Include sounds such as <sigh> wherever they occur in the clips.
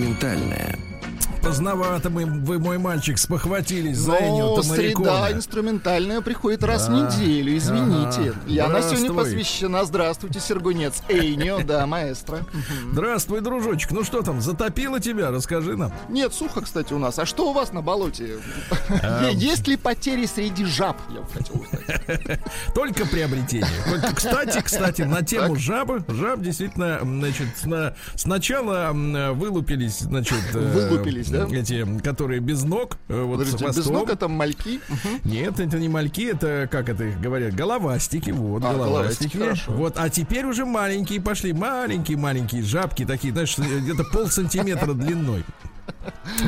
Инструментальная. Поздновато мы, вы, мой мальчик, спохватились за Но среда инструментальная приходит раз в неделю, извините. Ага. И она сегодня посвящена, здравствуйте, Сергунец, Эйнио, да, маэстро. <laughs> Здравствуй, дружочек. Ну что там, затопило тебя? Расскажи нам. Нет, сухо, кстати, у нас. А что у вас на болоте? <laughs> Есть ли потери среди жаб? Я бы хотел узнать. <laughs> Только приобретение. Только, Кстати, кстати, на тему жабы. Жаб действительно, значит, сна- сначала вылупились, значит, э, Вылупились, да? Эти, которые без ног, э, вот с Подождите, без хвостом. ног это мальки? Нет, это не мальки, это, как это их говорят, головастики, вот, А, головастики. головастики. Вот, а теперь уже маленькие пошли, маленькие-маленькие жабки такие, знаешь, где-то пол сантиметра длиной.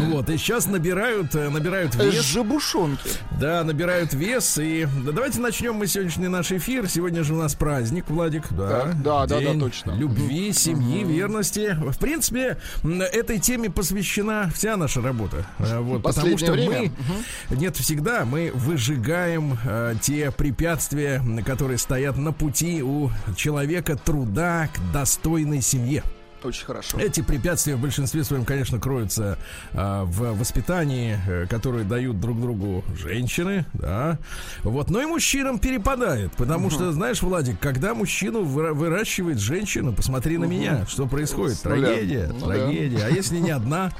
Вот, и сейчас набирают, э, набирают вес. Жабушонки. Да, набирают вес. И да, давайте начнем мы сегодняшний наш эфир. Сегодня же у нас праздник, Владик. Да, Так, да, да, да, точно. Любви, семьи, верности. В принципе, этой теме посвящена вся наша работа. Э, Вот, потому Последнее что время. мы, нет, всегда мы выжигаем э, те препятствия, которые стоят на пути у человека труда к достойной семье. Очень хорошо. Эти препятствия в большинстве своем, конечно, кроются а, в воспитании, э, которое дают друг другу женщины, да. Вот, но и мужчинам перепадает, потому что, знаешь, Владик, когда мужчину выра- выращивает женщина, посмотри на меня, что происходит, С трагедия, Ну да. трагедия. А если не одна,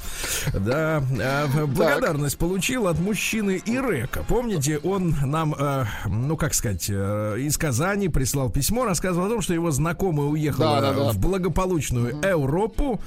да, а, благодарность получил от мужчины Ирека. Помните, он нам, э, ну как сказать, э, из Казани прислал письмо, рассказывал о том, что его Да, да, да. в благополучную Европу,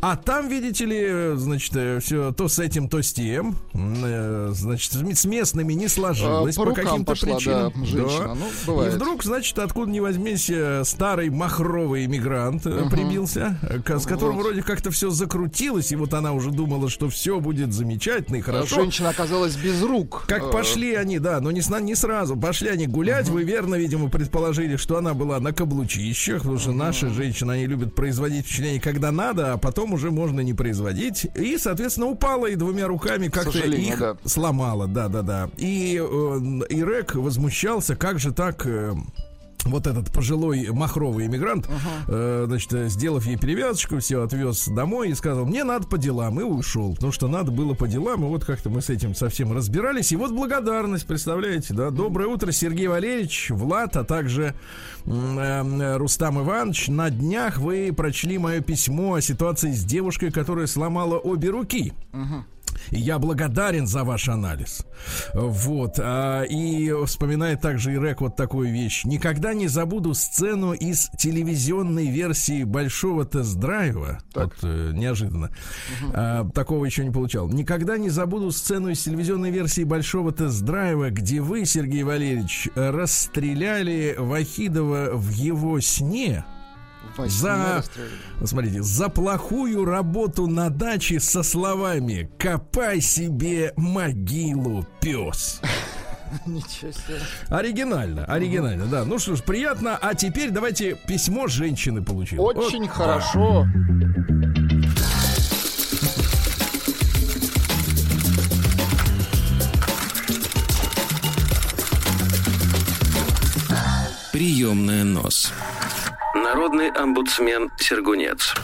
а там, видите ли, значит, все то с этим, то с тем, э, значит, с местными не сложилось А, по по, каким-то причинам. да, женщина. Ну, бывает. И вдруг, значит, откуда ни возьмись, э, старый махровый иммигрант э, прибился, э, с которым Вот. вроде как-то все закрутилось, и вот она уже думала, что все будет замечательно и хорошо. Женщина оказалась без рук. Как Э, пошли они, да, но не, не сразу. Пошли они гулять. Вы верно, видимо, предположили, что она была на каблучищах, потому что наши женщины, они любят производить впечатление, когда надо, а потом уже можно не производить. И, соответственно, упала и двумя руками как-то их да. сломала. Да, да, да. И э, Ирек возмущался, как же так... э, вот этот пожилой махровый иммигрант, э, значит, сделав ей перевязочку, все отвез домой и сказал, мне надо по делам, и ушел, потому что надо было по делам, и вот как-то мы с этим совсем разбирались, и вот благодарность, представляете, да, доброе утро, Сергей Валерьевич, Влад, а также э, Рустам Иванович, на днях вы прочли мое письмо о ситуации с девушкой, которая сломала обе руки. И я благодарен за ваш анализ. Вот. а, и вспоминает также Ирек вот такую вещь. Никогда не забуду сцену из телевизионной версии Большого тест-драйва. Вот, э, неожиданно. А, такого еще не получал. Никогда не забуду сцену из телевизионной версии Большого тест-драйва, где вы, Сергей Валерьевич, расстреляли Вахидова в его сне. За, смотрите, за плохую работу на даче со словами «Копай себе могилу, пес». <laughs> Ничего себе. Оригинально, оригинально, да. Ну что ж, приятно. А теперь давайте письмо женщины получил. Очень Вот, хорошо. Приемная нос. Народный омбудсмен Сергунец.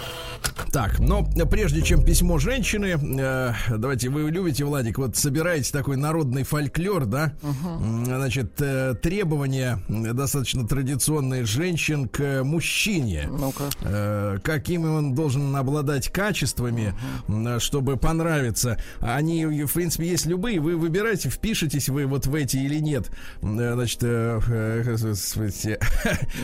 Так, но прежде чем письмо женщины, э, давайте, вы любите, Владик, вот собираете такой народный фольклор, да? М, Значит, э, требования достаточно традиционные женщин к мужчине. Ну-ка. Э, какими он должен обладать качествами, м, чтобы понравиться. Они, в принципе, есть любые. Вы выбираете, впишетесь вы вот в эти или нет. Э, Значит, э, э, господи,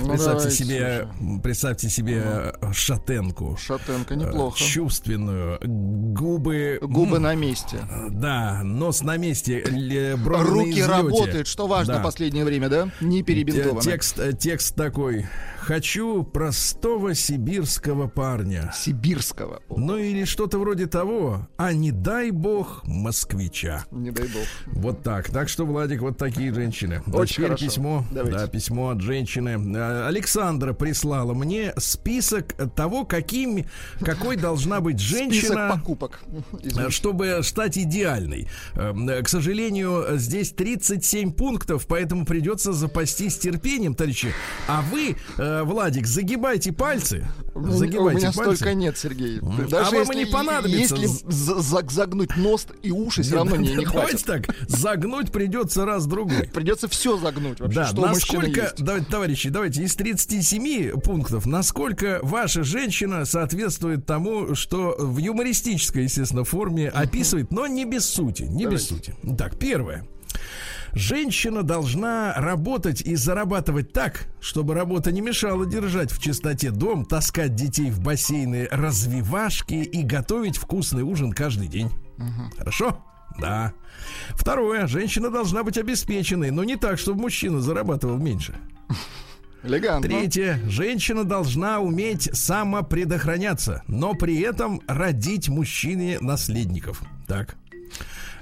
Ну, представьте давайте, себе, представьте себе э, шатенку. Шатенка Э, неплохо. Чувственную, губы, Губы на месте. да, нос на месте, Руки излете. работают, что важно Да. в последнее время, да? Не Э, перебинтованы. Текст, э, текст такой хочу простого сибирского парня. Сибирского. О, Ну или что-то вроде того, а не дай бог москвича. Не дай бог. Вот так. Так что, Владик, вот такие женщины. А Очень теперь хорошо. письмо. Давайте. Да, письмо от женщины. А, Александра прислала мне список того, каким, какой должна быть Список женщина. покупок. э, Извините. Чтобы стать идеальной. Эм, э, К сожалению, здесь 37 пунктов, поэтому придется запастись терпением, товарищи. А вы, э, Владик, загибайте пальцы. У Загибайте меня пальцы. столько нет, Сергей. Даже А вам если, не понадобится. Если за- за- загнуть нос и уши, все равно не, не <laughs> Давайте хватит. так, загнуть придется раз-другой. Придется все загнуть вообще, Да, что у насколько, давайте, товарищи, давайте из 37 пунктов, насколько ваша женщина соответствует тому, что в юмористической, естественно, форме описывает, но не без сути, не без Давайте. сути. Так, первое. Женщина должна работать и зарабатывать так, чтобы работа не мешала держать в чистоте дом, таскать детей в бассейны, развивашки и готовить вкусный ужин каждый день. Хорошо? Да. Второе. Женщина должна быть обеспеченной, но не так, чтобы мужчина зарабатывал меньше. Элегантно. Третье. Женщина должна уметь самопредохраняться, но при этом родить мужчине наследников. Так.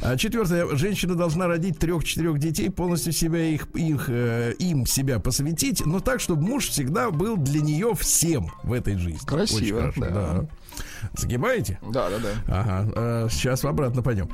А Четвертое. Женщина должна родить трех-четырех детей, полностью себя их, их, э, им себя посвятить, но так, чтобы муж всегда был для нее всем в этой жизни. Красиво, Очень хорошо, да. да. Загибаете? Да, да, да. Ага, э, сейчас обратно пойдем.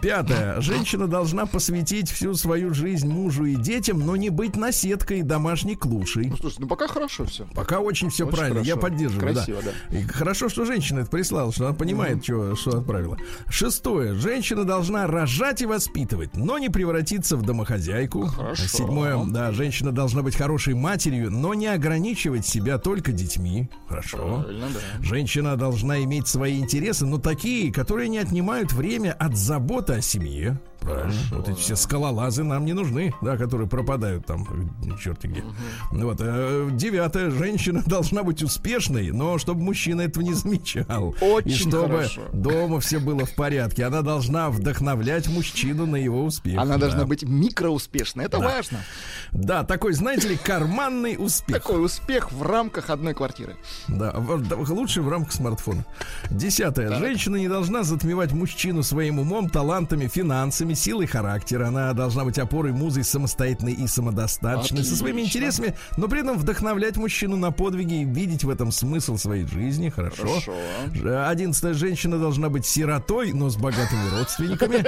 Пятое. Женщина должна посвятить всю свою жизнь мужу и детям, но не быть наседкой домашней клушей. Ну слушай, ну пока хорошо все. Пока очень все Очень правильно, я хорошо. поддерживаю. Красиво, да. И хорошо, что женщина это прислала, что она понимает, чё- что отправила. Шестое. Женщина должна рожать и воспитывать, но не превратиться в домохозяйку. Хорошо. Седьмое. Да, женщина должна быть хорошей матерью, но не ограничивать себя только детьми. Хорошо. Правильно, да. Женщина должна иметь свои интересы, но такие, которые не отнимают время от заботы о семье. Правильно. вот эти все скалолазы нам не нужны, да, которые пропадают там, черти где. Ну Вот. э, Девятое. Женщина <laughs> должна быть успешной, но чтобы мужчина этого не замечал. Очень И чтобы хорошо. дома все было в порядке. Она должна вдохновлять мужчину на его успех. Она должна Да. быть микроуспешной. Это Да. важно. Да, такой, знаете ли, карманный успех. Такой успех в рамках одной квартиры. Да, в- да, лучше в рамках смартфона. Десятое. Женщина не должна затмевать мужчину своим умом, талантами, финансами, силой характера. Она должна быть опорой, музой, самостоятельной и самодостаточной, со своими Отлично. интересами, но при этом вдохновлять мужчину на подвиги и видеть в этом смысл своей жизни. Хорошо. Хорошо. Одиннадцатая. Женщина должна быть сиротой, но с богатыми родственниками.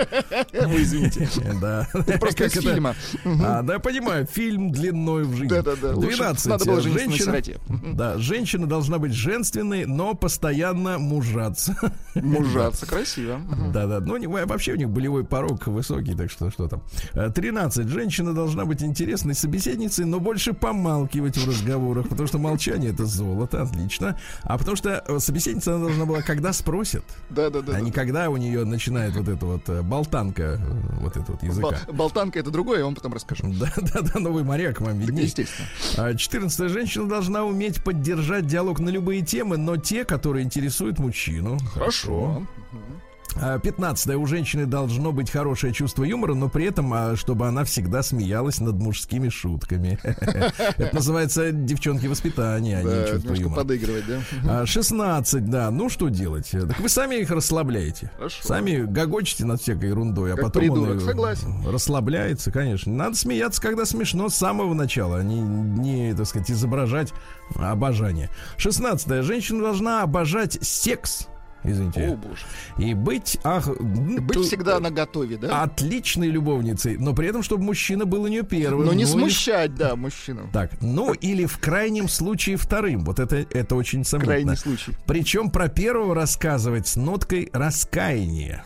<laughs> Вы извините. <laughs> Да. Просто Как из это? фильма. А, да, понимаю, фильм длиной в жизнь. Да-да-да, лучше 12. надо было жениться на Женщина, сироте. да, женщина должна быть женственной, но постоянно мужаться. Мужаться красиво. Да-да, ну не- вообще у них болевой порог высокий, так что что там. Э, 13. Женщина должна быть интересной собеседницей, но больше помалкивать в разговорах, потому что молчание это золото, отлично. А потому что э, собеседница она должна была, когда спросят, Да-да-да. а не когда у нее начинает вот эта вот э, болтанка, э, вот это вот языка. Болтанка это другое, я вам потом расскажу. <laughs> Да, да, да, новый моряк вам виднее. Естественно. А 14 женщина должна уметь поддержать диалог на любые темы, но те, которые интересуют мужчину. Хорошо. А 15 у женщины должно быть хорошее чувство юмора, но при этом, а, чтобы она всегда смеялась над мужскими шутками. <laughs> Это называется девчонки воспитания, а не чувство юмора. подыгрывать, да? А, 16, да. Ну что делать? Так вы сами их расслабляете. Сами гогочите над всякой ерундой, а потом он согласен. расслабляется, конечно. Надо смеяться, когда смешно с самого начала, а не, не так сказать, изображать обожание. 16. Женщина должна обожать секс. Извините. О, боже. И быть, ах, Быть ту- всегда на готове, да? отличной любовницей, но при этом, чтобы мужчина был у нее первым. Но не ну, или- смущать, да, мужчину. Так, ну или в крайнем случае вторым. Вот это, это очень сомнительно. Крайний случай. Причем про первого рассказывать с ноткой раскаяния.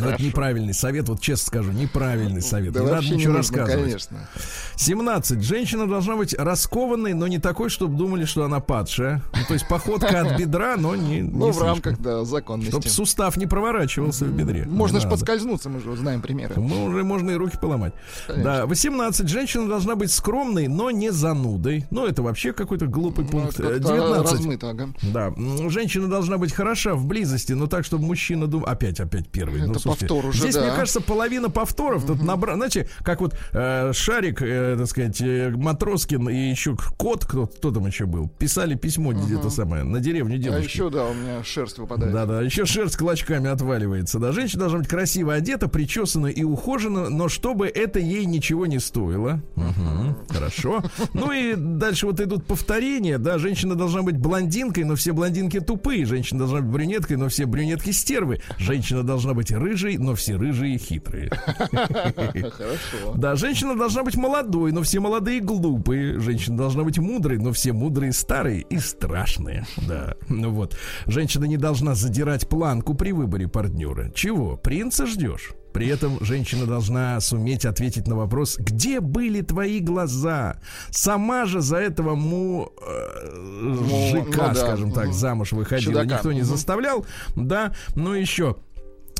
Но это неправильный совет, вот честно скажу, неправильный совет. Да не надо ничего не нужно, рассказывать. конечно. 17. Женщина должна быть раскованной, но не такой, чтобы думали, что она падшая. Ну, то есть походка от бедра, но не, Ну, в рамках, да, Чтобы законности. сустав не проворачивался в бедре. Можно же подскользнуться, мы же знаем примеры. Мы уже можно и руки поломать. Конечно. Да, 18. Женщина должна быть скромной, но не занудой. Ну, это вообще какой-то глупый Ну, пункт. это как-то 19. размыто, ага. Да, женщина должна быть хороша в близости, но так, чтобы мужчина думал... Опять, опять первый. Это ну, Слушайте, повтор уже, Здесь, да. мне кажется, половина повторов. Тут набра... Знаете, как вот э, Шарик, э, так сказать, э, Матроскин и еще Кот, кто, кто там еще был, писали письмо где-то самое на деревню А девушки. еще, да, у меня шерсть выпадает. Да, да, еще шерсть клочками отваливается. Да, женщина должна быть красиво одета, причесана и ухожена, но чтобы это ей ничего не стоило. Хорошо. Ну и дальше вот идут повторения. Да, женщина должна быть блондинкой, но все блондинки тупые. Женщина должна быть брюнеткой, но все брюнетки стервы. Женщина должна быть рыжей, но все рыжие хитрые. <laughs> Хорошо. Да, женщина должна быть молодой, но все молодые глупые. Женщина должна быть мудрой, но все мудрые старые и страшные. Да, ну вот. Женщина не должна задирать планку при выборе партнера. Чего? Принца ждешь? При этом женщина должна суметь ответить на вопрос, где были твои глаза? Сама же за этого му э, мужика, ну да. скажем так, замуж выходила. Чудака. Никто не заставлял. Да, ну еще.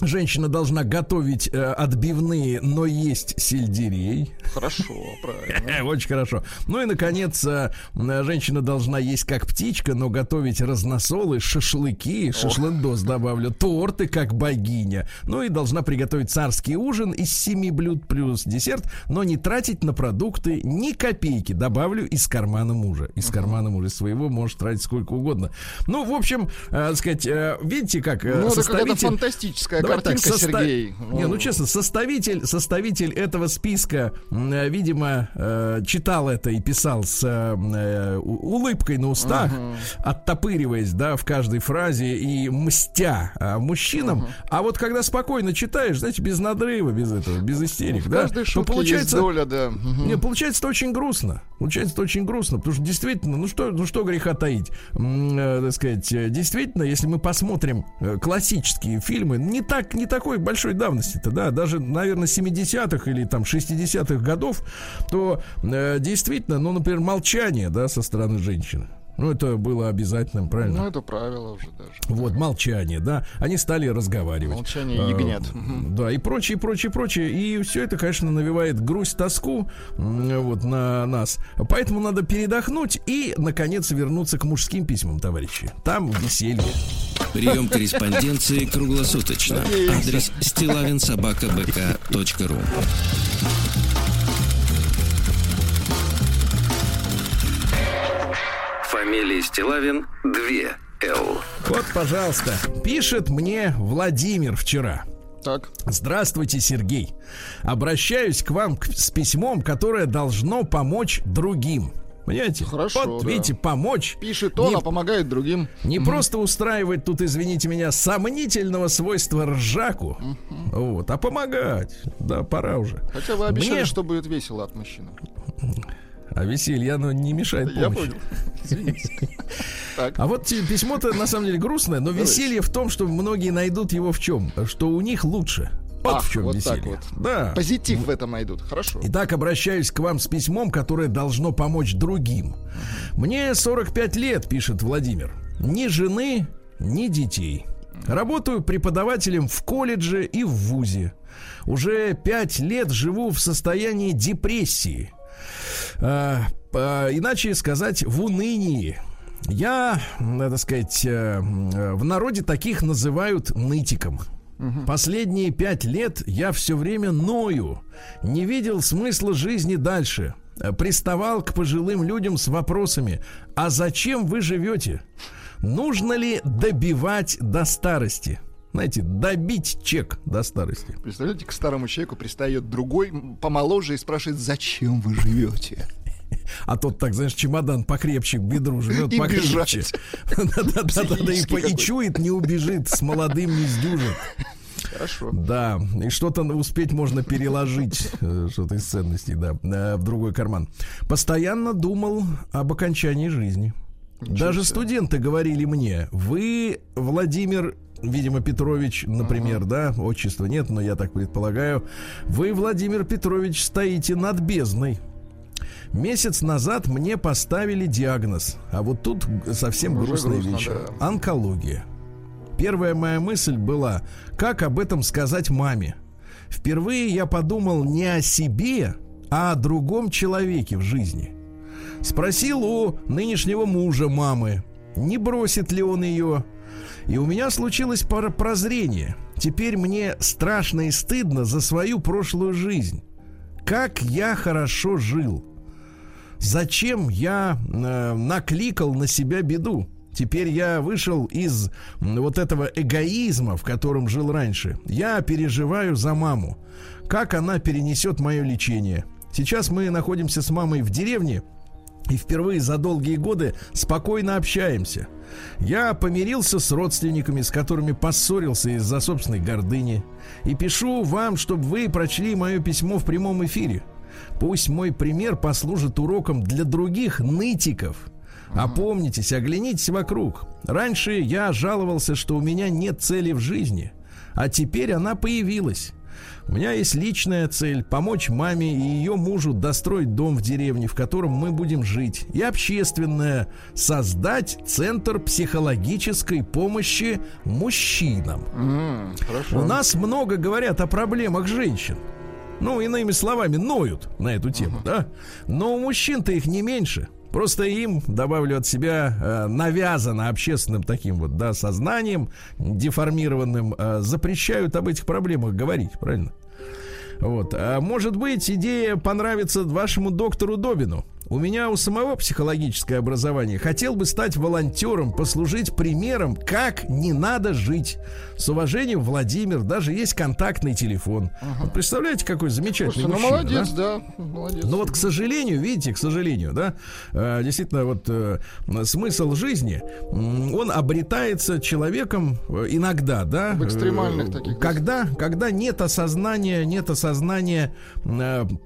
Женщина должна готовить э, отбивные, но есть сельдерей. Хорошо, правильно. <laughs> Очень хорошо. Ну и, наконец, э, м, женщина должна есть как птичка, но готовить разносолы, шашлыки, шашлындос добавлю, торты как богиня. Ну и должна приготовить царский ужин из семи блюд плюс десерт, но не тратить на продукты ни копейки. Добавлю из кармана мужа. Из кармана мужа своего может тратить сколько угодно. Ну, в общем, э, сказать, э, видите, как э, Ну, это составитель- фантастическая Давай так, картинка, соста- Сергей. Не, ну честно, составитель, составитель этого списка, э, видимо, э, читал это и писал с э, улыбкой на устах, оттопыриваясь, да, в каждой фразе и мстя а, мужчинам. А вот когда спокойно читаешь, знаете, без надрыва, без этого, без истерик, В да, то получается, доля, да. Мгм. не, получается это очень грустно. Получается это очень грустно, потому что действительно, ну что, ну что греха таить, э, так сказать, действительно, если мы посмотрим классические фильмы, не так, не такой большой давности-то, да, даже, наверное, 70-х или там 60-х годов, то э, действительно, ну, например, молчание, да, со стороны женщины. Ну, это было обязательным, правильно? Ну, это правило уже даже. Вот, молчание, да. Они стали разговаривать. Молчание А, ягнят. Мгм. Да, и прочее, прочее, прочее. И все это, конечно, навевает грусть, тоску вот на нас. Поэтому надо передохнуть и, наконец, вернуться к мужским письмам, товарищи. Там веселье. Прием корреспонденции круглосуточно. Адрес стилавинсобакабк.ру Фамилия Стилавин 2 Л. Вот, пожалуйста, пишет мне Владимир вчера. Так. Здравствуйте, Сергей. Обращаюсь к вам с письмом, которое должно помочь другим. Понимаете? Хорошо, Вот, да. видите, помочь. Пишет он, Не- а помогает другим. Не просто устраивать тут, извините меня, сомнительного свойства ржаку, вот, а помогать. Да, пора уже. Хотя вы обещали, Мне- что будет весело от мужчины. А веселье, оно не мешает Я помощи. понял. Извините. <laughs> Так. А вот письмо-то на самом деле грустное, но Давайте. веселье в том, что многие найдут его в чем? Что у них лучше. Вот Ах, в чем вот так веселье. вот. Да. Позитив в этом найдут. Хорошо. Итак, обращаюсь к вам с письмом, которое должно помочь другим. Мне 45 лет, пишет Владимир. Ни жены, ни детей. Работаю преподавателем в колледже и в вузе. Уже пять лет живу в состоянии депрессии. А, а, иначе сказать, в унынии. Я, надо сказать, э, э, в народе таких называют нытиком. Последние пять лет я все время ною, не видел смысла жизни дальше. Э, Приставал к пожилым людям с вопросами: А зачем вы живете? Нужно ли добивать до старости? Знаете, добить чек до старости. Представляете, к старому человеку пристает другой, помоложе, и спрашивает, зачем вы живете? <laughs> А тот так, знаешь, чемодан покрепче к бедру живет, И покрепче. Да-да-да, <laughs> и чует, не убежит, с молодым не сдюжит. Хорошо. Да, и что-то успеть можно переложить, э, что-то из ценностей, да, э, в другой карман. Постоянно думал об окончании жизни. Даже студенты говорили мне, вы, Владимир, видимо, Петрович, например, да, отчества нет, но я так предполагаю, вы, Владимир Петрович, стоите над бездной. Месяц назад мне поставили диагноз, а вот тут совсем Уже грустная грустно, вещь. да. Онкология. Первая моя мысль была, как об этом сказать маме. Впервые я подумал не о себе, а о другом человеке в жизни. Спросил у нынешнего мужа мамы, не бросит ли он ее. И у меня случилось пара прозрение. Теперь мне страшно и стыдно за свою прошлую жизнь. Как я хорошо жил. Зачем я э, накликал на себя беду? Теперь я вышел из вот этого эгоизма, в котором жил раньше. Я переживаю за маму. Как она перенесет мое лечение? Сейчас мы находимся с мамой в деревне и впервые за долгие годы спокойно общаемся. Я помирился с родственниками, с которыми поссорился из-за собственной гордыни. И пишу вам, чтобы вы прочли мое письмо в прямом эфире. Пусть мой пример послужит уроком для других нытиков. Опомнитесь, оглянитесь вокруг. Раньше я жаловался, что у меня нет цели в жизни, а теперь она появилась. У меня есть личная цель помочь маме и ее мужу достроить дом в деревне, в котором мы будем жить. И общественная создать центр психологической помощи мужчинам. Хорошо. У нас много говорят о проблемах женщин. Ну, иными словами, ноют на эту тему, да? Но у мужчин-то их не меньше. Просто им, добавлю от себя, э, навязано общественным таким вот, да, сознанием деформированным, э, запрещают об этих проблемах говорить, правильно? Вот. А может быть, идея понравится вашему доктору Добину. У меня у самого психологическое образование. Хотел бы стать волонтером, послужить примером, как не надо жить. С уважением, Владимир. Даже есть контактный телефон. Вот представляете, какой замечательный Слушай, ну мужчина, молодец, да? да. Молодец. Но вот, к сожалению, видите, к сожалению, да, э, действительно, вот э, смысл жизни, он обретается человеком э, иногда, да. В экстремальных таких, да. Когда, когда нет осознания, нет осознания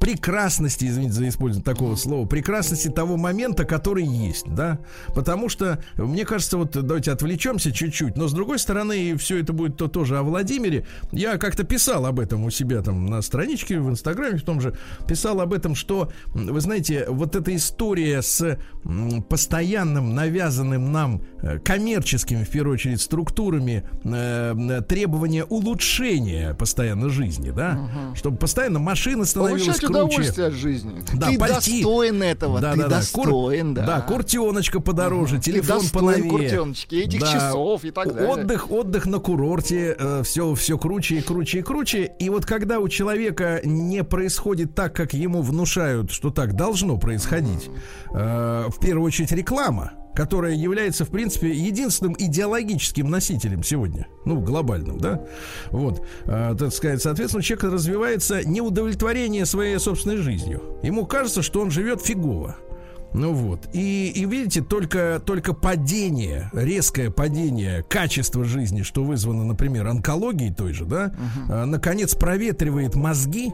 прекрасности, извините за использование такого слова, прекрасности того момента, который есть, да. Потому что, мне кажется, вот давайте отвлечемся чуть-чуть, но с другой стороны, все это будет то тоже о Владимире. Я как-то писал об этом у себя там на страничке в Инстаграме, в том же, писал об этом, что, вы знаете, вот эта история с постоянным навязанным нам э, коммерческими, в первую очередь, структурами э, требования улучшения постоянно жизни, да, чтобы постоянно машина становилась Получать круче. удовольствие от жизни. Да, ты пойти. достоин этого, Да, ты да, да. достоин, да. Да, куртеночка подороже, Ты телефон достоин поновее. куртеночки, этих часов и так далее. Отдых, отдых на курорте, все, все круче и круче и круче. И вот когда у человека не происходит так, как ему внушают, что так должно происходить, э, в первую очередь реклама, которая является, в принципе, единственным идеологическим носителем сегодня, ну, глобальным, да, вот, э, так сказать, соответственно, человек развивается неудовлетворение своей собственной жизнью. Ему кажется, что он живет фигово. Ну вот. И, и видите, только, только падение, резкое падение качества жизни, что вызвано, например, онкологией той же, да, а, наконец проветривает мозги,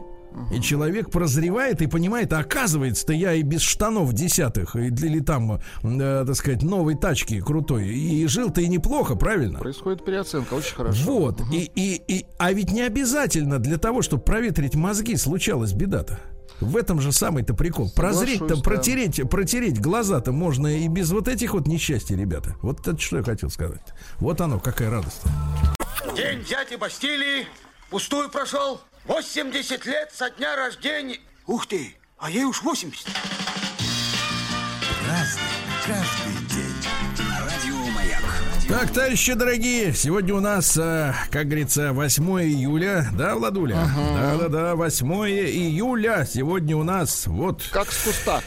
и человек прозревает и понимает, а оказывается-то я и без штанов десятых, и- или там, э, так сказать, новой тачки крутой, и жил-то и неплохо, правильно? Происходит переоценка, очень хорошо. Вот, и, и, и, а ведь не обязательно для того, чтобы проветрить мозги, случалась беда-то. В этом же самый-то прикол. Прозреть-то, да. протереть, протереть глаза-то можно и без вот этих вот несчастий, ребята. Вот это что я хотел сказать. Вот оно, какая радость. День дяди Бастилии пустую прошел. 80 лет со дня рождения. Ух ты, а ей уж 80. Так, товарищи дорогие, сегодня у нас, э, как говорится, 8 июля, да, Владуля? Да-да-да, 8 июля сегодня у нас вот Как с куста.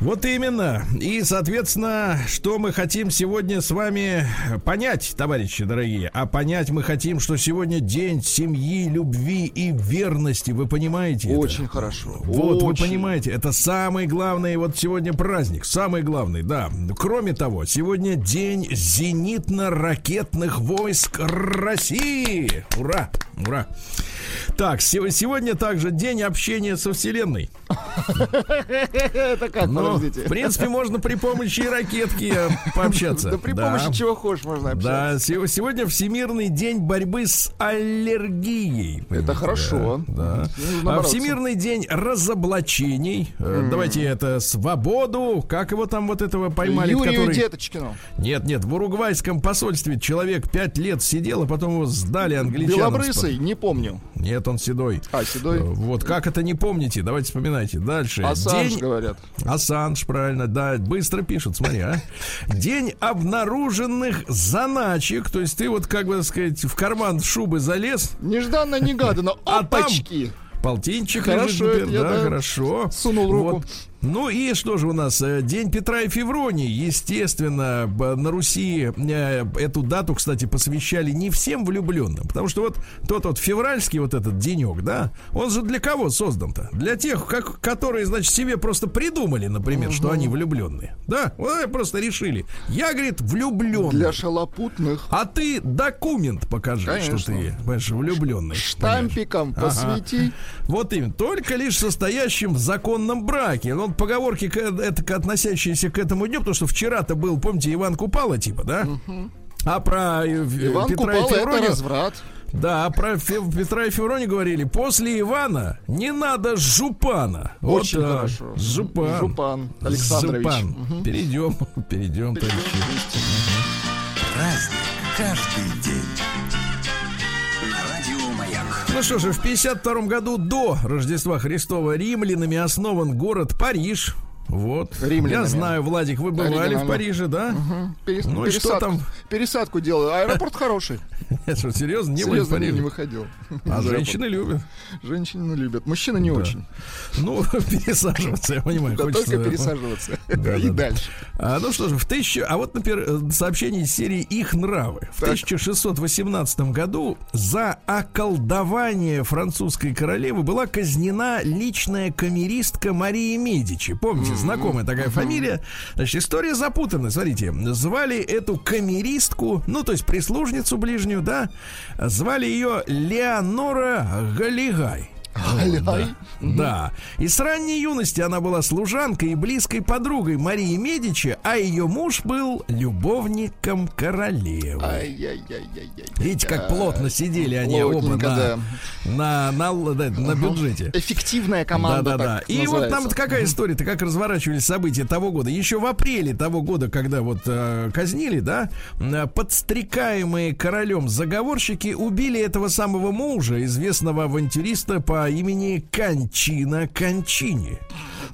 Вот именно. И, соответственно, что мы хотим сегодня с вами понять, товарищи дорогие? А понять мы хотим, что сегодня день семьи, любви и верности. Вы понимаете? это? Очень хорошо. Вот, вы Очень. понимаете, это самый главный вот сегодня праздник. Самый главный, да. Кроме того, сегодня день зенитно-ракетных войск России. Ура! Ура! Так, се- сегодня также день общения со Вселенной. <laughs> Это как, Подождите? в принципе, можно при помощи ракетки пообщаться. Да при помощи чего хочешь можно общаться. Да, се- сегодня Всемирный день борьбы с аллергией. Это хорошо. Да. Нужно А. Всемирный день разоблачений. Э, Давайте это свободу. Как его там вот этого поймали? Юрию. Деточкину. Нет, нет, в уругвайском посольстве человек пять лет сидел, а потом его сдали англичанам. Белобрысый? Не помню. Нет, он седой. А, седой? Э, Вот как это не помните? Давайте вспоминайте. Дальше. Ассанж, День- говорят. Ассанж, правильно, да, быстро пишут, смотри, а. День обнаруженных заначек, то есть ты вот, как бы сказать, в карман шубы залез, Нежданно-негаданно. <laughs> А там- Опачки. полтинчик Хорошо, лежит, например, я, да, да, хорошо. сунул руку. Вот. Ну и что же у нас? э, День Петра и Февронии. Естественно, на Руси э, эту дату, кстати, посвящали не всем влюбленным. Потому что вот тот вот февральский вот этот денек, да, он же для кого создан-то? Для тех, как, которые, значит, себе просто придумали, например, что они влюбленные. Да, вот просто решили. Я, говорит, влюбленный. Для шалопутных. А ты документ покажи, что Конечно. ты, понимаешь, влюбленный. Штампиком Ага. посвети. Вот именно. Только лишь состоящим в законном браке. Ну, поговорки, к- это, к- относящиеся к этому дню, потому что вчера-то был, помните, Иван Купала, типа, да? А про э, в- Иван Петра и Купала это Февронию... разврат. Да, а про Фе- Петра и Февронию говорили, после Ивана не надо жупана. Вот Очень так. хорошо. Жупан. Жупан Александрович. Жупан. Перейдем, перейдем, товарищи. Праздник каждый день. Ну что же, в 52 году до Рождества Христова римлянами основан город Париж. Вот. Римлянами. Я знаю, Владик, вы бывали Оригинально. в Париже, да? Перес- Ну и что там? Пересадку делаю. Аэропорт хороший. <laughs> Что, серьезно, не были в Серьезно, не, Париже? не выходил. А <laughs> женщины любят. Женщины любят. Мужчины не очень. Ну, <laughs> пересаживаться, я понимаю. Да хочется- только пересаживаться. Да, И да, да. дальше. А, ну что же, в тысячу... А вот, например, сообщение из серии «Их нравы». В Так. 1618 году за околдование французской королевы была казнена личная камеристка Мария Медичи. Помните, знакомая такая фамилия. Значит, история запутанная. Смотрите, звали эту камеристку, ну, то есть прислужницу ближнюю, да, звали ее Леонора Галигай. Вот, да. Да. И с ранней юности она была служанкой и близкой подругой Марии Медичи, а ее муж был любовником королевы. Ай-яй-яй-яй-яй. Видите, как плотно сидели они оба на, да. на, на, да, на бюджете. Эффективная команда. Да-да-да. так И вот вот какая история-то, как разворачивались события того года. Еще в апреле того года, когда вот э, казнили, да, подстрекаемые королем заговорщики убили этого самого мужа, известного авантюриста по имени Кончина Кончини.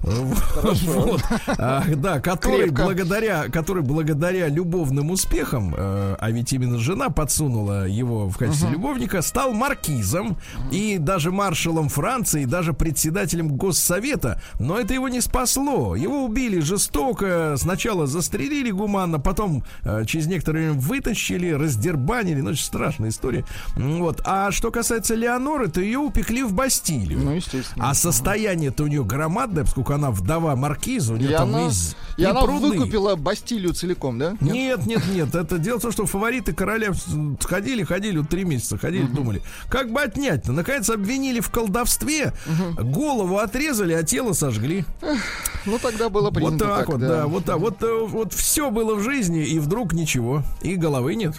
Вот. А, да, который Крепко. благодаря, который благодаря любовным успехам, э, а ведь именно жена подсунула его в качестве любовника, стал маркизом и даже маршалом Франции, и даже председателем Госсовета. Но это его не спасло. Его убили жестоко. Сначала застрелили гуманно, потом э, через некоторое время вытащили, раздербанили. Ну, страшная история. Вот. А что касается Леоноры, то ее упекли в Бастилию. Ну, естественно. А состояние-то у нее громадное, поскольку она вдова маркиза, у нее И там она, из- и она пруды. выкупила Бастилию целиком, да? Нет, нет, нет. Это дело в том, что фавориты короля ходили, ходили вот три месяца, ходили, думали, как бы отнять-то. Наконец обвинили в колдовстве, голову отрезали, а тело сожгли. Ну, тогда было Вот принято так, вот, да. вот так. Вот, э, вот все было в жизни, и вдруг ничего. И головы нет.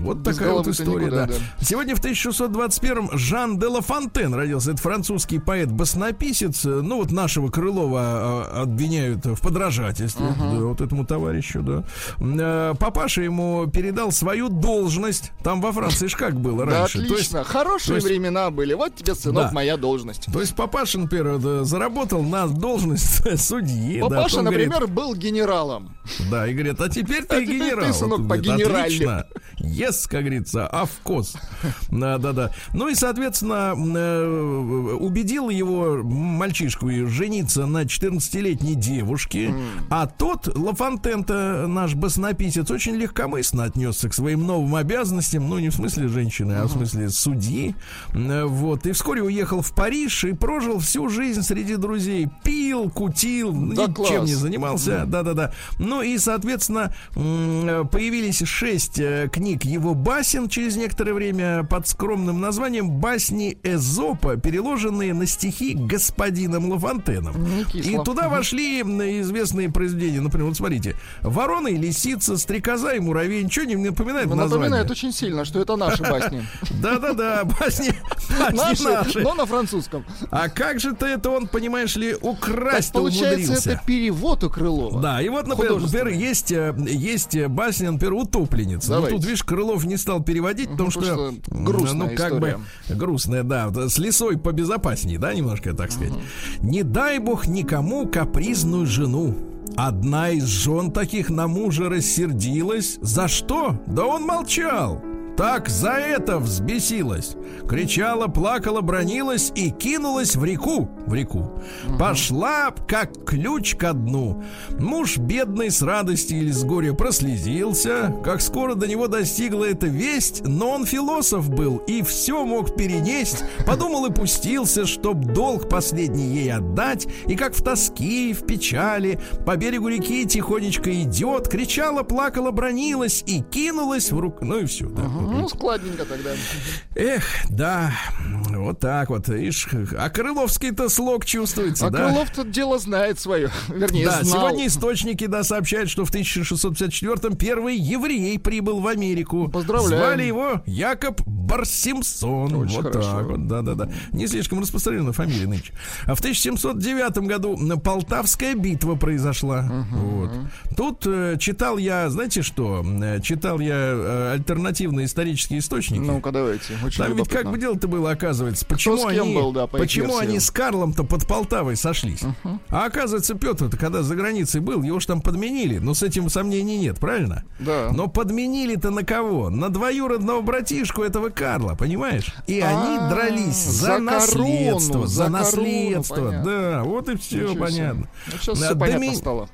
Вот Без такая вот история, никуда, да. да. Сегодня в 1621-м Жан де Ла Фонтен родился. Это французский поэт-баснописец. Ну, вот нашего Крылова а, обвиняют в подражательстве. Да, вот этому товарищу, да. Э, Папаша ему передал свою должность. Там во Франции ж как было Да, раньше. То есть- отлично. Хорошие то есть- времена были. Вот тебе, сынок, Да. моя должность. То есть папаша, например, э, заработал на должность <laughs> судьи. да, Папаша, говорит, например, был генералом. Да, и говорят, а теперь ты А теперь генерал. ты, сынок, Он говорит, по-генеральному. Отлично. Yes, как говорится, авкос. <laughs> Да, да, да. Ну и, соответственно, э, убедил его мальчишку жениться на 14-летней девушке, а тот, Лафонтента, наш баснописец, очень легкомысленно отнесся к своим новым обязанностям, ну, не в смысле женщины, а в смысле судьи. Вот, и вскоре уехал в Париж и прожил всю жизнь среди друзей. Пил, кутил, Да ничем класс. не занимался. Да-да-да. Ну и, соответственно, появились шесть э, книг его басен через некоторое время под скромным названием «Басни Эзопа», переложенные на стихи господином Лафонтеном. Кисло. И туда вошли известные произведения. Например, вот смотрите. Ворона и лисица, стрекоза и муравей. Ничего не напоминает Ну, название? Напоминает очень сильно, что это наши басни. Да-да-да, басни, Наши, но на французском. А как же ты это он, понимаешь ли, украсть получается, это перевод у Крылова. Да, и вот, например, есть, э, есть э, басня, например, «Утопленница». Ну, тут, видишь, Крылов не стал переводить, потому что, потому что грустная ну, как бы, грустная, да, с лесой побезопаснее, да, немножко, так сказать. Не дай бог никому капризную жену. Одна из жен таких на мужа рассердилась. За что? Да он молчал. Так за это взбесилась. Кричала, плакала, бронилась и кинулась в реку. В реку. Пошла, как ключ ко дну. Муж бедный с радости или с горя прослезился. Как скоро до него достигла эта весть, но он философ был и все мог перенесть. Подумал и пустился, чтоб долг последний ей отдать. И как в тоске и в печали по берегу реки тихонечко идет, кричала, плакала, бронилась и кинулась в руку. Ну и все. Да. Ну, складненько тогда. Эх, да, вот так вот. Ишь, а Крыловский-то слог чувствуется, А да? Крылов тут дело знает свое. Вернее, Да, знал. сегодня источники, да, сообщают, что в 1654-м первый еврей прибыл в Америку. Поздравляем. Звали его Якоб Барсимсон. Очень вот хорошо. так вот, да-да-да. Не слишком распространенная фамилия нынче. А в 1709 году Полтавская битва произошла. Вот. Тут э, читал я, знаете что? Э, Читал я э, альтернативные исторические источники. Ну-ка, давайте. Очень Там ведь как бы дело-то было, оказывается. Почему они, был, да, почему версиям? они с Карлом-то под Полтавой сошлись? А оказывается, Петр-то, когда за границей был, его ж там подменили. Но с этим сомнений нет, правильно? Да. Но подменили-то на кого? На двоюродного братишку этого Карла, понимаешь? И они А, дрались за, наследство, за, наследство. Да, вот и все понятно. Ну, сейчас Да, все понятно стало.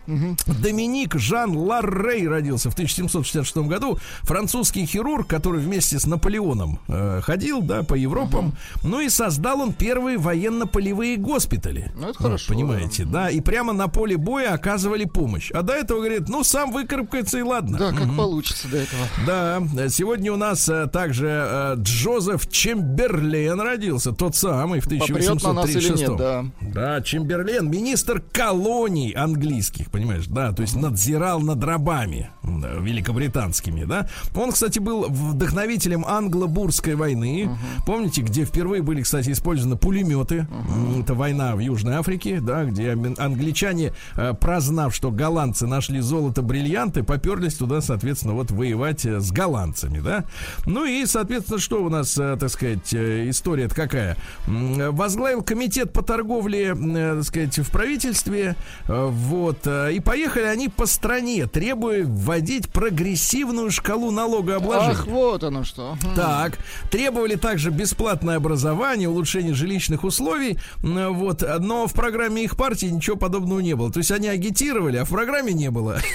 Доминик Жан Ларрей родился в 1766 году. Французский хирург, который вместе с Наполеоном э, ходил, да, по Европам. Ну и создал он первые военно-полевые госпитали. Ну, это Вот, хорошо, Понимаете, да. И прямо на поле боя оказывали помощь. А до этого, говорит, ну, сам выкарабкается и ладно. Да, как получится до этого. Да, сегодня у нас э, также э, Джозеф Чемберлен родился, тот самый в Попрет на нас или 1836 нет, да. Да, Чемберлен, министр колоний английских, понимаешь, да, то есть надзирал над рабами да, великобританскими, да. Он, кстати, был вдохновителем англо-бурской войны, помните, где впервые были, кстати, использованы пулеметы. М, Это война в Южной Африке, да, где англичане, э, прознав, что голландцы нашли золото, бриллианты, поперлись туда, соответственно, вот воевать э, с голландцами, да. Ну и, соответственно, что у нас, э, так сказать, история-то какая? Возглавил комитет по торговле, так сказать, в правительстве, вот, и поехали они по стране, требуя вводить прогрессивную шкалу налогообложения. Ах, вот оно что. Так, требовали также бесплатное образование, улучшение жилищных условий, вот, но в программе их партии ничего подобного не было. То есть они агитировали, а в программе не было. <laughs>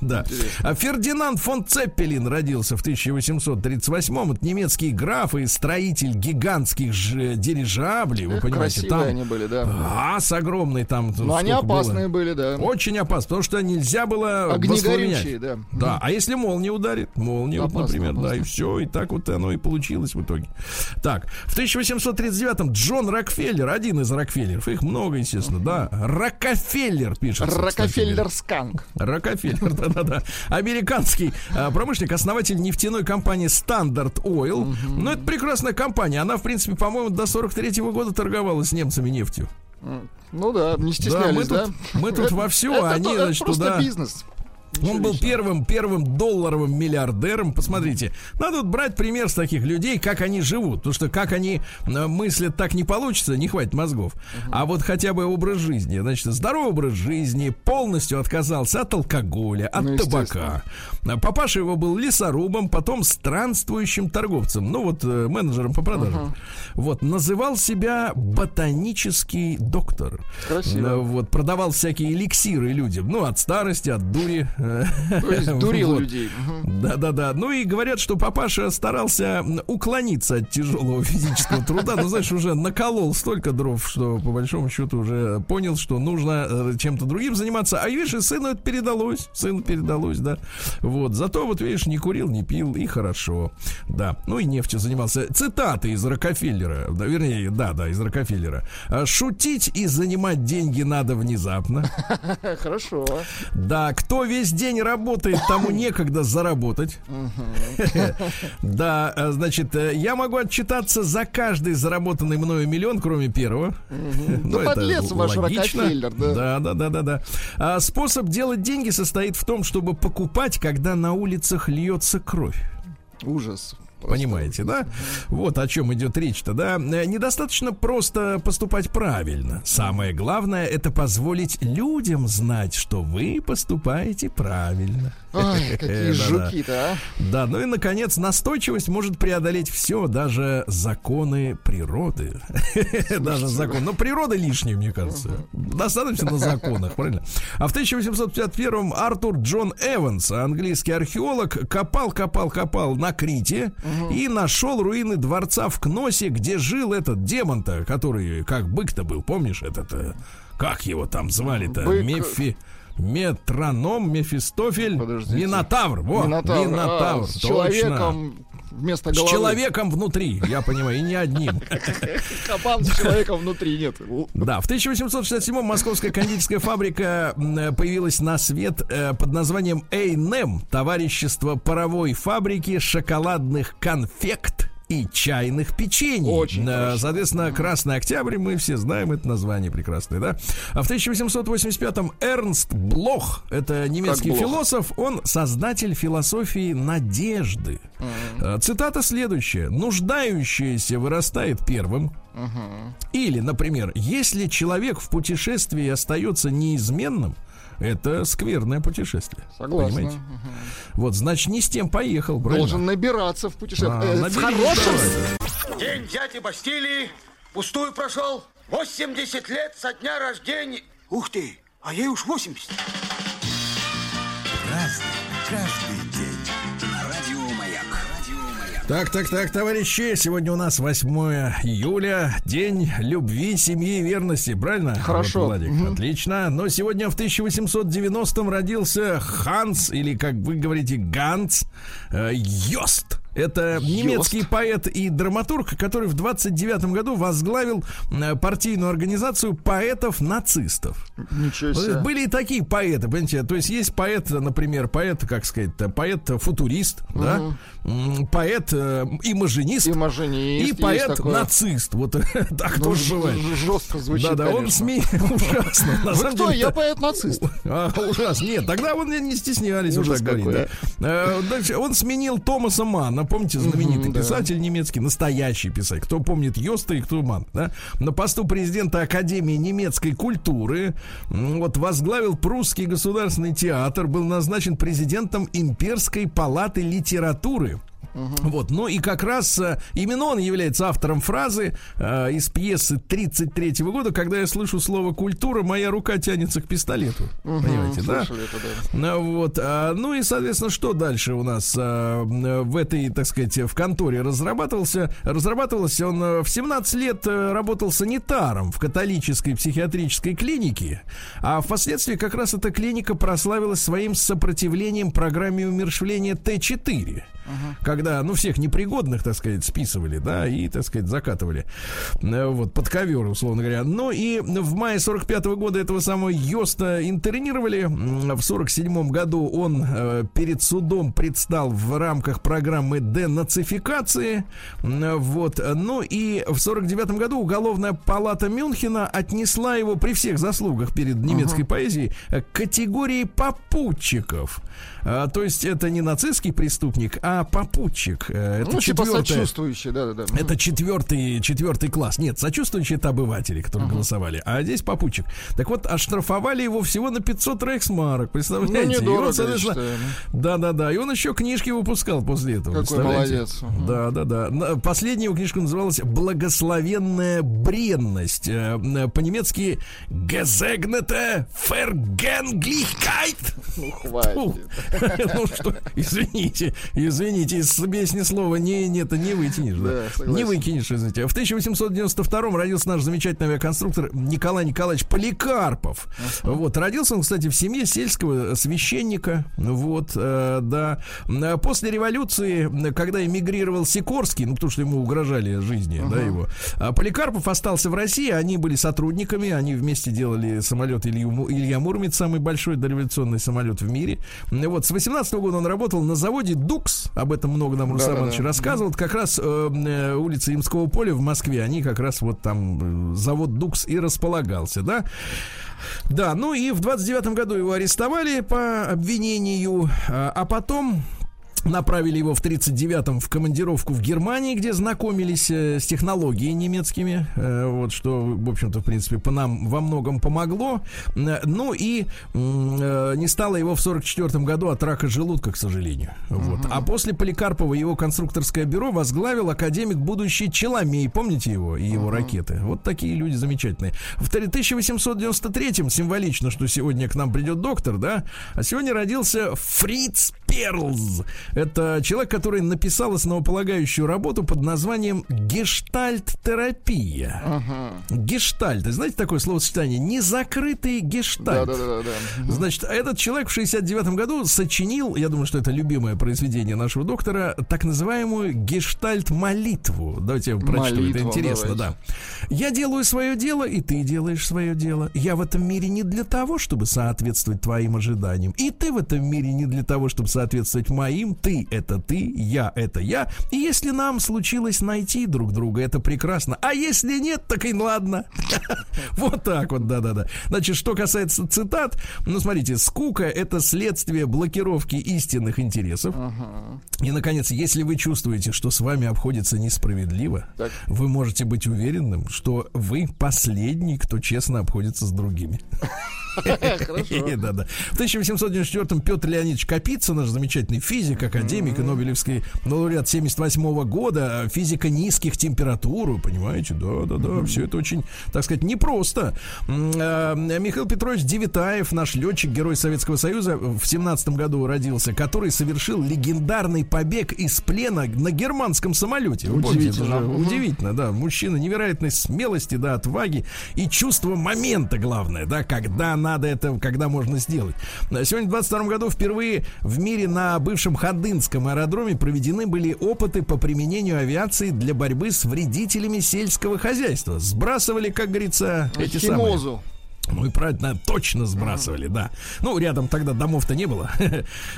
Да. А Фердинанд фон Цеппелин родился в 1838-м. Это немецкий граф и строитель гигантских ж- дирижаблей, вы понимаете, там они были, да. ас огромный там. Но они опасные были, да. Очень опасно, потому что нельзя было Огнегорючие, да. Да, а если молния ударит? Молния, вот, например, да, и все, и так вот оно и получилось в итоге. Так, в 1839-м Джон Рокфеллер, один из Рокфеллеров, их много, естественно, да, Рокофеллер кстати Рокофеллер. Сканк. Рокофеллер, <laughs> да-да-да. Американский а, промышленник, основатель нефтяной компании Standard Oil. Ну, это прекрасная компания. Она, в принципе, по-моему, до 43-го года торговала с немцами нефтью. Ну да, не стеснялись, мы да? тут- мы тут Это- вовсю, это а они, значит, туда- бизнес. Он был первым, первым долларовым миллиардером. Посмотрите, надо вот брать пример с таких людей, как они живут. Потому что как они э, мыслят, так не получится, не хватит мозгов. А вот хотя бы образ жизни. Значит, здоровый образ жизни, полностью отказался от алкоголя, от Ну, табака. А Папаша его был лесорубом, потом странствующим торговцем. Ну вот, э, менеджером по продажам. Вот, называл себя ботанический доктор. Красиво. Э, Вот, продавал всякие эликсиры людям. Ну, от старости, от дури. То есть <laughs> дурил Вот. людей. Да-да-да. Ну и говорят, что папаша старался уклониться от тяжелого <laughs> физического труда. Ну, знаешь, уже наколол столько дров, что по большому счету уже понял, что нужно э, чем-то другим заниматься. А видишь, и сыну это передалось. Сыну передалось, да. Вот. Зато вот, видишь, не курил, не пил, и хорошо. Да. Ну и нефтью занимался. Цитаты из Рокфеллера. Да, вернее, да, да, из Рокфеллера. А, Шутить и занимать деньги надо внезапно. <laughs> Хорошо. Да, кто весь день работает, тому <laughs> некогда заработать. Да, э, значит, э, я могу отчитаться за каждый заработанный мною миллион, кроме первого. Ну, подлец ваш. Рокфеллер, да. Да, да, да, да, да. А способ делать деньги состоит в том, чтобы покупать, когда на улицах льется кровь. Ужас. Понимаете, да? Вот о чем идет речь-то, да? Э, Недостаточно просто поступать правильно. Самое главное это позволить людям знать, что вы поступаете правильно. Ай, какие <laughs> жуки-то, а. Да, ну и наконец, настойчивость может преодолеть все, даже законы природы. <laughs> Даже закон. Но природа лишняя, мне кажется. Достаточно на законах, правильно? А в 1851 Артур Джон Эванс, английский археолог, копал, копал, копал на Крите и нашел руины дворца в Кносе, где жил этот демон-то, который как бык-то был, помнишь этот? э, Как его там звали-то? Мефи... Метроном, Мефистофель, Подождите. Минотавр. Во, Минотавр. Минотавр, А, с человеком вместо С головы. человеком внутри, я понимаю, и не одним. Кабан с человеком внутри нет. Да, в 1867-м московская кондитерская фабрика э, появилась на свет э, под названием Эйнем, товарищество паровой фабрики шоколадных конфект и чайных печений. Очень хорошо. Соответственно, Красный Октябрь, мы все знаем это название прекрасное, да? А в 1885-м Эрнст Блох, это немецкий Блох? философ, он создатель философии надежды. Э, Цитата следующая. «Нуждающееся вырастает первым, или, например, если человек в путешествии остается неизменным, это скверное путешествие. Согласен. Понимаете? Вот, значит, не с тем поехал, правильно? Должен набираться в путешествии. А, Э, в хорошем. День дяди Бастилии пустую прошел. 80 лет со дня рождения. Ух ты, а ей уж 80. Разный, каждый день. Так, так, так, товарищи, сегодня у нас 8 июля, день любви, семьи и верности, правильно? Хорошо. Вот, Владик, отлично. Но сегодня в 1890-м родился Ханс, или, как вы говорите, Ганс э, Йост. Это немецкий поэт и драматург, который в 29 году возглавил э, партийную организацию поэтов-нацистов. Ничего себе. Были и такие поэты, понимаете, то есть есть поэт, например, поэт, как сказать, поэт-футурист, да, М, поэт э, имажинист, и есть поэт такой. нацист, вот <laughs> так Ну, тоже бывает. Жестко звучит, Да, да, он. СМИ <laughs> ужасно. На Вы кто? Я поэт-нацист. <laughs> а, ужасно. Нет, тогда он не- стеснялись Ужас так говорить. да. Э, он сменил Томаса Манна, помните, знаменитый да. писатель немецкий, настоящий писатель. Кто помнит Йоста и кто Ман, да? На посту президента Академии немецкой культуры вот возглавил прусский государственный театр, был назначен президентом имперской палаты литературы. Вот, ну и как раз э, именно он является автором фразы э, из пьесы 33 года, когда я слышу слово культура, моя рука тянется к пистолету. Понимаете, да? Это, да. Ну, Вот, а, ну и, соответственно, что дальше у нас а, в этой, так сказать, в конторе разрабатывался? Разрабатывался он э, в 17 лет работал санитаром в католической психиатрической клинике, а впоследствии как раз эта клиника прославилась своим сопротивлением программе умершвления Т4. Когда, ну, всех непригодных, так сказать, списывали, да, и, так сказать, закатывали, э, вот, под ковер, условно говоря. Ну, и в мае 45 года этого самого Йоста интернировали. В 47 году он э, перед судом предстал в рамках программы денацификации. Вот, ну, и в 49 году Уголовная палата Мюнхена отнесла его при всех заслугах перед немецкой поэзией э, к категории попутчиков. А, то есть это не нацистский преступник, а а попутчик. Э, Это Ну, типа сочувствующие, да-да-да. это четвертый, четвертый класс. Нет, сочувствующие это обыватели, которые голосовали. А здесь попутчик. Так вот, оштрафовали его всего на 500 рексмарок. Представляете? Ну, И он, недорого, соответственно, считаю. Да-да-да. И он еще книжки выпускал после этого. Какой молодец. Да, да, да. Последняя его книжка называлась «Благословенная бренность». Э, э, По-немецки «Gesegnelte Vergänglichkeit». Ну, хватит. <laughs> Ну что, извините, извините, из песни слова не, не, это не вытянешь, да? Да, не выкинешь, извините. В 1892 родился наш замечательный авиаконструктор Николай Николаевич Поликарпов. Вот, родился он, кстати, в семье сельского священника. Вот, э, да. Э, После революции, э, когда эмигрировал Сикорский, ну, потому что ему угрожали жизни, да, его, а Поликарпов остался в России, они были сотрудниками, они вместе делали самолет Илью Илья Муромец, самый большой дореволюционный самолет в мире. Э, Вот, с 18 года он работал на заводе «Дукс», об этом много нам Руслан Да-да-да. Иванович рассказывал, Вот как раз э, э, улица Имского поля в Москве, они как раз вот там, э, завод «Дукс» и располагался, да. Да, ну и в 29 году его арестовали по обвинению, а, а потом направили его в 39-м в командировку в Германии, где знакомились э, с технологиями немецкими, э, вот что, в общем-то, в принципе, по нам во многом помогло. Э, Ну и не стало его в 44 году от рака желудка, к сожалению. Вот. А после Поликарпова его конструкторское бюро возглавил академик будущий Челомей. Помните его и его ракеты? Вот такие люди замечательные. В 1893-м символично, что сегодня к нам придет доктор, да? А сегодня родился Фриц Перлз. Это человек, который написал основополагающую работу под названием гештальт-терапия. Гештальт. Знаете такое словосочетание? Незакрытый гештальт. Да-да-да-да. Значит, этот человек в 69 году сочинил, я думаю, что это любимое произведение нашего доктора, так называемую гештальт-молитву. Давайте я прочту, это Молитву, интересно, давайте. да. Я делаю свое дело, и ты делаешь свое дело. Я в этом мире не для того, чтобы соответствовать твоим ожиданиям. И ты в этом мире не для того, чтобы соответствовать моим. Ты — это ты, я — это я. И если нам случилось найти друг друга, это прекрасно. А если нет, так и ладно. <laughs> Вот так вот, да-да-да. Значит, что касается цитат, ну, смотрите, скука — это следствие блокировки истинных интересов. И, наконец, если вы чувствуете, что с вами обходится несправедливо, вы можете быть уверенным, что вы последний, кто честно обходится с другими. <laughs> <laughs> Да-да. <laughs> В 1894-м Петр Леонидович Капица, наш замечательный физик, академик и Нобелевский лауреат 78 года, физика низких температур, понимаете, да-да-да, все это очень, так сказать, непросто. А, Михаил Петрович Девитаев, наш летчик, герой Советского Союза, в 17 году родился, который совершил легендарный побег из плена на германском самолете. Удивительно. Удивительно, да. Мужчина невероятной смелости, да, отваги и чувство момента, главное, да, когда надо это, когда можно сделать. Сегодня в 22 году впервые в мире на бывшем Ходынском аэродроме проведены были опыты по применению авиации для борьбы с вредителями сельского хозяйства. Сбрасывали, как говорится, эти самые... Ну и правильно, точно сбрасывали, да. Ну, рядом тогда домов-то не было. <laughs>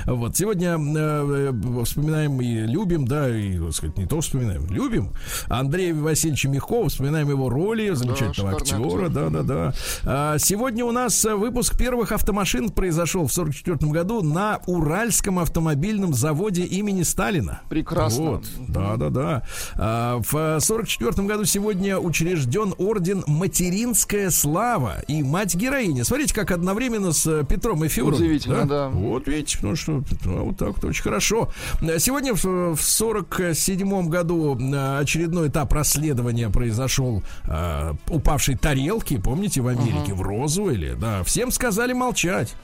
Вот, сегодня э, э, вспоминаем и любим, да, и, так сказать, не то вспоминаем, любим Андрея Васильевича Мягкова, вспоминаем его роли, замечательного актера, актер. да, да, да. А, сегодня у нас выпуск первых автомашин произошел в 44 году на Уральском автомобильном заводе имени Сталина. Прекрасно. Вот, да, да, да. А, в 44 году сегодня учрежден орден Материнская слава и мать героиня. Смотрите, как одновременно с э, Петром и Февром. Удивительно, да. Вот видите, ну что, а вот так вот очень хорошо. Сегодня в, в 47 году э, очередной этап расследования произошел э, упавшей тарелки, помните, в Америке, в Розуэле, да. Всем сказали молчать.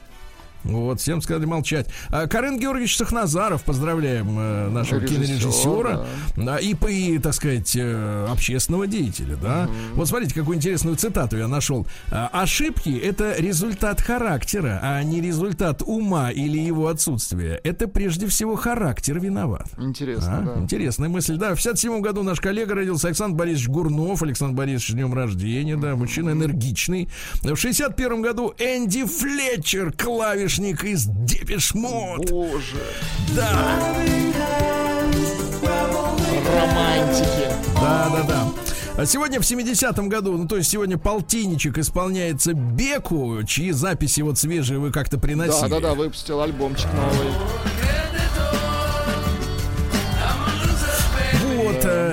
Вот, всем сказали молчать. А, Карен Георгиевич Сахназаров, поздравляем э, нашего Режиссер, кинорежиссера да, и, и, так сказать, э, общественного деятеля, да. Вот смотрите, какую интересную цитату я нашел. А, Ошибки — это результат характера, а не результат ума или его отсутствия. Это прежде всего характер виноват. Интересно, А, да. Интересная мысль. Да, в 57 году наш коллега родился Александр Борисович Гурнов. Александр Борисович, с днем рождения, да, мужчина энергичный. В 61 году Энди Флетчер, клавишник из Depeche Mode. Боже. Да, Романтики. да, да, да. А сегодня в 70-м году, ну то есть сегодня полтинничек исполняется Беку, чьи записи вот свежие вы как-то приносили. Да, да, да, выпустил альбомчик новый.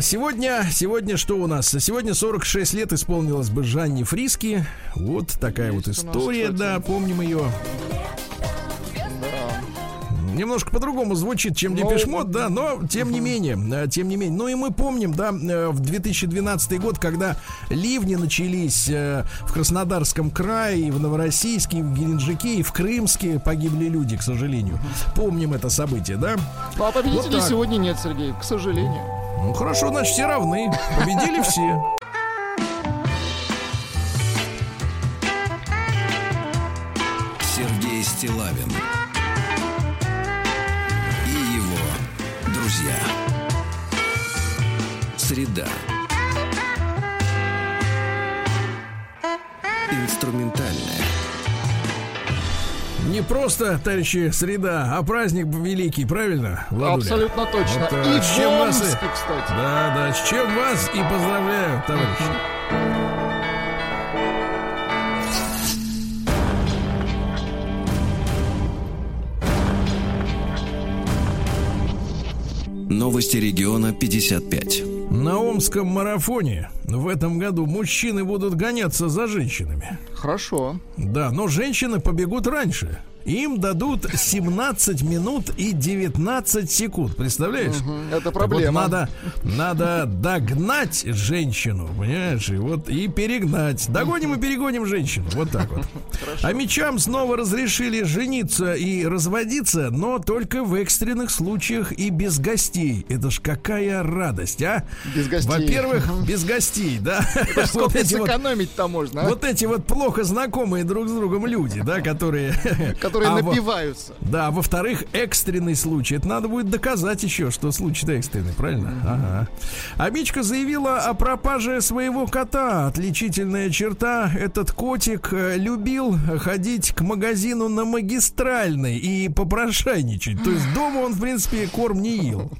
Сегодня, сегодня что у нас? Сегодня 46 лет исполнилось бы Жанне Фриски. Вот такая вот Есть нас, история, кстати. да, помним ее. Немножко по-другому звучит, чем Ну, Депешмот, да, но тем не менее, э, тем не менее. Ну и мы помним, да, э, в 2012 год, когда ливни начались э, в Краснодарском крае, и в Новороссийске, и в Геленджике, и в Крымске погибли люди, к сожалению. Помним это событие, да? Ну, а победителей Вот так. сегодня нет, Сергей, к сожалению. Ну хорошо, значит, все равны. Победили все. Сергей Стилавин друзья. Среда. Инструментальная. Не просто, товарищи, среда, а праздник великий, правильно? Владуля? Абсолютно точно. Вот, э, И с чем вас кстати. Да, да, с чем вас и поздравляю, товарищи. Новости региона 55. На Омском марафоне в этом году мужчины будут гоняться за женщинами. Хорошо. Да, но женщины побегут раньше. Им дадут 17 минут и 19 секунд. Представляешь? Это Так проблема. Вот надо, надо догнать женщину, понимаешь? И вот и перегнать. Догоним и перегоним женщину. Вот так вот. А мечам снова разрешили жениться и разводиться, но только в экстренных случаях и без гостей. Это ж какая радость, а? Без гостей. Во-первых, без гостей, да. <laughs> Вот Сколько эти вот сэкономить-то можно, а? вот эти вот плохо знакомые друг с другом люди, да, которые... Которые А во- напиваются. Да, во-вторых, экстренный случай. Это надо будет доказать еще, что случай-то экстренный, правильно? Ага. А Мичка заявила о пропаже своего кота. Отличительная черта. Этот котик э, любил ходить к магазину на магистральной и попрошайничать. То есть дома он, в принципе, корм не ел.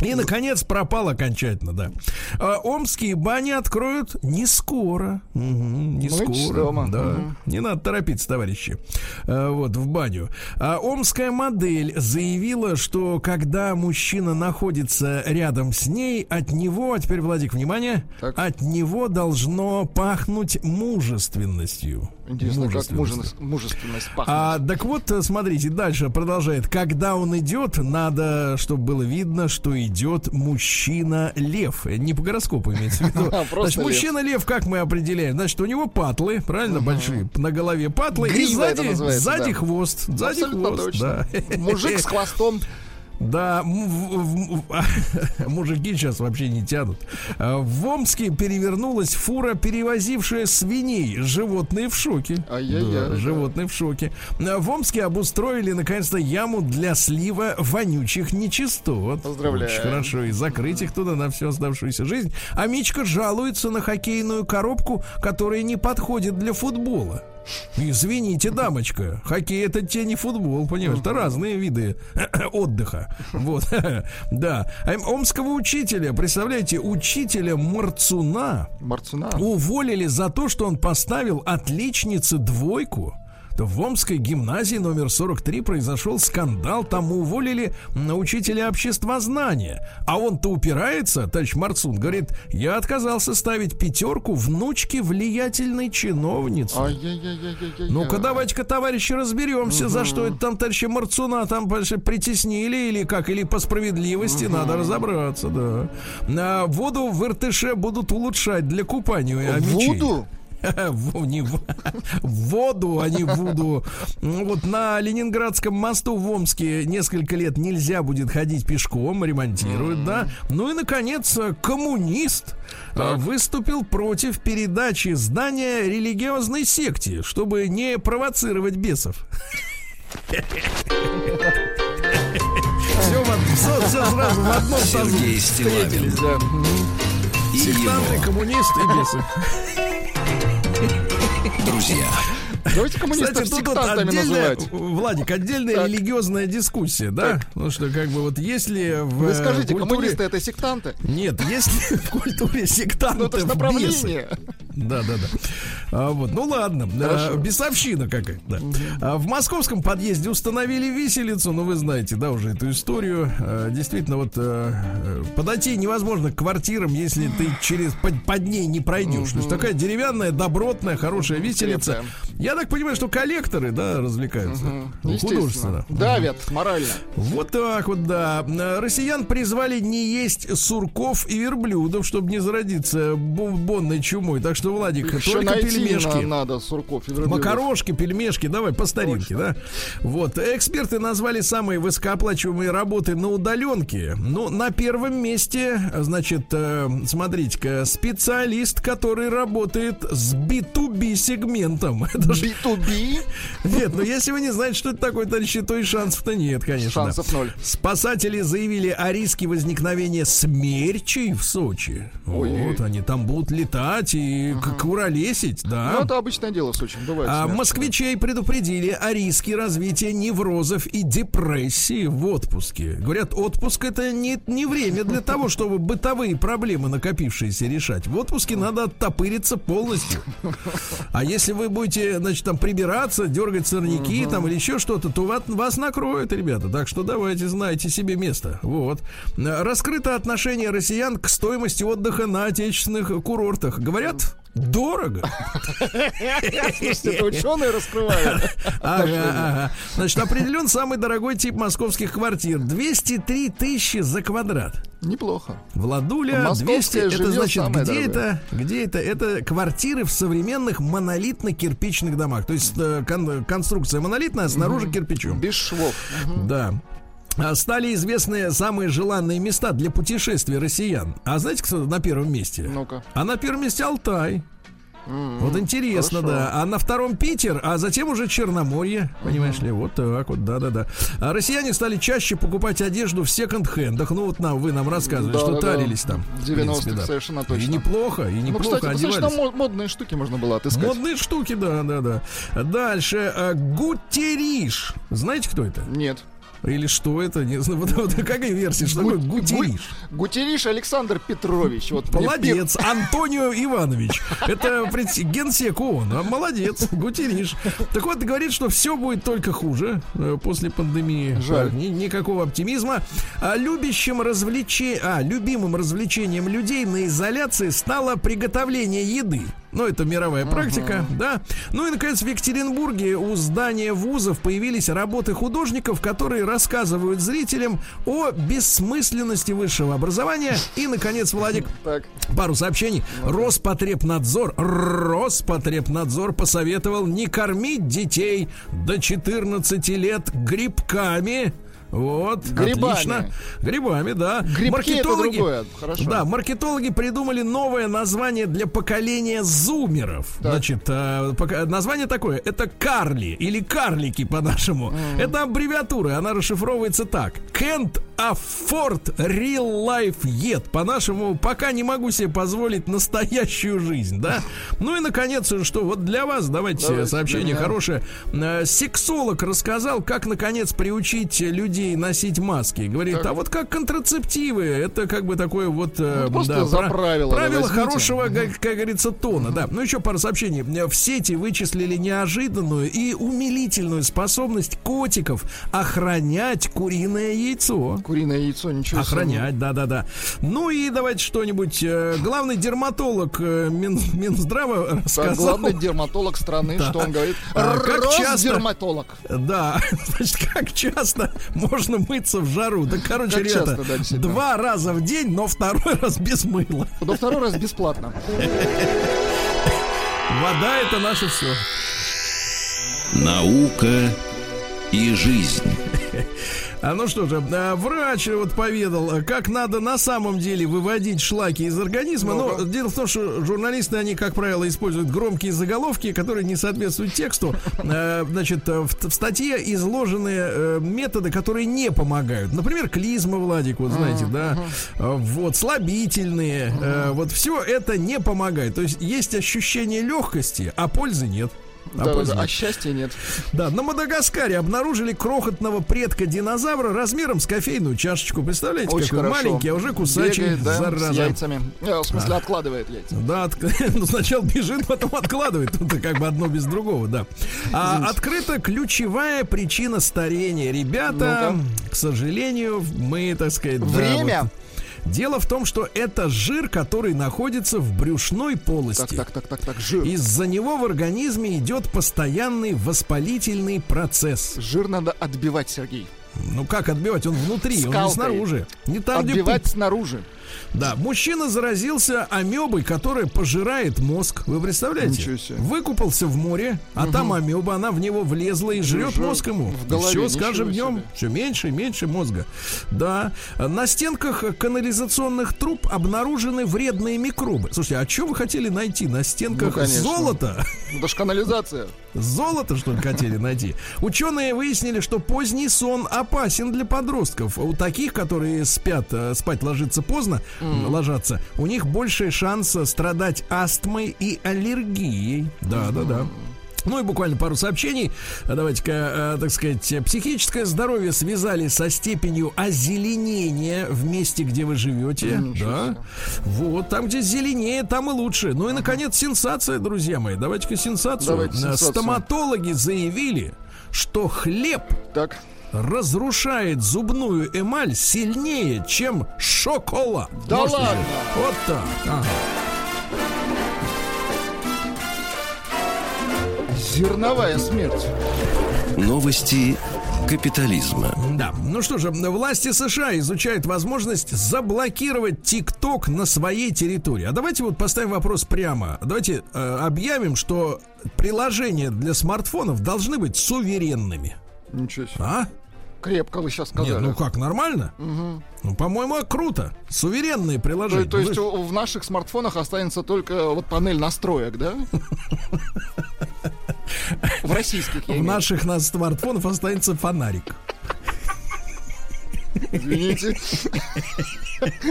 И, наконец, пропал окончательно, да. А, омские бани откроют не скоро. Мгм, не Ну, скоро. Да. Мгм. Не надо торопиться, товарищи. А, вот, в баню. А, омская модель заявила, что когда мужчина находится рядом с ней, от него, а теперь, Владик, внимание, Так. от него должно пахнуть мужественностью. Интересно, как Мужественностью. мужественность, мужественность пахнет. А, так вот, э, смотрите, дальше продолжает. Когда он идет, надо, чтобы было видно, что идет мужчина-лев. Э, Не по гороскопу имеется в виду. <laughs> Просто Значит, лев. мужчина-лев, как мы определяем? Значит, у него патлы, правильно, большие, на голове патлы. и сзади, хвост. Сзади хвост, да. Мужик с хвостом. Да, <laughs> мужики сейчас вообще не тянут. А, В Омске перевернулась фура, перевозившая свиней. Животные в шоке. Ай-яй-яй. Да, животные в шоке. А, В Омске обустроили наконец-то яму для слива вонючих нечистот. Поздравляю. Очень хорошо. И закрыть их туда на всю оставшуюся жизнь. А Мичка жалуется на хоккейную коробку, которая не подходит для футбола. Извините, дамочка, хоккей это те не футбол, понимаешь, это разные виды <coughs> отдыха. Вот, <laughs> да. А Омского учителя, представляете, учителя Марцуна Марцуна. уволили за то, что он поставил отличнице двойку. В Омской гимназии номер 43 произошел скандал. Там уволили учителя обществознания. А он-то упирается, товарищ Марцун, говорит, я отказался ставить пятерку внучке влиятельной чиновницы. Ну-ка, давайте-ка, товарищи, разберемся, за что это там товарища Марцуна там больше притеснили или как, или по справедливости надо разобраться, да. А, воду в Иртыше будут улучшать для купания мечей. В- не в- в воду, а не в Вуду. Вот на Ленинградском мосту в Омске несколько лет нельзя будет ходить пешком, ремонтируют, да. Ну и, наконец, коммунист а, выступил против передачи здания религиозной секте, чтобы не провоцировать бесов. Все, все, сразу в одном. Сергей Стилавин Да. и Сектанты, его коммунист и бесы. Друзья. Давайте коммунистов Кстати, тут отдельная, называть. Владик, отдельная Так. религиозная дискуссия, да? Ну что, как бы вот если в Вы скажите, культуре... коммунисты это сектанты? Нет, если <laughs> в культуре Ну, это сектантов же бесы. направление. Да, да, да. А, вот, ну ладно, а, бесовщина какая-то. да. А, в московском подъезде установили виселицу, ну вы знаете, да, уже эту историю. А, действительно, вот а, подойти невозможно к квартирам, если ты через под, под ней не пройдешь. То есть такая деревянная, добротная, хорошая виселица. Крепкая. Я так понимаю, что коллекторы, да, развлекаются. Естественно. художественно. Давят морально. Вот так вот, да. Россиян призвали не есть сурков и верблюдов, чтобы не зародиться бомбонной чумой. Так что, Владик, Еще только пельмешки. на- надо сурков и верблюдов. Макарошки, пельмешки, давай по старинке, да? Вот. Эксперты назвали самые высокооплачиваемые работы на удаленке. Ну, на первом месте, значит, э, смотрите-ка, специалист, который работает с B2B сегментом. <laughs> Это ж- B2B. Нет, ну если вы не знаете, что это такое, товарищи, то и шансов-то нет, конечно. Шансов ноль. Спасатели заявили о риске возникновения смерчей в Сочи. Ой-ой-ой. Вот они там будут летать и к- куролесить, да. Ну, это обычное дело в Сочи. Бывает. А москвичей предупредили о риске развития неврозов и депрессии в отпуске. Говорят, отпуск это не, не время для того, чтобы бытовые проблемы накопившиеся решать. В отпуске надо оттопыриться полностью. А если вы будете, значит, там прибираться, дергать сорняки там или еще что-то, то вас, вас накроют, ребята. Так что давайте знайте себе место. Вот. Раскрыто отношение россиян к стоимости отдыха на отечественных курортах. Говорят, дорого. Слушайте, это ученые раскрывают. Ага, ага. Значит, определен самый дорогой тип московских квартир. 203 тысячи за квадрат. Неплохо. Владуля, Московское 200, это значит, где дорогое. это? Где это? Это квартиры в современных монолитно-кирпичных домах. То есть э, кон- конструкция монолитная, а снаружи кирпичом. Без швов. Да. А, Стали известны самые желанные места для путешествий россиян. А знаете, кто на первом месте? Ну-ка. А на первом месте Алтай. Вот интересно, хорошо. да. А на втором Питер, а затем уже Черноморье. Понимаешь ли, вот так вот, да-да-да. А россияне стали чаще покупать одежду в секонд-хендах. Ну вот нам, вы нам рассказывали, что Да-да-да. тарились там. В в принципе, 90-х да. совершенно И точно. неплохо, и Ну, неплохо кстати, достаточно одевались. мо- модные штуки можно было отыскать. Модные штуки, да, да, да. Дальше. а, Гутериш. Знаете, кто это? Нет. Или что это? Не знаю. Вот, вот какая версия? Что такое Гу- гутериш? Гу- Гутериш Александр Петрович. Вот мне Молодец, Антонио Иванович. Это генсек ООН. А, Молодец, Гутериш. Так вот, говорит, что все будет только хуже э, после пандемии. Жаль. Ни- никакого оптимизма. А любящим развлече... а, любимым развлечением людей на изоляции стало приготовление еды. Ну, это мировая практика, да. Ну и, наконец, в Екатеринбурге у здания вузов появились работы художников, которые рассказывают зрителям о бессмысленности высшего образования. И, наконец, Владик, Так. Пару сообщений. Роспотребнадзор, Роспотребнадзор посоветовал не кормить детей до 14 лет грибками. Вот, Грибами. отлично. Грибами, да. Грибки это другое, хорошо. Да, маркетологи придумали новое название для поколения зумеров. Значит, э, пока- название такое. Это Карли или карлики по-нашему. Это аббревиатура, она расшифровывается так. Can't afford real life yet. По-нашему, пока не могу себе позволить настоящую жизнь, да? Ну и, наконец, что вот для вас, давайте, Давайте, сообщение меня. хорошее. Э, Сексолог рассказал, как, наконец, приучить людей носить маски. Говорит, Так. а вот как контрацептивы, это как бы такое вот... э, Ну, просто за пра- правило, да, Правило возьмите. хорошего, как, как говорится, тона, да. Ну, еще пару сообщений. В сети вычислили неожиданную и умилительную способность котиков охранять куриное яйцо. Куриное яйцо, ничего. Охранять, да-да-да. Ну и давайте что-нибудь. э, Главный дерматолог э, Мин- Минздрава Так, сказал... главный дерматолог страны, Да. что он говорит? А, как часто- Росдерматолог. Да, <laughs> значит, как часто можно мыться в жару? Да, короче, Как ребята, часто, да, действительно. два раза в день, но второй <laughs> раз без мыла. До второй раз бесплатно. Вода это наше все. Наука и жизнь. А ну что же, а, врач вот поведал, как надо на самом деле выводить шлаки из организма. Но дело в том, что журналисты, они, как правило, используют громкие заголовки, которые не соответствуют тексту. А, Значит, в, статье изложены э, методы, которые не помогают. Например, клизма, Владик, вот знаете, да. Вот, слабительные. Вот все это не помогает. То есть есть ощущение легкости, а пользы нет. А Да, да, а счастья нет. <laughs> Да, на Мадагаскаре обнаружили крохотного предка динозавра размером с кофейную чашечку. Представляете, Очень какой хорошо. маленький, а уже кусачий, Бегает, да, с зараза. яйцами. Э, В смысле, откладывает яйца. Да, от- <laughs> ну, сначала бежит, потом откладывает. <laughs> Тут как бы одно без другого, да. А, открыта ключевая причина старения. Ребята, к сожалению, мы, так сказать... да, Время. вот- Дело в том, что это жир, который находится в брюшной полости. Так, так, так, так, так, жир. Из-за него в организме идет постоянный воспалительный процесс. Жир надо отбивать, Сергей. Ну как отбивать? Он внутри, он не Скалкой. снаружи. Не там, где Отбивать снаружи. Да, мужчина заразился амебой, которая пожирает мозг. Вы представляете? Ничего себе. Выкупался в море, а там амеба, она в него влезла и жрет мозг ему. в голове, Все, с каждым днем себе. все меньше и меньше мозга. Да. На стенках канализационных труб обнаружены вредные микробы. Слушайте, а что вы хотели найти на стенках Ну, конечно. золота? Ну, Это ж канализация. Золото, что ли, хотели найти? Ученые выяснили, что поздний сон опасен для подростков. У таких, которые спят, э, спать ложиться поздно, ложатся, у них больше шанса страдать астмой и аллергией. Да, да, да. Ну и буквально пару сообщений. Давайте-ка, э, так сказать, психическое здоровье связали со степенью озеленения в месте, где вы живете. Да. Вот, там, где зеленее, там и лучше. Ну и, наконец, сенсация, друзья мои. Давайте-ка сенсацию. Давайте сенсацию. Стоматологи заявили, что хлеб Так, разрушает зубную эмаль сильнее, чем шоколад. Да Можете ладно? взять? Вот так. Ага. зерновая смерть. Новости капитализма. Да. Ну что же, власти США изучают возможность заблокировать ТикТок на своей территории. А давайте вот поставим вопрос прямо. Давайте э, объявим, что приложения для смартфонов должны быть суверенными. Ничего себе. А? Крепко вы сейчас сказали. Нет, ну как, нормально? Ну, по-моему, круто. Суверенные то, приложения. то есть Вы- у- в наших смартфонах останется только вот панель настроек, да? <laughs> В российских, в наших на смартфонах останется фонарик. Извините.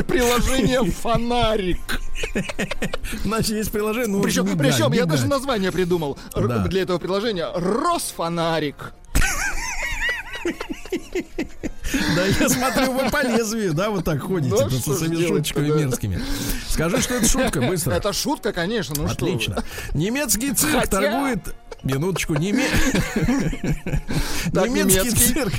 Приложение «Фонарик». <laughs> Значит, есть приложение, ну, Причем, мигать, причем я даже название придумал Да. для этого приложения. «Росфонарик». Да, я смотрю, вы по лезвию, да, вот так ходите что со своими шуточками да. мерзкими. Скажи, что это шутка, быстро. Это шутка, конечно, ну что. Отлично. Немецкий цирк Хотя- торгует... Минуточку, неме... Так, немецкий немецкий. цирк,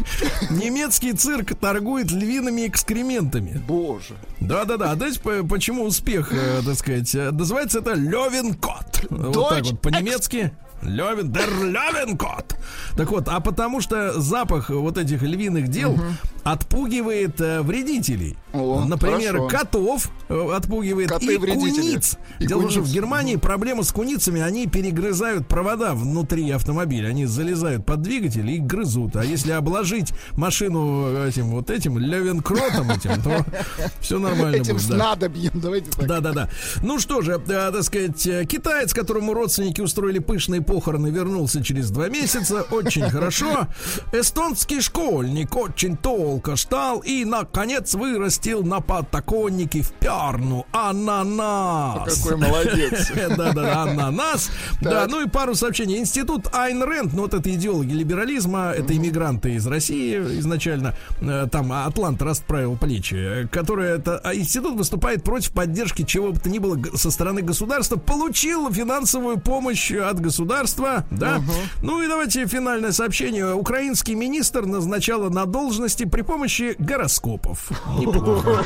немецкий цирк торгует львиными экскрементами. Боже. Да, да, да. А знаете, по- почему успех, э, так сказать, э, называется это Левенкот. Вот так вот по-немецки. Левен, дер Левенкот. Так вот, а потому что запах вот этих львиных дел отпугивает э, вредителей. О, Например, хорошо. котов э, отпугивает Коты и вредители. куниц. И Дело в том, что в. Германии проблема с куницами, они перегрызают провода внутри автомобиля. Они залезают под двигатель и грызут. А если обложить машину этим вот этим левенкротом этим, то <laughs> все нормально Этим будет. да. снадобьем, давайте так. Да, да, да. Ну что же, э, так сказать, э, китаец, которому родственники устроили пышные похороны, вернулся через два месяца. Очень хорошо. Эстонский школьник очень толко стал и, наконец, вырастил на подоконнике в пярну ананас. Какой молодец. <laughs> Да, да, да, ананас. Да, ну и пару сообщений. Институт Айн Рэнд, ну вот это идеологи либерализма, это иммигранты из России изначально, э, там Атлант расправил плечи, э, который это а институт выступает против поддержки чего бы то ни было со стороны государства, получил финансовую помощь от государства, да. Ну и давайте финальное сообщение. Украинский министр назначала на должности при помощи гороскопов. Неплохо.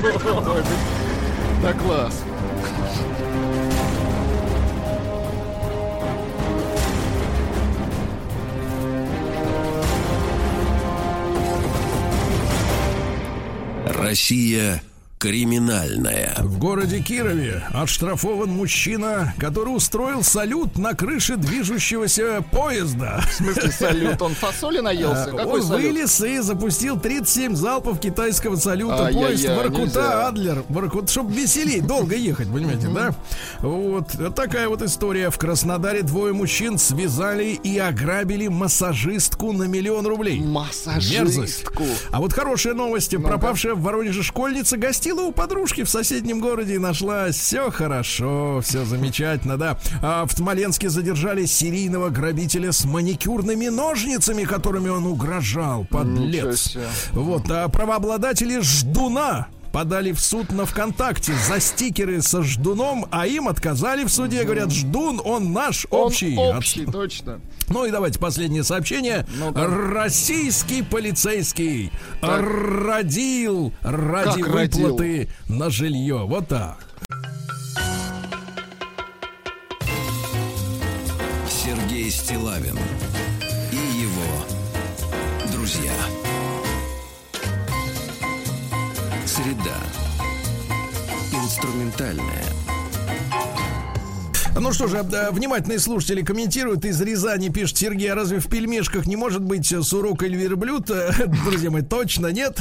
Да класс. Россия криминальная. В городе Кирове отштрафован мужчина, который устроил салют на крыше движущегося поезда. В смысле салют? Он фасоли наелся? Какой А, Он салют? вылез и запустил 37 залпов китайского салюта. Ай-яй-яй, Поезд нельзя. Воркута-Адлер. Воркут, чтобы веселей, долго ехать, понимаете, да? Вот. Такая вот история. В Краснодаре двое мужчин связали и ограбили массажистку на миллион рублей. Мерзость. Массажистку. А вот хорошая новость. Пропавшая в Воронеже школьница гостиница Погостила у подружки в соседнем городе и нашла. Все хорошо, все замечательно, да. А в Смоленске задержали серийного грабителя с маникюрными ножницами, которыми он угрожал. Подлец. Вот, а правообладатели ждуна подали в суд на ВКонтакте за стикеры со ждуном, а им отказали в суде. Говорят, ждун, он наш Он общий. общий, точно. Ну и давайте последнее сообщение. Ну-ка. Российский полицейский родил ради Как родил? выплаты на жилье. Вот так. Сергей Стилавин Среда. Инструментальная. Ну что же, да, внимательные слушатели комментируют. Из Рязани пишет Сергей, а разве в пельмешках не может быть э, сурок или верблюд? Э, <laughs> Друзья мои, точно нет.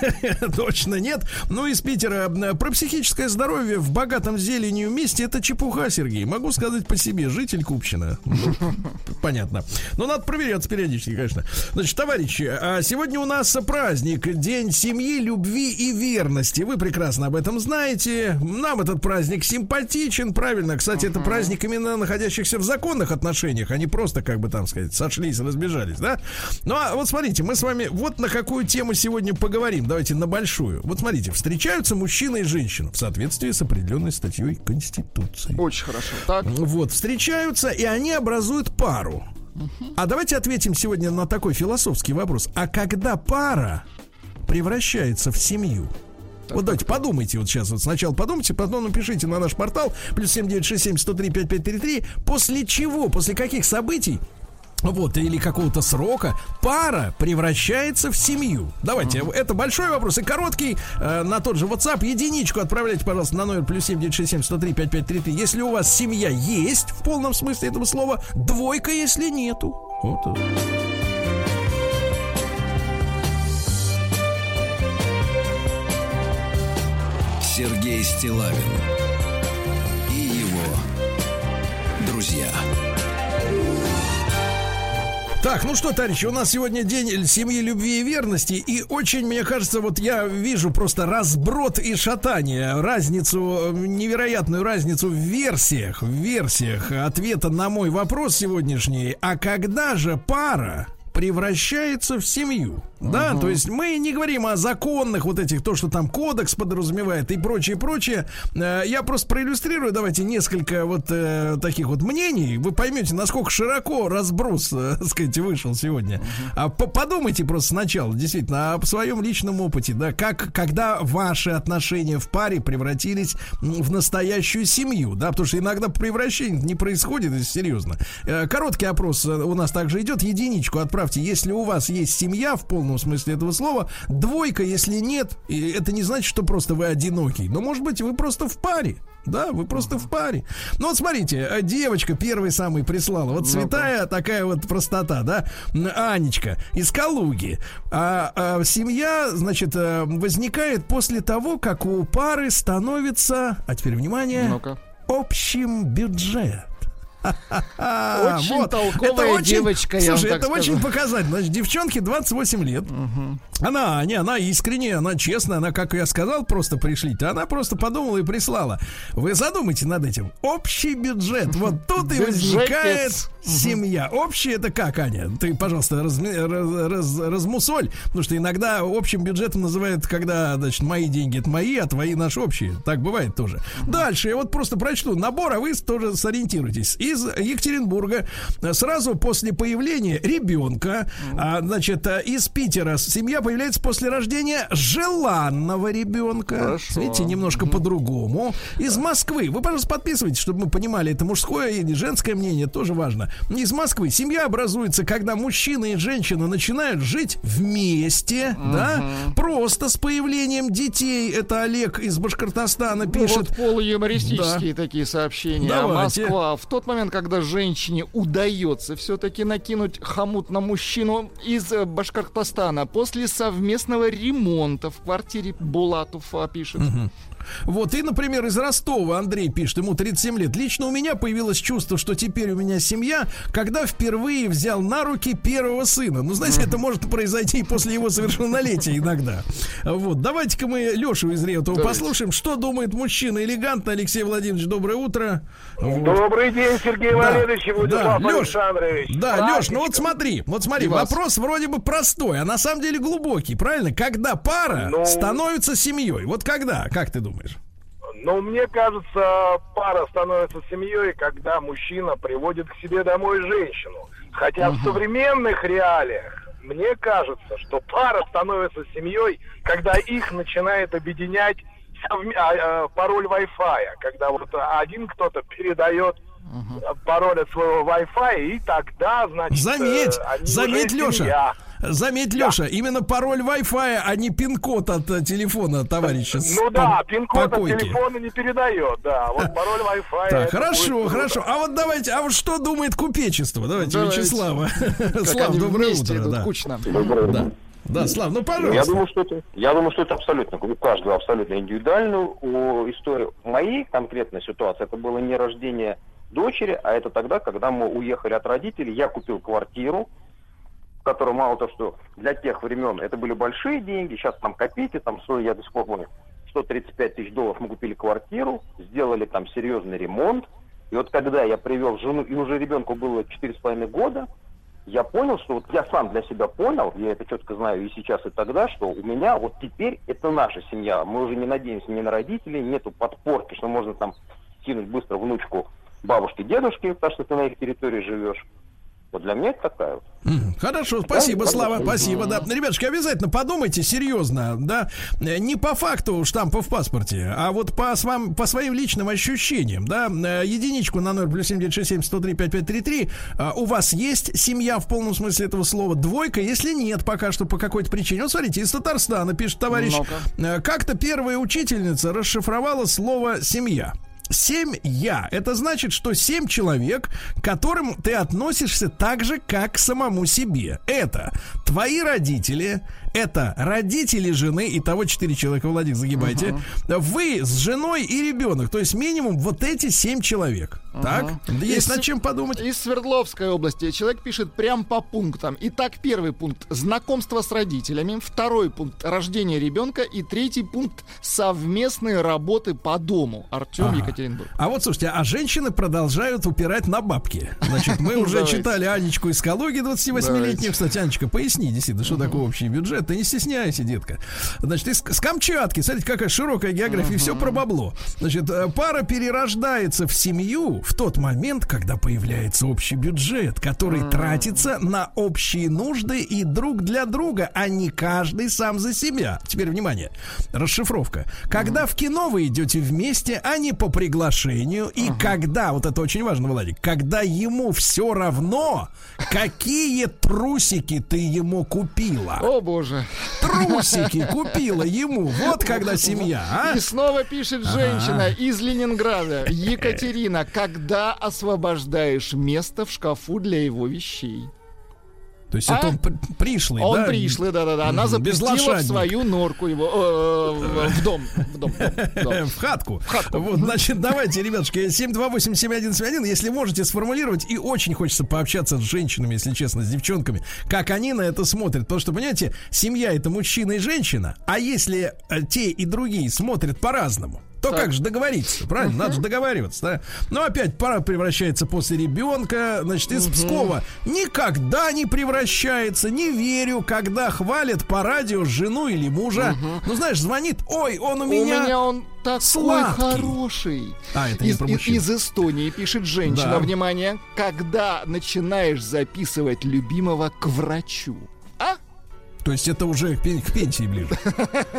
<laughs> Точно нет. Ну, из Питера. э, Про психическое здоровье в богатом зеленью месте это чепуха, Сергей. Могу сказать по себе. Житель Купчина. Ну, <laughs> Понятно. Но надо проверяться периодически, конечно. Значит, товарищи, а сегодня у нас праздник. День семьи, любви и верности. Вы прекрасно об этом знаете. Нам этот праздник симпатичен. Правильно. Кстати, это праздник именно находящихся в законных отношениях. Они просто, как бы там сказать, сошлись, разбежались, да? Ну, а вот смотрите, мы с вами вот на какую тему сегодня поговорим. Давайте на большую. Вот смотрите, встречаются мужчина и женщина в соответствии с определенной статьей Конституции. Очень хорошо. Так, Вот, встречаются, и они образуют пару. А давайте ответим сегодня на такой философский вопрос. А когда пара превращается в семью? Вот давайте подумайте вот сейчас. Вот сначала подумайте, потом напишите на наш портал плюс 7967 103 5533. После чего, после каких событий вот, или какого-то срока пара превращается в семью. Давайте, это большой вопрос и короткий. Э, на тот же WhatsApp единичку отправляйте, пожалуйста, на номер плюс 7967 103 5533. Если у вас семья есть в полном смысле этого слова, двойка, если нету. Вот. Сергей Стилавин и его друзья. Так, ну что, товарищи, у нас сегодня день семьи, любви и верности. И очень, мне кажется, вот я вижу просто разброд и шатание, разницу, невероятную разницу в версиях, в версиях ответа на мой вопрос сегодняшний. А когда же пара превращается в семью. Да, то есть мы не говорим о законных вот этих, то, что там кодекс подразумевает и прочее, прочее. Э, Я просто проиллюстрирую, давайте несколько вот э, таких вот мнений. Вы поймете, насколько широко разброс, э, <laughs> так сказать, вышел сегодня. А по- подумайте просто сначала, действительно, о своем личном опыте, да, как, когда ваши отношения в паре превратились в настоящую семью, да, потому что иногда превращение не происходит, если серьезно. Э, Короткий опрос э, у нас также идет, единичку отправьте, если у вас есть семья в полном смысле этого слова, двойка, если нет, и это не значит, что просто вы одинокий, но может быть вы просто в паре. Да, вы просто в паре. Ну вот смотрите, э, девочка первой самой прислала. Вот святая такая вот простота, да? Анечка из Калуги. А, а семья, значит, э, возникает после того, как у пары становится, а теперь внимание, ну-ка. общим бюджет. <laughs> Очень толковая девочка, я вам Слушай, это скажу. очень показательно. Значит, девчонке 28 лет. Она, не, она искренняя, она честная, она, как я сказал, просто пришлите. Она просто подумала и прислала. Вы задумайте над этим. Общий бюджет. Вот тут и возникает. Семья. Общий это как, Аня? Ты, пожалуйста, разми- раз- раз- размусоль. Потому что иногда общим бюджетом называют, когда, значит, мои деньги это мои, а твои наши общие. Так бывает тоже. Дальше я вот просто прочту набор, а вы тоже сориентируйтесь. Из Екатеринбурга сразу после появления ребенка, а, значит, из Питера семья появляется после рождения желанного ребенка. Хорошо. Видите, немножко по-другому. Из Москвы. Вы, пожалуйста, подписывайтесь, чтобы мы понимали, это мужское или женское мнение, тоже важно. Из Москвы. Семья образуется, когда мужчина и женщина начинают жить вместе, да, просто с появлением детей. Это Олег из Башкортостана Ну, пишет. вот полуюмористические такие сообщения. Давайте. А Москва в тот момент, когда женщине удается все-таки накинуть хомут на мужчину из э, Башкортостана после совместного ремонта в квартире Булатова пишет. Вот, и, например, из Ростова Андрей пишет, ему 37 лет. Лично у меня появилось чувство, что теперь у меня семья, когда впервые взял на руки первого сына. Ну, знаете, это может произойти и после его совершеннолетия иногда. Вот, давайте-ка мы Лешу из Реутова Давайте. послушаем, что думает мужчина элегантно. Алексей Владимирович, доброе утро. Вот. Добрый день, Сергей Да, Валерьевич и Владислав да, Лёш, Александрович. Да, Леш, ну вот смотри, вот смотри, И вас. вопрос вроде бы простой, а на самом деле глубокий, правильно? Когда пара Ну- становится семьей? Вот когда, как ты думаешь? Ну, мне кажется, пара становится семьей, когда мужчина приводит к себе домой женщину. Хотя в современных реалиях мне кажется, что пара становится семьей, когда их начинает объединять совм- а, а, пароль Wi-Fi, когда вот один кто-то передает а, пароль от своего Wi-Fi, и тогда, значит, Заметь, э, заметь, Леша. Заметь, Леша, именно пароль Wi-Fi, а не пин-код от э, телефона товарища. Ну да, пин-код от телефона не передает, да. Вот пароль Wi-Fi. Так, хорошо, хорошо. А вот давайте, а вот что думает купечество? Давайте, Давайте. Вячеслава. <laughs> Слав, доброе утро. идут Да. кучно. Да. Да, Слав, ну Я пожалуйста. думаю, что это, я думаю, что это абсолютно, у каждого абсолютно индивидуальную историю. В моей конкретной ситуации это было не рождение дочери, а это тогда, когда мы уехали от родителей, я купил квартиру, в которой мало то, что для тех времен это были большие деньги, сейчас там копейки, там стоит, я до сих пор помню, 135 тысяч долларов мы купили квартиру, сделали там серьезный ремонт, и вот когда я привел жену, и уже ребенку было 4,5 года, я понял, что вот я сам для себя понял, я это четко знаю и сейчас, и тогда, что у меня вот теперь это наша семья. Мы уже не надеемся ни на родителей, нету подпорки, что можно там кинуть быстро внучку бабушке, дедушке, потому что ты на их территории живешь. Вот для меня это такая вот. Хорошо, спасибо, Да, Слава, спасибо, да. Ребятушки, обязательно подумайте серьезно, да, Э, не по факту штампа в паспорте, а вот по, свам- по своим личным ощущениям, да, Э, единичку на 0 плюс 7967 103 5533, А, у вас есть семья в полном смысле этого слова, двойка, если нет пока что по какой-то причине. Вот смотрите, из Татарстана пишет товарищ, э, как-то первая учительница расшифровала слово «семья». Семья. Это значит, что семь человек, к которым ты относишься так же, как к самому себе. Это твои родители, это родители жены, и того четыре человека, Владик, загибайте. Вы с женой и ребенок. То есть минимум вот эти семь человек. Так? Есть Из- над чем подумать. Из Свердловской области человек пишет прям по пунктам. Итак, первый пункт – знакомство с родителями. Второй пункт – рождение ребенка. И третий пункт – совместные работы по дому. Артем, Ага. Екатеринбург. А вот слушайте, а женщины продолжают упирать на бабки. Значит, мы уже Давайте. читали Анечку из Калуги 28-летнюю. Давайте. Кстати, Анечка, поясни действительно, что такое общий бюджет. Ты не стесняйся, детка. Значит, из, с Камчатки, смотрите, какая широкая география, все про бабло. Значит, э, пара перерождается в семью в тот момент, когда появляется общий бюджет, который тратится на общие нужды и друг для друга, а не каждый сам за себя. Теперь внимание, расшифровка. Когда в кино вы идете вместе, а не по приглашению, и когда, вот это очень важно, Владик, когда ему все равно, какие трусики ты ему купила. О, боже. Трусики купила ему. Вот когда семья, а? И снова пишет женщина из Ленинграда. Екатерина, когда освобождаешь место в шкафу для его вещей? То есть А? это он при- пришлый, Он да? пришлый, да-да-да. Она запустила в свою норку его. э, в- В дом. В дом. в дом. В <laughs> хатку. Вот, значит, давайте, ребятушки, 728-7171, если можете сформулировать, и очень хочется пообщаться с женщинами, если честно, с девчонками, как они на это смотрят. Потому что, понимаете, семья это мужчина и женщина, а если э, те и другие смотрят по-разному, то как же договориться, правильно? Надо же договариваться, да? Но опять пара превращается после ребенка, значит, из Пскова никогда не превращается, не верю, когда хвалят по радио жену или мужа. Ну, знаешь, звонит, ой, он у У меня... меня он такой сладкий. хороший. А, это не из, про из- из Эстонии пишет женщина. Да. Внимание. Когда начинаешь записывать любимого к врачу. А? То есть это уже к, пен- к пенсии ближе. <laughs>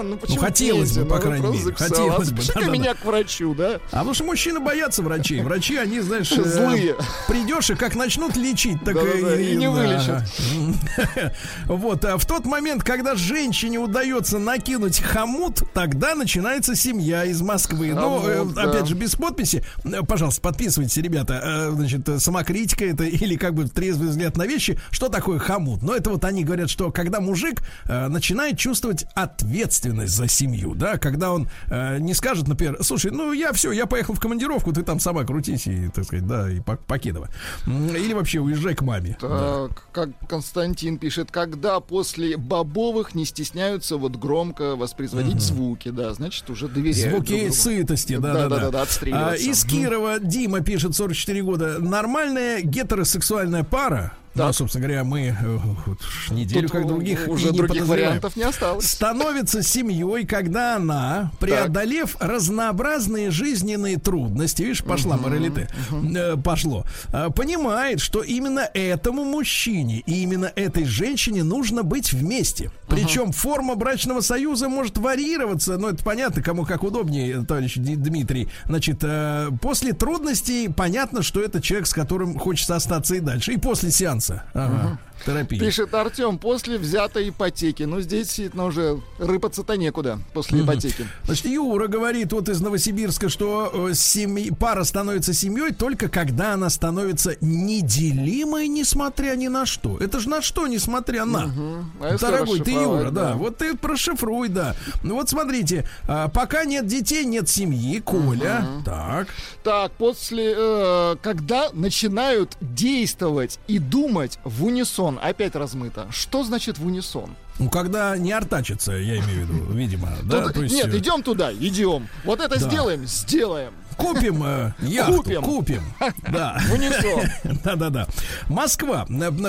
Ну, почему хотелось бы, пенсия? по Ну, крайней мере. Хотелось бы, меня к врачу, да? А потому что мужчины боятся врачей. Врачи, они, знаешь, э, Злые. Придешь и как начнут лечить, так и не вылечат. <laughs> Вот, а в тот момент, когда женщине удается накинуть хомут, тогда начинается семья из Москвы. Ну, э, Хомут, да. опять же, без подписи. Э, Пожалуйста, подписывайтесь, ребята. Э, Значит, э, самокритика это или как бы трезвый взгляд на вещи. Что такое хомут? Ну, это вот они говорят, что когда мужик человек э, начинает чувствовать ответственность за семью, да, когда он э, не скажет, например, слушай, ну я все, я поехал в командировку, ты там сама крутись и, так сказать, да, и покидывай. Или вообще уезжай к маме. Так, да. как Константин пишет, когда после бобовых не стесняются вот громко воспроизводить угу. звуки, да, значит, уже доверяют. Звуки друг сытости, да, да, да, да, да, а, Из Кирова Дима пишет, 44 года, нормальная гетеросексуальная пара, так. Ну, собственно говоря, мы э, вот, неделю Тут как других уже других вариантов не осталось. Становится семьей, когда она, преодолев так. разнообразные жизненные трудности, видишь, пошла угу, моралите, угу. э, пошло, э, понимает, что именно этому мужчине и именно этой женщине нужно быть вместе. Причем угу. форма брачного союза может варьироваться, но это понятно, кому как удобнее, товарищ Дмитрий. Значит, после трудностей понятно, что это человек, с которым хочется остаться и дальше. И после сеанса сеанса. Ага. Терапии. Пишет Артем, после взятой ипотеки. Ну, здесь действительно уже рыпаться-то некуда после ипотеки. Значит, Юра говорит вот из Новосибирска, что э, семьи, пара становится семьей только когда она становится неделимой, несмотря ни на что. Это же на что, несмотря на. Угу. А Дорогой ты, Юра, да. да. Вот ты прошифруй, да. Ну вот смотрите, а, пока нет детей, нет семьи. Коля. Угу. Так. Так, после, э, когда начинают действовать и думать в унисон унисон опять размыто. Что значит в унисон? Ну, когда не артачится, я имею в виду, видимо. Да? То есть... Нет, э, идем туда, идем. Вот это да. сделаем, сделаем. Купим э, яхту, купим. купим. <laughs> Да. <laughs> Да-да-да. Москва.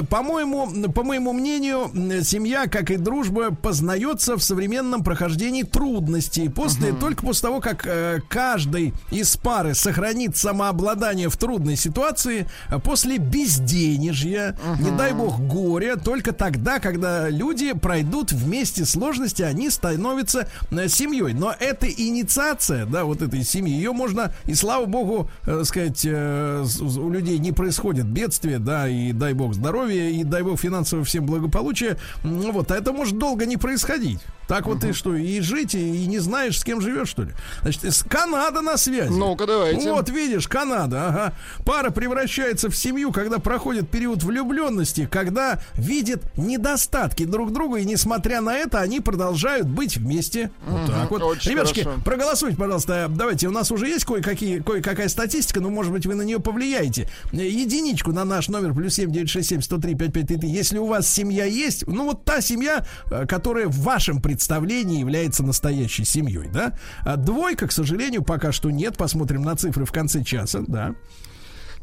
По-моему, по моему мнению, семья, как и дружба, познается в современном прохождении трудностей. После, угу. Только после того, как э, каждый из пары сохранит самообладание в трудной ситуации, э, после безденежья, угу. не дай бог горя, только тогда, когда люди пройдут вместе сложности, они становятся э, семьей. Но эта инициация, да, вот этой семьи, ее можно и слава богу, э, сказать, э, у людей не происходит бедствия, да, и дай бог здоровья, и дай бог финансового всем благополучия. Вот, а это может долго не происходить. Так вот угу. ты что, и жить, и, и не знаешь, с кем живешь, что ли? Значит, с Канада на связи. Ну-ка, давайте. Вот, видишь, Канада, ага. Пара превращается в семью, когда проходит период влюбленности, когда видит недостатки друг друга, и несмотря на это, они продолжают быть вместе. Угу, вот так вот. Очень Ребятушки, проголосуйте, пожалуйста. Давайте, у нас уже есть кое-какие, кое-какая статистика, но, может быть, вы на нее повлияете. Единичку на наш номер плюс семь девять шесть семь сто три пять пять три. Если у вас семья есть, ну вот та семья, э, которая в вашем представлении является настоящей семьей, да? А двойка, к сожалению, пока что нет. Посмотрим на цифры в конце часа, да.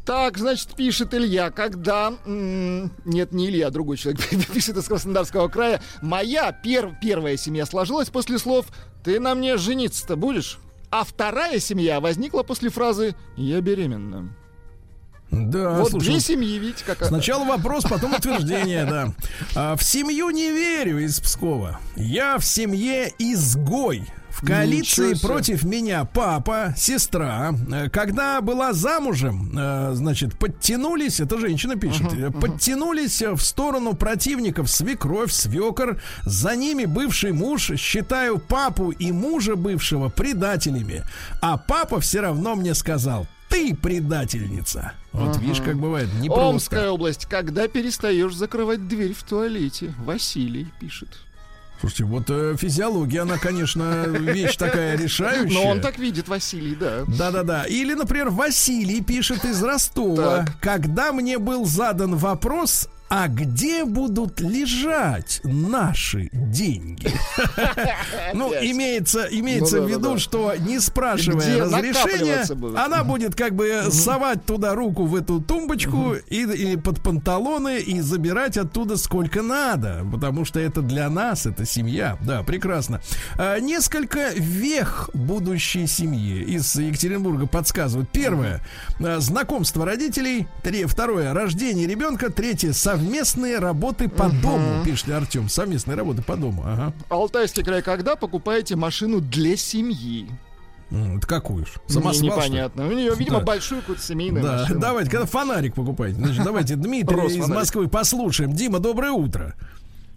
Так, значит, пишет Илья, когда... нет, не Илья, другой человек <laughs> пишет из Краснодарского края. Моя пер... первая семья сложилась после слов «Ты на мне жениться-то будешь?» А вторая семья возникла после фразы «Я беременна». Да, вот слушай, две семьи, видите, как Сначала вопрос, потом утверждение, да. А, в семью не верю из Пскова. Я в семье изгой. В коалиции против меня папа, сестра. Э, когда была замужем, э, значит, подтянулись, это женщина пишет, uh-huh, uh-huh. подтянулись в сторону противников свекровь, свекор. За ними бывший муж. Считаю папу и мужа бывшего предателями. А папа все равно мне сказал, ты предательница. Вот ага. видишь, как бывает, не Омская область. Когда перестаешь закрывать дверь в туалете? Василий пишет. Слушайте, вот э, физиология, она, конечно, вещь такая решающая. Но он так видит, Василий, да. Да-да-да. Или, например, Василий пишет из Ростова. Так. Когда мне был задан вопрос, а где будут лежать наши деньги? <laughs> Ну, имеется, имеется ну в виду, что не спрашивая разрешения, она будет как бы совать туда руку в эту тумбочку и, под панталоны и забирать оттуда сколько надо, потому что это для нас, это семья. Да, прекрасно. А, несколько вех будущей семьи из Екатеринбурга подсказывают. Первое, а, знакомство родителей. Второе, рождение ребенка. Третье, совместное совместные работы по угу. дому, пишет Артем. Совместные работы по дому. Ага. Алтайский край, когда покупаете машину для семьи? Это какую ж? Самосвал, Непонятно. У нее, видимо, да. большую какую-то семейную да. машину. Давайте, когда фонарик покупаете. Значит, давайте Дмитрий из Москвы послушаем. Дима, доброе утро.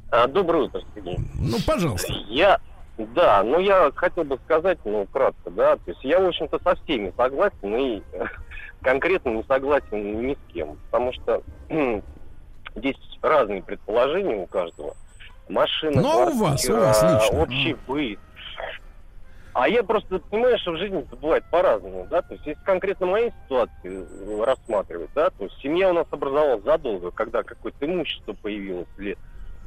А, доброе утро, Сергей. Ну, пожалуйста. Я, да, ну я хотел бы сказать, ну, кратко, да, то есть я, в общем-то, со всеми согласен и конкретно не согласен ни с кем, потому что <clears throat> Здесь разные предположения у каждого. машина, Ну, а у вас, у вас квартира, лично. общий быт. А я просто понимаю, что в жизни бывает по-разному, да, то есть если конкретно моей ситуации э, рассматривать, да, то есть семья у нас образовалась задолго, когда какое-то имущество появилось, или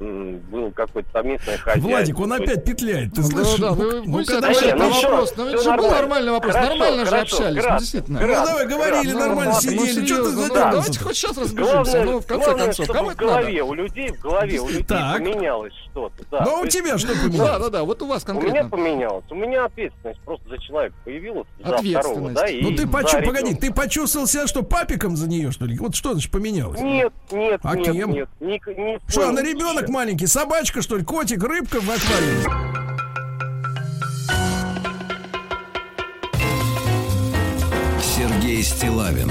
м, было какое-то совместное хозяйство. Владик, он опять петляет. Ты Ну, слышишь? да, да, Ну, ну, будете когда- ну всё, вопрос. Ну, это же был нормальный вопрос. Хорошо, Нормально же хорошо, общались, ну, Град, действительно. Ну, Град, давай, говорили, Град, нормально ну, сидели. Ну, Что ты серьезно, за да, дела? давайте хоть сейчас разбежимся. Главное, Ну, в конце главное, концов, кому в это надо? голове, у людей, в голове у людей Так. поменялось что-то. Да. Ну, а у есть тебя что <laughs> Да, поменялось? да, да, вот у вас У меня конкретно. поменялось. У меня ответственность просто за человека появилась. За второго, Ответственность. да, и Ну, ты погоди, ты почувствовал себя, что папиком за нее, что ли? Вот что значит поменялось? Нет, нет, А нет, кем? нет. Что, она ребенок случае. маленький, собачка, что ли, котик, рыбка в аквариуме? Сергей Стилавин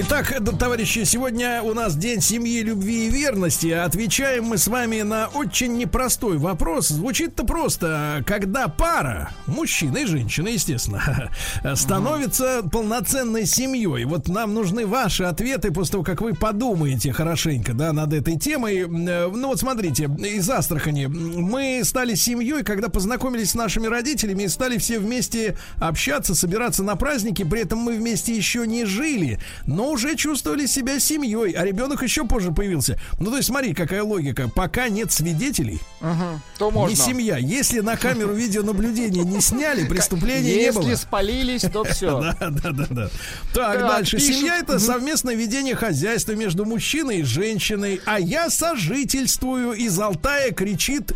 Итак, товарищи, сегодня у нас День семьи, любви и верности. Отвечаем мы с вами на очень непростой вопрос. Звучит-то просто. Когда пара, мужчина и женщина, естественно, <laughs> становится полноценной семьей. Вот нам нужны ваши ответы после того, как вы подумаете хорошенько, да, над этой темой. Э, Ну вот смотрите, из Астрахани. Мы стали семьей, когда познакомились с нашими родителями и стали все вместе общаться, собираться на праздники. При этом мы вместе еще не жили, но уже чувствовали себя семьей, а ребенок еще позже появился. Ну, то есть, смотри, какая логика. Пока нет свидетелей, Мгм, То не можно. семья. Если на камеру видеонабления не сняли, преступления не было. Если спалились, то <laughs> все. Да, да, да, да. Так, дальше. Семья это совместное ведение хозяйства между мужчиной и женщиной. А я сожительствую из Алтая, кричит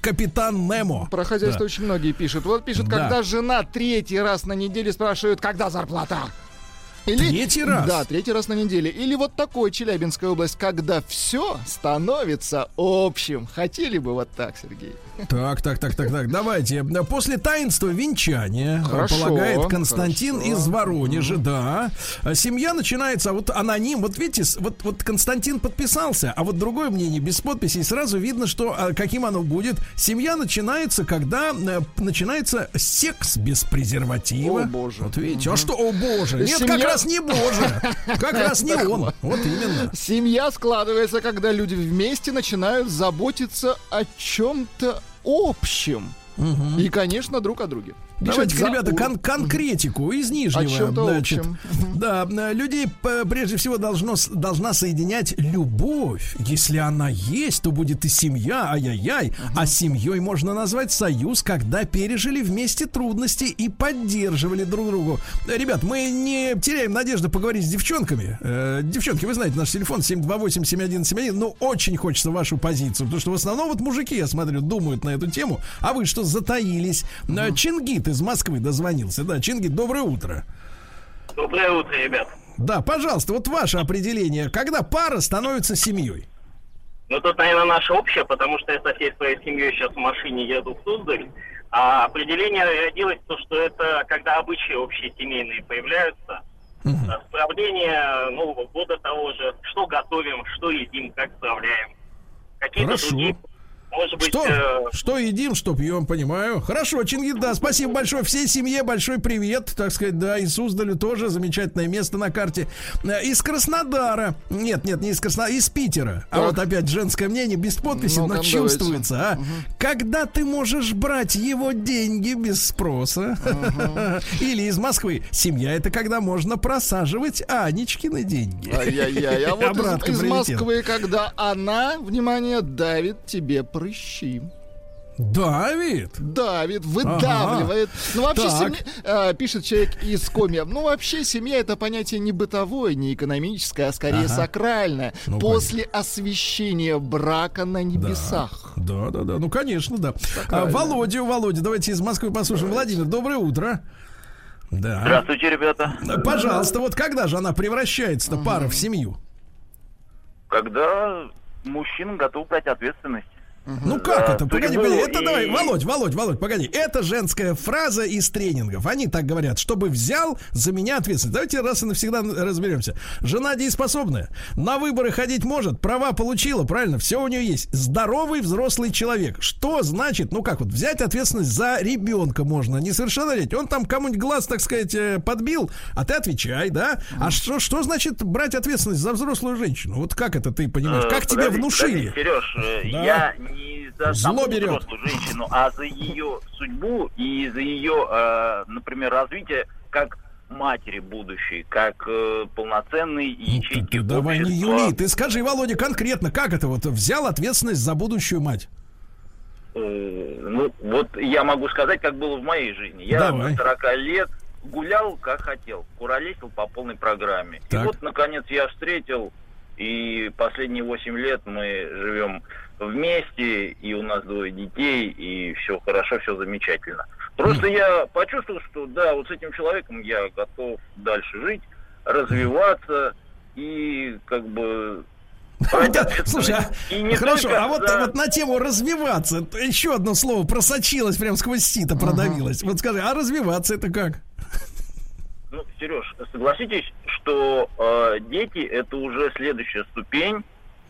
капитан Немо. Про хозяйство Да. очень многие пишут. Вот пишут, Да. когда жена третий раз на неделе спрашивает, когда зарплата. Или, Третий раз? Да, третий раз на неделе. Или вот такой Челябинская область, когда все становится общим. Хотели бы вот так, Сергей? Так, так, так, так, так. Давайте. После таинства венчания, Хорошо, полагает Константин хорошо. из Воронежа, да. А Семья начинается, а вот аноним, вот видите, вот, вот Константин подписался, а вот другое мнение без подписи, и сразу видно, что а, каким оно будет. Семья начинается, когда э, начинается секс без презерватива. О, боже. Вот видите, а что, о боже. Нет, Семья- как раз не боже. Как раз не он. <laughs> Вот именно. Семья складывается, когда люди вместе начинают заботиться о чем-то общем. И, конечно, друг о друге. Давайте, за- ребята, кон- конкретику из Нижнего. значит. Да, э, людей прежде всего должно, должна соединять любовь. Если она есть, то будет и семья, ай-яй-яй. А семьей можно назвать союз, когда пережили вместе трудности и поддерживали друг другу. Ребят, мы не теряем надежды поговорить с девчонками. Э, девчонки, вы знаете, наш телефон 728-7171. Ну, очень хочется вашу позицию, потому что в основном вот мужики, я смотрю, думают на эту тему. А вы что, затаились? Э, Чингит из Москвы дозвонился. Да, Чингит, доброе утро. Доброе утро, ребят. Да, пожалуйста, вот ваше определение, когда пара становится семьей. Ну, тут, наверное, наше общее, потому что я со всей своей семьей сейчас в машине еду в Суздаль. А определение родилось то, что это когда обычаи общие семейные появляются. А Справление Нового года того же, что готовим, что едим, как справляем. Какие-то Хорошо. другие, может быть, Что? э, Что едим, что пьем, понимаю. Хорошо, Чингит, да, спасибо большое. Всей семье большой привет, так сказать, да, и Суздалю тоже замечательное место на карте. Э, Из Краснодара. Нет, нет, не из Краснодара, из Питера. А Так. вот опять женское мнение без подписи, Ну-ка, но давайте. чувствуется, а. Когда ты можешь брать его деньги без спроса? Или из Москвы. Семья это когда можно просаживать Анечкины деньги. Ай-яй-яй. А вот из, из. Москвы, когда она, внимание, давит тебе прыщи. Давид. Давит, выдавливает. Ну, вообще, Так. семья, э, пишет человек из Коми. Ну, вообще, семья это понятие не бытовое, не экономическое, а скорее Ага. сакральное. Ну, После освещения брака на небесах. Да, да, да. Ну, конечно, да. А. Володя, Володя, давайте из Москвы послушаем. Владимир, доброе утро. Да. Здравствуйте, ребята. Да, Пожалуйста, вот когда же она превращается-то, пара, в семью? Когда мужчина готов брать ответственность. Ну как Да, это? Погоди, погоди, это и- давай, Володь, Володь, Володь, погоди. Это женская фраза из тренингов. Они так говорят, чтобы взял за меня ответственность. Давайте раз и навсегда разберемся. Жена дееспособная, на выборы ходить может, права получила, правильно, все у нее есть. Здоровый взрослый человек. Что значит, ну как вот, взять ответственность за ребенка можно, несовершеннолетний. Он там кому-нибудь глаз, так сказать, э, подбил, а ты отвечай, да? А что, что значит брать ответственность за взрослую женщину? Вот как это ты понимаешь? Э, Как тебе внушили? подожди, Сереж, э, Да. я не за Зло берет. взрослую женщину, а за ее судьбу и за ее, э, например, развитие как матери будущей, как э, полноценной ячейки Ты давай не. Юли, ты скажи, Володя, конкретно, как это вот взял ответственность за будущую мать? Э, Ну, вот я могу сказать, как было в моей жизни. Я Давай. до 40 лет гулял, как хотел, куролесил по полной программе. Так. И вот, наконец, я встретил, и последние 8 лет мы живем вместе, и у нас двое детей, и все хорошо, все замечательно. Просто я почувствовал, что да, вот с этим человеком я готов дальше жить, развиваться, и как бы... Да. Слушай, а- хорошо, а вот, за- вот на тему развиваться, еще одно слово просочилось, прям сквозь сито продавилось. Вот скажи, а развиваться это как? Ну, Сереж, согласитесь, что э, дети это уже следующая ступень,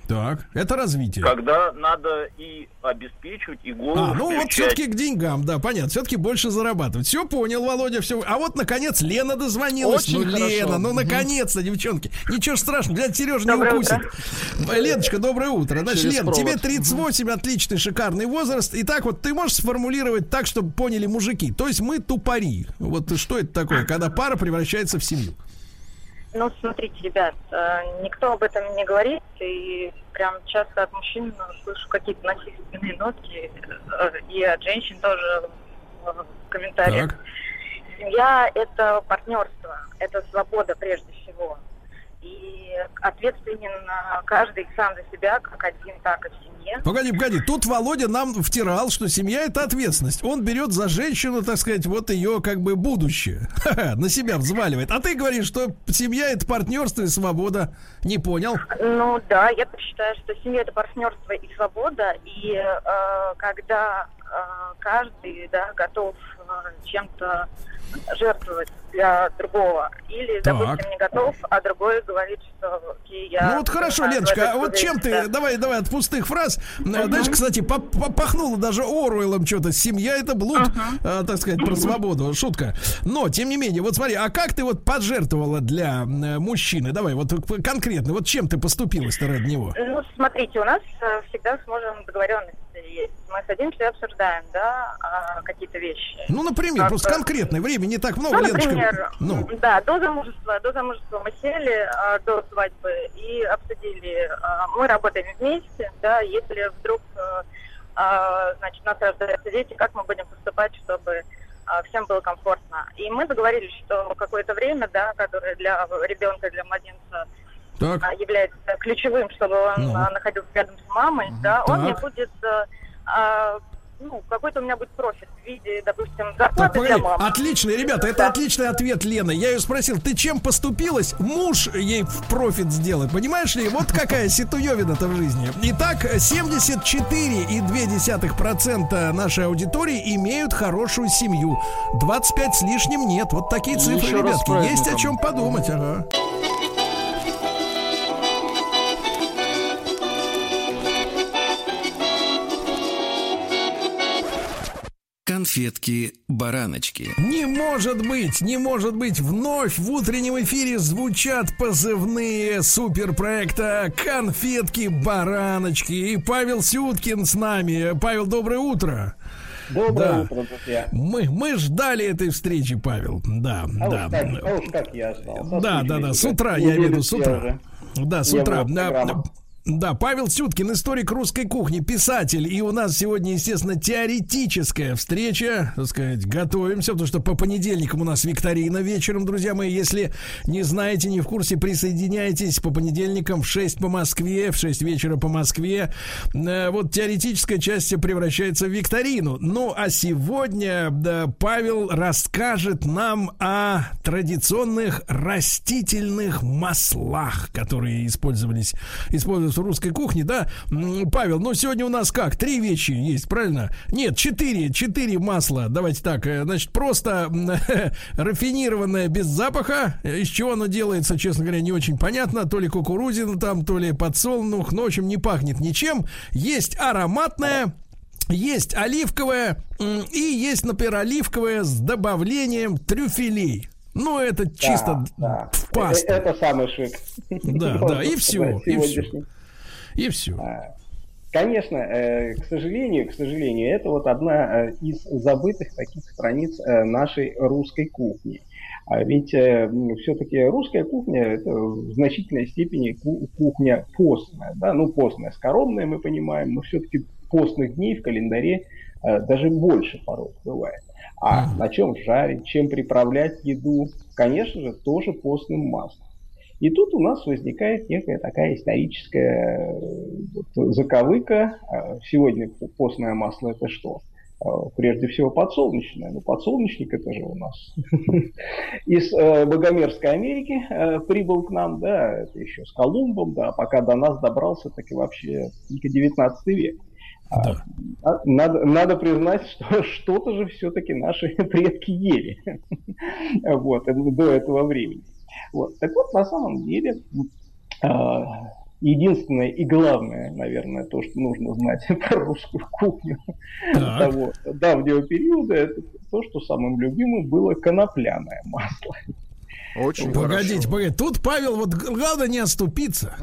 Так, это развитие. когда надо и обеспечивать, и голову А, ну вот включать. все-таки к деньгам, да, понятно. Все-таки больше зарабатывать. Все понял, Володя, все. А вот, наконец, Лена дозвонилась. Очень ну, хорошо. Лена, ну, наконец-то, девчонки. Ничего страшного, дядя Сережа не укусит. Э, Леночка, доброе утро. Значит, Через Лен, провод. тебе 38, отличный, шикарный возраст. Итак, вот ты можешь сформулировать так, чтобы поняли мужики. То есть мы тупари. Вот что это такое, когда пара превращается в семью? Ну, смотрите, ребят, э, никто об этом не говорит, и прям часто от мужчин слышу какие-то насильственные нотки, э, и от женщин тоже э, в комментариях. Так. Семья – это партнерство, это свобода прежде всего. И ответственен каждый сам за себя, как один, так и в семье. Погоди, погоди, тут Володя нам втирал, что семья это ответственность. Он берет за женщину, так сказать, вот ее как бы будущее. На себя взваливает. А ты говоришь, что семья это партнерство и свобода. Не понял? Ну да, я считаю, что семья это партнерство и свобода, и э, когда э, каждый да, готов чем-то жертвовать для другого, или, Так. допустим, не готов, а другой говорит, что окей, я... ну вот хорошо, Леночка, а вот чем ты, да. давай, давай от пустых фраз. Знаешь, кстати, пахнуло даже Оруэллом что-то. Семья это блуд, э, так сказать, про свободу. Шутка. Но, тем не менее, вот смотри, а как ты вот пожертвовала для э, мужчины? Давай, вот конкретно, вот чем ты поступилась-то ради него? Ну, смотрите, у нас э, всегда с мужем договоренности есть. Мы садимся и обсуждаем, да, а, какие-то вещи. Ну, например, Как просто бы- конкретно. Времени не так много, Ну, Леночка. например, Ну, да, до замужества, до замужества мы сели а, до свадьбы и обсудили, а, мы работаем вместе, да, если вдруг, а, значит, у нас рождаются дети, как мы будем поступать, чтобы всем было комфортно. И мы договорились, что какое-то время, да, которое для ребенка, для младенца так. а, является ключевым, чтобы он Ну. а, находился рядом с мамой, да, он мне Так. будет, а, а, ну, какой-то у меня будет профит в виде, допустим, Так, зарплаты для погоди. мамы. Отлично, ребята, это Да. отличный ответ Лены. Я ее спросил, ты чем поступилась? Муж ей в профит сделает. Понимаешь ли, вот какая ситуевина-то в жизни. Итак, 74,2% нашей аудитории имеют хорошую семью. 25 с лишним нет. Вот такие цифры, Еще ребятки. Есть о чем подумать. Ага. Конфетки-бараночки. Не может быть, не может быть. Вновь в утреннем эфире звучат позывные суперпроекта «Конфетки-бараночки». И Павел Сюткин с нами. Павел, доброе утро. Доброе Да. утро, друзья. Мы, мы ждали этой встречи, Павел. Да, А да. уж как, а уж как я ждал. Да, да, да, с утра, я имею в виду, Неделю с утра. уже. Да, с утра. Да. Да, Павел Сюткин, историк русской кухни, писатель. И у нас сегодня, естественно, теоретическая встреча. Так сказать, готовимся, потому что по понедельникам у нас викторина вечером, друзья мои. Если не знаете, не в курсе, присоединяйтесь по понедельникам в 6 по Москве, в 6 вечера по Москве. Э, Вот теоретическая часть превращается в викторину. Ну, а сегодня да, Павел расскажет нам о традиционных растительных маслах, которые использовались, используются плюс русской кухни, да, Павел, ну сегодня у нас как? Три вещи есть, правильно? Нет, четыре, четыре масла. Давайте так, э, значит, просто <laughs> рафинированное без запаха. Из чего оно делается, честно говоря, не очень понятно. То ли кукурузина там, то ли подсолнух, ну, в общем, не пахнет ничем. Есть ароматное, есть оливковое и есть, например, оливковое с добавлением трюфелей. Ну, это чисто да. в пасту. Это, это самый шик. Да, да, и все, и все. И все. Конечно, э, к сожалению, к сожалению, это вот одна э, из забытых таких страниц э, нашей русской кухни. А ведь все-таки русская кухня это в значительной степени ку- кухня постная, да, ну постная, скоромная мы понимаем, но все-таки постных дней в календаре даже больше порой бывает. А на чем жарить, чем приправлять еду, конечно же, тоже постным маслом. И тут у нас возникает некая такая историческая э, заковыка. А Сегодня постное масло это что? А, Прежде всего подсолнечное. Ну, подсолнечник это же у нас <laughs> из э, Богомерской Америки э, прибыл к нам, да, это еще с Колумбом, да, пока до нас добрался, так и вообще только 19 век. А, а, Надо, надо признать, что <laughs> что-то же все-таки наши <laughs> предки ели вот, э, до этого времени. Вот. Так вот, на самом деле, а, единственное и главное, наверное, то, что нужно знать <laughs> про русскую кухню <laughs> того давнего периода, это то, что самым любимым было конопляное масло. Очень Погодите, погодите. Тут, Павел, вот главное не оступиться.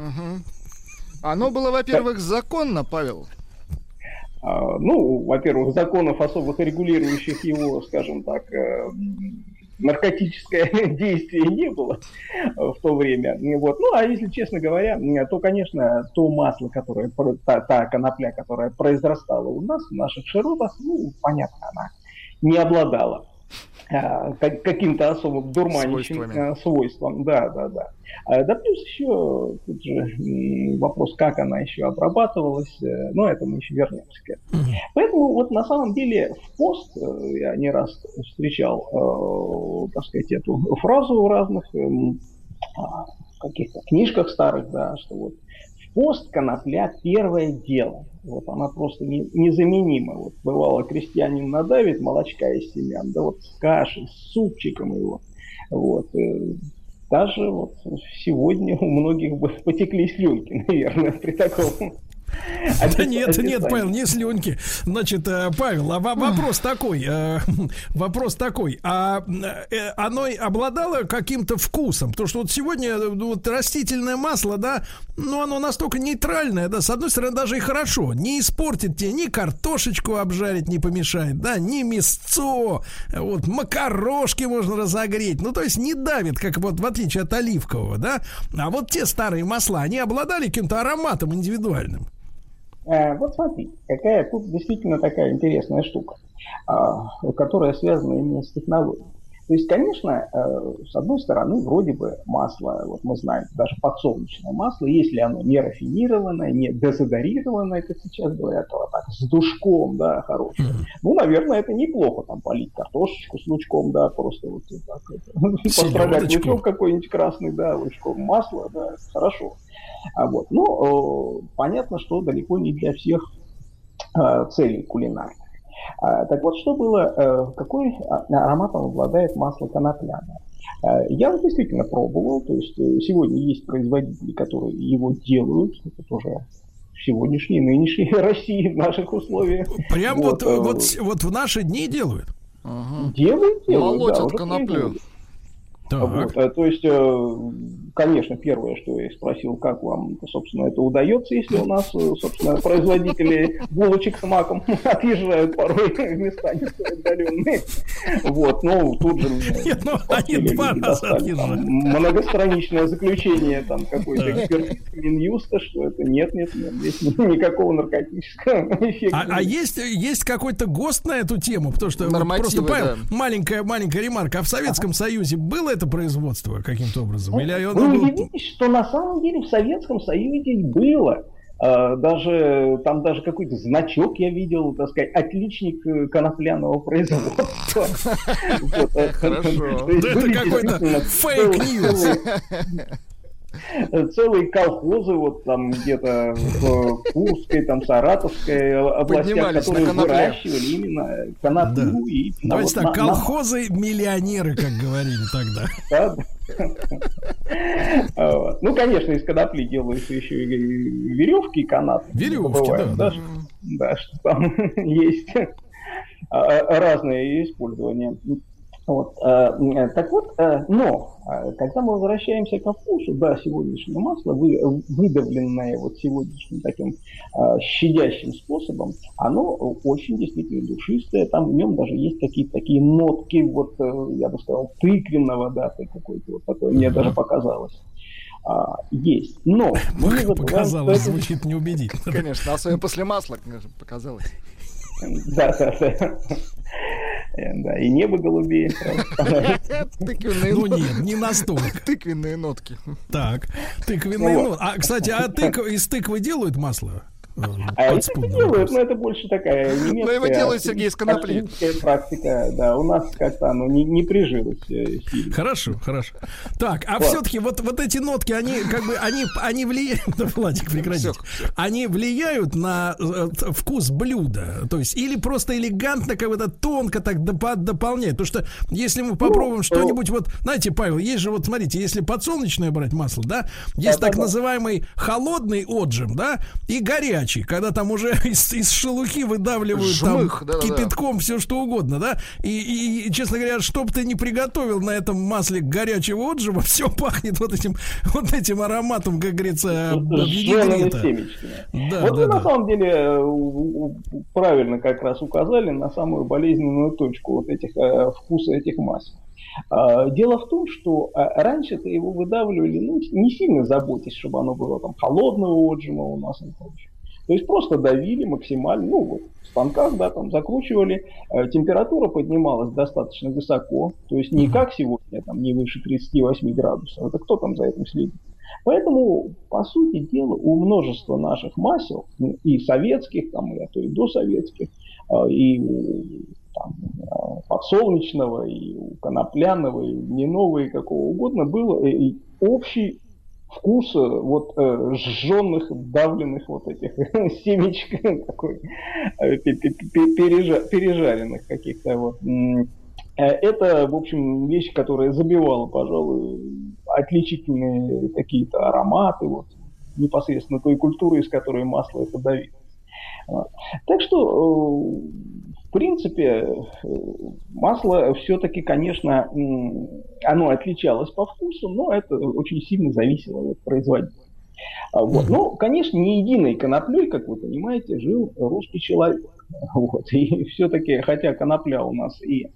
Оно было, во-первых, законно, Павел. А, Ну, во-первых, законов особых регулирующих его, скажем так, э, наркотическое <laughs> действие не было в то время. Вот. Ну, а если честно говоря, то, конечно, то масло, которое, та, та конопля, которая произрастала у нас, в наших широтах, ну, понятно, она не обладала как- каким-то особым дурманящим Свойствами. а, свойством. Да, да, да. А, Да плюс еще тут же вопрос, как она еще обрабатывалась, э, но это мы еще вернемся к этому. Поэтому вот на самом деле в пост э, я не раз встречал, э, так сказать, эту фразу в разных эм, а, каких-то книжках старых, да, что вот пост конопля первое дело. Вот она просто не- незаменима. Вот бывало, крестьянин надавит молочка из семян, да вот с кашей, с супчиком его. Вот. э, Даже вот сегодня у многих бы <laughs> потекли слюнки, наверное, при таком Да нет, нет, описании. Павел, не слюнки. Значит, э, Павел, а во- вопрос такой, э, <laughs> вопрос такой, а э, оно обладало каким-то вкусом? Потому что вот сегодня вот растительное масло, да, ну оно настолько нейтральное, да, с одной стороны даже и хорошо, не испортит тебе ни картошечку обжарить не помешает, да, ни мясцо, вот макарошки можно разогреть, ну то есть не давит, как вот в отличие от оливкового, да, а вот те старые масла, они обладали каким-то ароматом индивидуальным. Э, Вот смотри, какая тут действительно такая интересная штука, а, которая связана именно с технологией. То есть, конечно, э, с одной стороны, вроде бы масло, вот мы знаем, даже подсолнечное масло, если оно не рафинированное, не дезодорированное, как сейчас говорят, а так, с душком, да, хорошее, ну, наверное, это неплохо, там, полить картошечку с лучком, да, просто вот так, это, Селедочку. лучок какой-нибудь красный, да, лучком масла, да, хорошо. А вот. Но э, понятно, что далеко не для всех э, целей кулинарных. А, так вот, что было, э, какой а- ароматом обладает масло конопляное? Я вот действительно пробовал, то есть сегодня есть производители, которые его делают, это тоже в сегодняшней, нынешней <laughs> России, в наших условиях. Прям вот, э, вот, вот в наши дни делают. Делают, делают, да, Молотят уже коноплю. производят. Вот, э, то есть, э, конечно, первое, что я спросил, как вам, собственно, это удается, если у нас, э, собственно, производители булочек с маком <laughs> отъезжают порой в места не отдаленные. Вот, ну, тут же Нет, ну, они два раза отъезжают. многостраничное заключение там какой-то экспертизы Минюста, что это нет, нет, нет, здесь никакого наркотического <laughs> эффекта. А, а есть, есть какой-то ГОСТ на эту тему? Потому что Нормативы, просто да. маленькая, маленькая ремарка. А в Советском Союзе было это производство каким-то образом? Или Вы было- удивитесь, что на самом деле в Советском Союзе было. А, Даже там даже какой-то значок я видел, так сказать, отличник э, конопляного производства. <laughs> Хорошо. <laughs> это какой-то действительно фейк <laughs> целые- колхозы вот там где-то в Курской, там Саратовской областях, которые выращивали именно коноплю. Да. И, Давайте вот, так, на, колхозы-миллионеры, как говорили тогда. Ну, конечно, из конопли делаются еще и веревки и канаты. Веревки, да. Да, да, что там <laughs> есть а, а, разные использования. Вот. Э, так вот, э, но э, когда мы возвращаемся к вкусу, да, сегодняшнее масло, вы, выдавленное вот сегодняшним таким щадящим способом, оно очень действительно душистое, там в нем даже есть какие-то такие нотки, вот, я бы сказал, тыквенного, да, какой-то вот такое, мне даже показалось. А, есть. Но мы не Показалось, звучит неубедительно. Конечно, особенно после масла показалось. Да, да, да. Э, да, и небо голубее. Ну нет, не настолько. Тыквенные нотки. Так, тыквенные нотки. А, кстати, а из тыквы делают масло? А это делают, но это больше такая немецкая... Но его делает Сергей из конопли. практика, да. У нас как-то оно не, не прижилось э. Хорошо, хорошо. Так, а все-таки вот, вот эти нотки, они как бы, они, они влияют... <laughs> Владик, прекратите. Они влияют на э, вкус блюда? То есть, или просто элегантно, как бы тонко так доп- дополняет? Потому что, если мы попробуем ну, что-нибудь, вот, знаете, Павел, есть же вот, смотрите, если подсолнечное брать масло, да, есть так называемый холодный отжим, да, и горячий горячий, когда там уже <laughs> из, из шелухи выдавливают Жмых, там да, кипятком да. все что угодно, да? И, и, и, честно говоря, чтоб ты не приготовил на этом масле горячего отжима, <laughs> все пахнет вот этим, вот этим ароматом, как говорится, винегрета. Да, вот да, вы да. на самом деле э, правильно как раз указали на самую болезненную точку вот этих э, вкуса этих масел. А, дело в том, что а, раньше-то его выдавливали, ну, не сильно заботясь, чтобы оно было там холодного отжима у нас и прочее. То есть просто давили максимально, ну вот в станках, да, там закручивали, э, температура поднималась достаточно высоко, то есть не как сегодня, там не выше 38 градусов, это кто там за этим следит. Поэтому, по сути дела, у множества наших масел, ну, и советских, там, и, а то и досоветских, э, и у там, э, подсолнечного, и у конопляного, и льняного, и какого угодно, было общий вкус вот э, жженных, давленных вот этих <laughs> семечек такой, э, пережа, пережаренных каких-то вот. Э, это, в общем, вещь, которая забивала, пожалуй, отличительные какие-то ароматы, вот, непосредственно той культуры, из которой масло это давит. Так что принципе, э, масло все-таки, конечно, оно отличалось по вкусу, но это очень сильно зависело от производителя. А вот. Ну, конечно, не единой коноплей, как вы понимаете, жил русский человек. <laughs> Вот. И все-таки, хотя конопля у нас и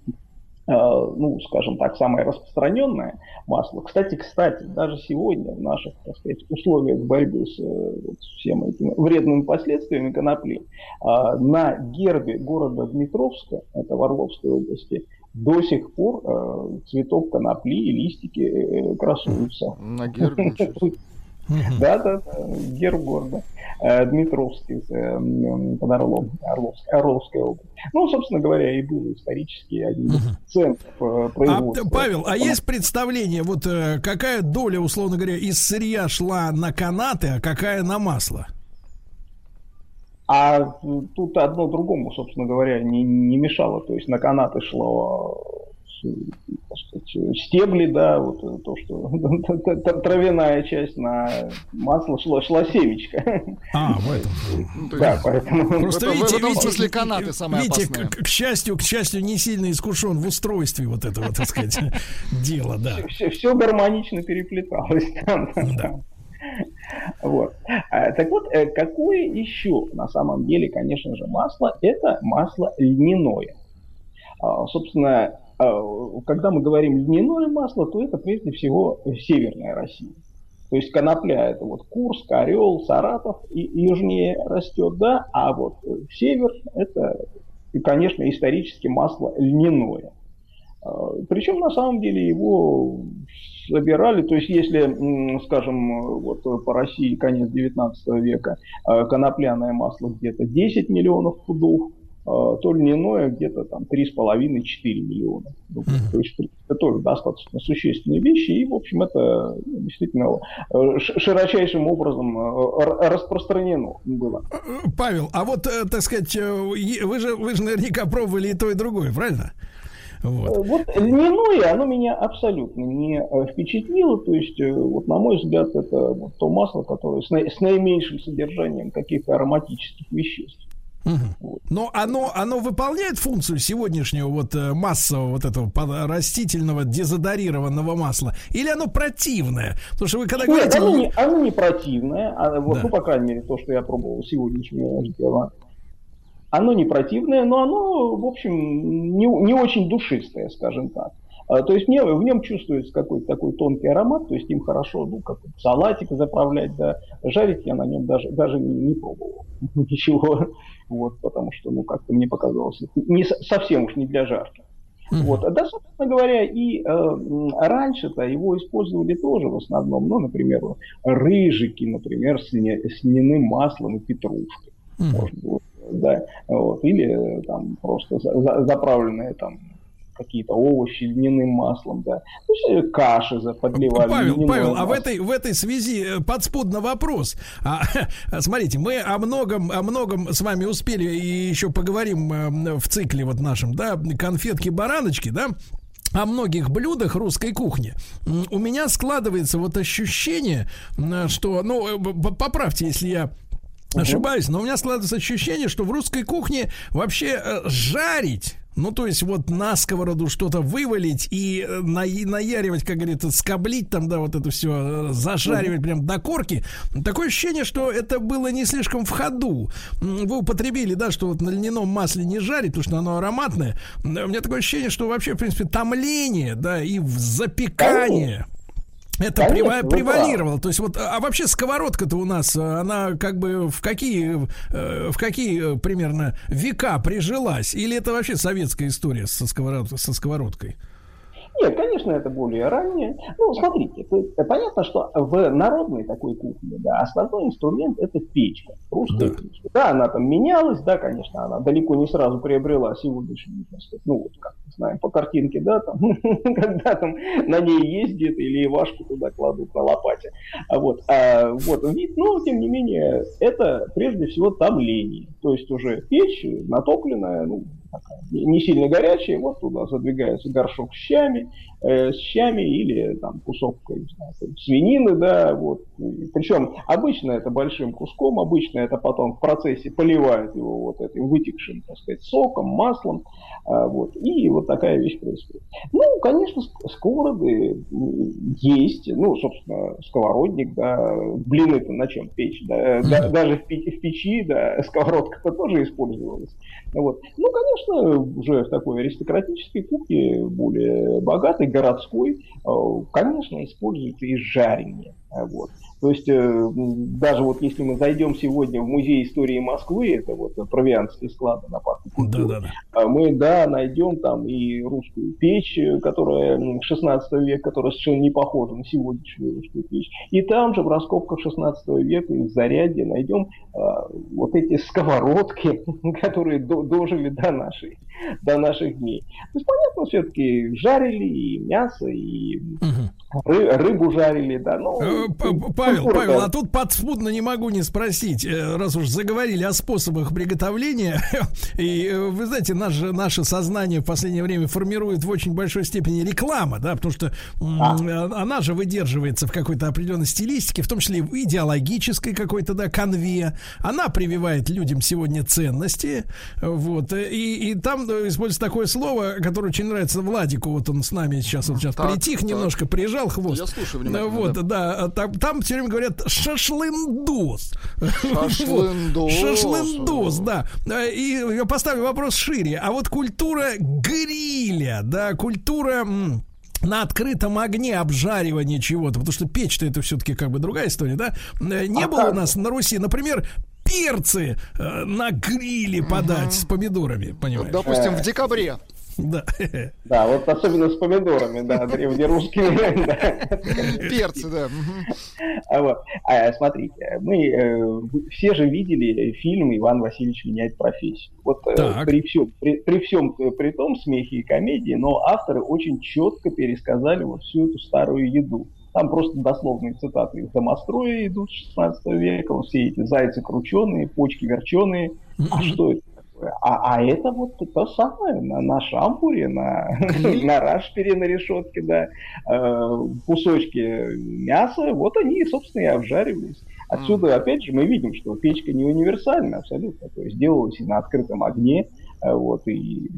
ну, скажем так, самое распространенное масло. Кстати, кстати, даже сегодня в наших, так сказать, условиях борьбы с э, вот, всем этими вредными последствиями конопли, э, на гербе города Дмитровска, это в Орловской области, до сих пор цветок конопли и листики красуются. На гербе? <laughs> Да, да, герб города. Э, Дмитровский э, под Орлом, Орловская, Орловская область. Ну, собственно говоря, и был исторически один из центров э, производства. А, Павел, а есть представление, вот какая доля, условно говоря, из сырья шла на канаты, а какая на масло? А тут одно другому, собственно говоря, не, не мешало. То есть на канаты шло сказать, стебли, да, вот то, что <laughs> травяная часть на масло шла, шла семечка. А, в этом. Ну, да, поэтому... Просто видите, в этом видите, смысле канаты самое видите, к, к счастью, к счастью, не сильно искушен в устройстве вот этого, так сказать, <laughs> дела, да. Все, все гармонично переплеталось там. Да. Вот. А, так вот, э, какое еще на самом деле, конечно же, масло? Это масло льняное. А, собственно, когда мы говорим льняное масло, то это прежде всего северная Россия. То есть конопля это вот Курск, Орел, Саратов и южнее растет, да, а вот север это, и, конечно, исторически масло льняное. А, Причем на самом деле его собирали, то есть если, скажем, вот по России конец 19 века а, конопляное масло где-то 10 миллионов пудов, то льняное где-то там 3,5-4 миллиона. Ну, То есть это тоже достаточно существенные вещи, и, в общем, это действительно э, широчайшим образом э, распространено было. Павел, а вот, э, так сказать, вы же, вы же наверняка пробовали и то, и другое, правильно? Вот. вот льняное, оно меня абсолютно не впечатлило. То есть, вот на мой взгляд, это вот то масло, которое с, на, с наименьшим содержанием каких-то ароматических веществ. Угу. Но оно, оно выполняет функцию сегодняшнего вот э, массового вот этого растительного дезодорированного масла? Или оно противное? Потому что вы когда Нет, говорите... Оно не, оно не противное. А, вот, да. Ну, по крайней мере, то, что я пробовал сегодняшнего дела. Оно не противное, но оно, в общем, не, не очень душистое, скажем так. А, то есть мне, в нем чувствуется какой-то такой тонкий аромат, то есть им хорошо, ну, как салатик заправлять, да, жарить я на нем даже, даже не, не пробовал <laughs> ничего, вот, потому что, ну, как-то мне показалось, не, совсем уж не для жарки. Mm-hmm. Вот. А, да, собственно говоря, и э, раньше-то его использовали тоже в основном, ну, например, рыжики, например, с, не, с льняным маслом и петрушкой. Mm-hmm. Можно было, да, вот, или там просто за, заправленные там какие-то овощи льняным маслом, да. То есть э, каши подливали. Павел, Павел, масло. а в этой, в этой связи э, подспудно вопрос. А, <laughs> смотрите, мы о многом, о многом с вами успели и еще поговорим э, в цикле вот нашем, да, конфетки-бараночки, да, о многих блюдах русской кухни, у меня складывается вот ощущение, что, ну, поправьте, если я ошибаюсь, но у меня складывается ощущение, что в русской кухне вообще жарить ну, то есть вот на сковороду что-то вывалить и э, на, наяривать, как говорится, скоблить там, да, вот это все, э, зажаривать прям до корки. Такое ощущение, что это было не слишком в ходу. Вы употребили, да, что вот на льняном масле не жарить, потому что оно ароматное. У меня такое ощущение, что вообще, в принципе, томление, да, и запекание это Конечно, превалировало. То есть вот, а вообще сковородка-то у нас, она как бы в какие, э, в какие примерно века прижилась? Или это вообще советская история со, сковород, со сковородкой? Нет, конечно, это более раннее. Ну, смотрите, то есть, понятно, что в народной такой кухне, да, основной инструмент это печка, русская да. печка. Да, она там менялась, да, конечно, она далеко не сразу приобрела сегодняшнюю, ну, вот как мы знаем по картинке, да, там, <laughs> когда там на ней ездит или Ивашку туда кладут на лопате. А вот, а, вот вид, но тем не менее, это прежде всего томление. То есть уже печь натопленная, ну, не сильно горячие, вот туда задвигается горшок с щами, э, с щами или там кусок не знаю, свинины, да, вот. Причем обычно это большим куском, обычно это потом в процессе поливают его вот этим вытекшим, так сказать, соком, маслом, а, вот, и вот такая вещь происходит. Ну, конечно, сковороды есть, ну, собственно, сковородник, да, блины-то на чем печь, да, да даже в печи, в печи, да, <laughs> сковородка-то тоже использовалась. Вот. Ну, конечно, уже в такой аристократической кухне, более богатой, городской, э, конечно, используется и жарение. Вот. То есть э, даже вот если мы зайдем сегодня в музей истории Москвы, это вот провианские склады на парке культуры, да, да, да. мы, да, найдем там и русскую печь, которая 16 века, которая совершенно не похожа на сегодняшнюю русскую печь. И там же в раскопках 16 века из зарядья найдем э, вот эти сковородки, <laughs> которые до, дожили до нашей, до наших дней. То есть, понятно, все-таки жарили и мясо, и угу. Ры, рыбу жарили, да, но э, Павел, Павел, а тут подспудно не могу не спросить, э, раз уж заговорили о способах приготовления, <laughs> и э, вы знаете, наше, наше сознание в последнее время формирует в очень большой степени реклама, да, потому что а. она же выдерживается в какой-то определенной стилистике, в том числе в идеологической какой-то, да, конве. Она прививает людям сегодня ценности, вот, и, и там используется такое слово, которое очень нравится Владику, вот он с нами сейчас, вот сейчас так, притих так. немножко, прижал хвост. Я слушаю внимательно. Вот, да, да там, там все время говорят шашлындос. Шашлындос. Шашлындос, да. И я поставлю вопрос шире. А вот культура гриля, да, культура на открытом огне обжаривание чего-то, потому что печь-то это все-таки как бы другая история, да? Э, не а было как? у нас на Руси, например, перцы э, на гриле подать угу. с помидорами, понимаешь? Допустим, в декабре. Да. Да, вот особенно с помидорами, да, древнерусскими. Перцы, да. А вот, а, смотрите, мы э, все же видели фильм «Иван Васильевич меняет профессию». Вот э, при всем, при, при всем э, при том смехе и комедии, но авторы очень четко пересказали вот всю эту старую еду. Там просто дословные цитаты из домостроя идут с 16 века, все эти зайцы крученые, почки верченые. А что это? А, а это вот то самое, на, на шампуре, на, <laughs> на рашпере на решетке, да, э, кусочки мяса, вот они, собственно, и обжаривались. Отсюда, опять же, мы видим, что печка не универсальна абсолютно, то есть делалась и на открытом огне, э, вот, и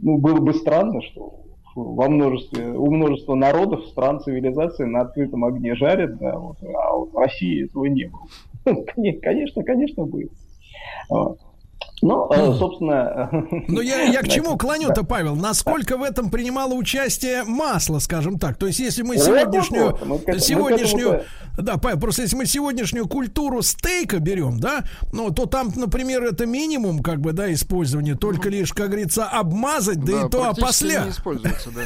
ну, было бы странно, что во множестве, у множества народов, стран, цивилизации на открытом огне жарят, да, вот, а вот в России этого не было. <laughs> Конечно, конечно, было. Вот. Ну, э, собственно... Ну, я, я к <laughs> чему клоню-то, Павел? Насколько в этом принимало участие масло, скажем так? То есть, если мы сегодняшнюю... сегодняшнюю да, Павел, просто если мы сегодняшнюю культуру стейка берем, да, ну, то там, например, это минимум, как бы, да, использования, только лишь, как говорится, обмазать, да, и то опосля. не используется, да.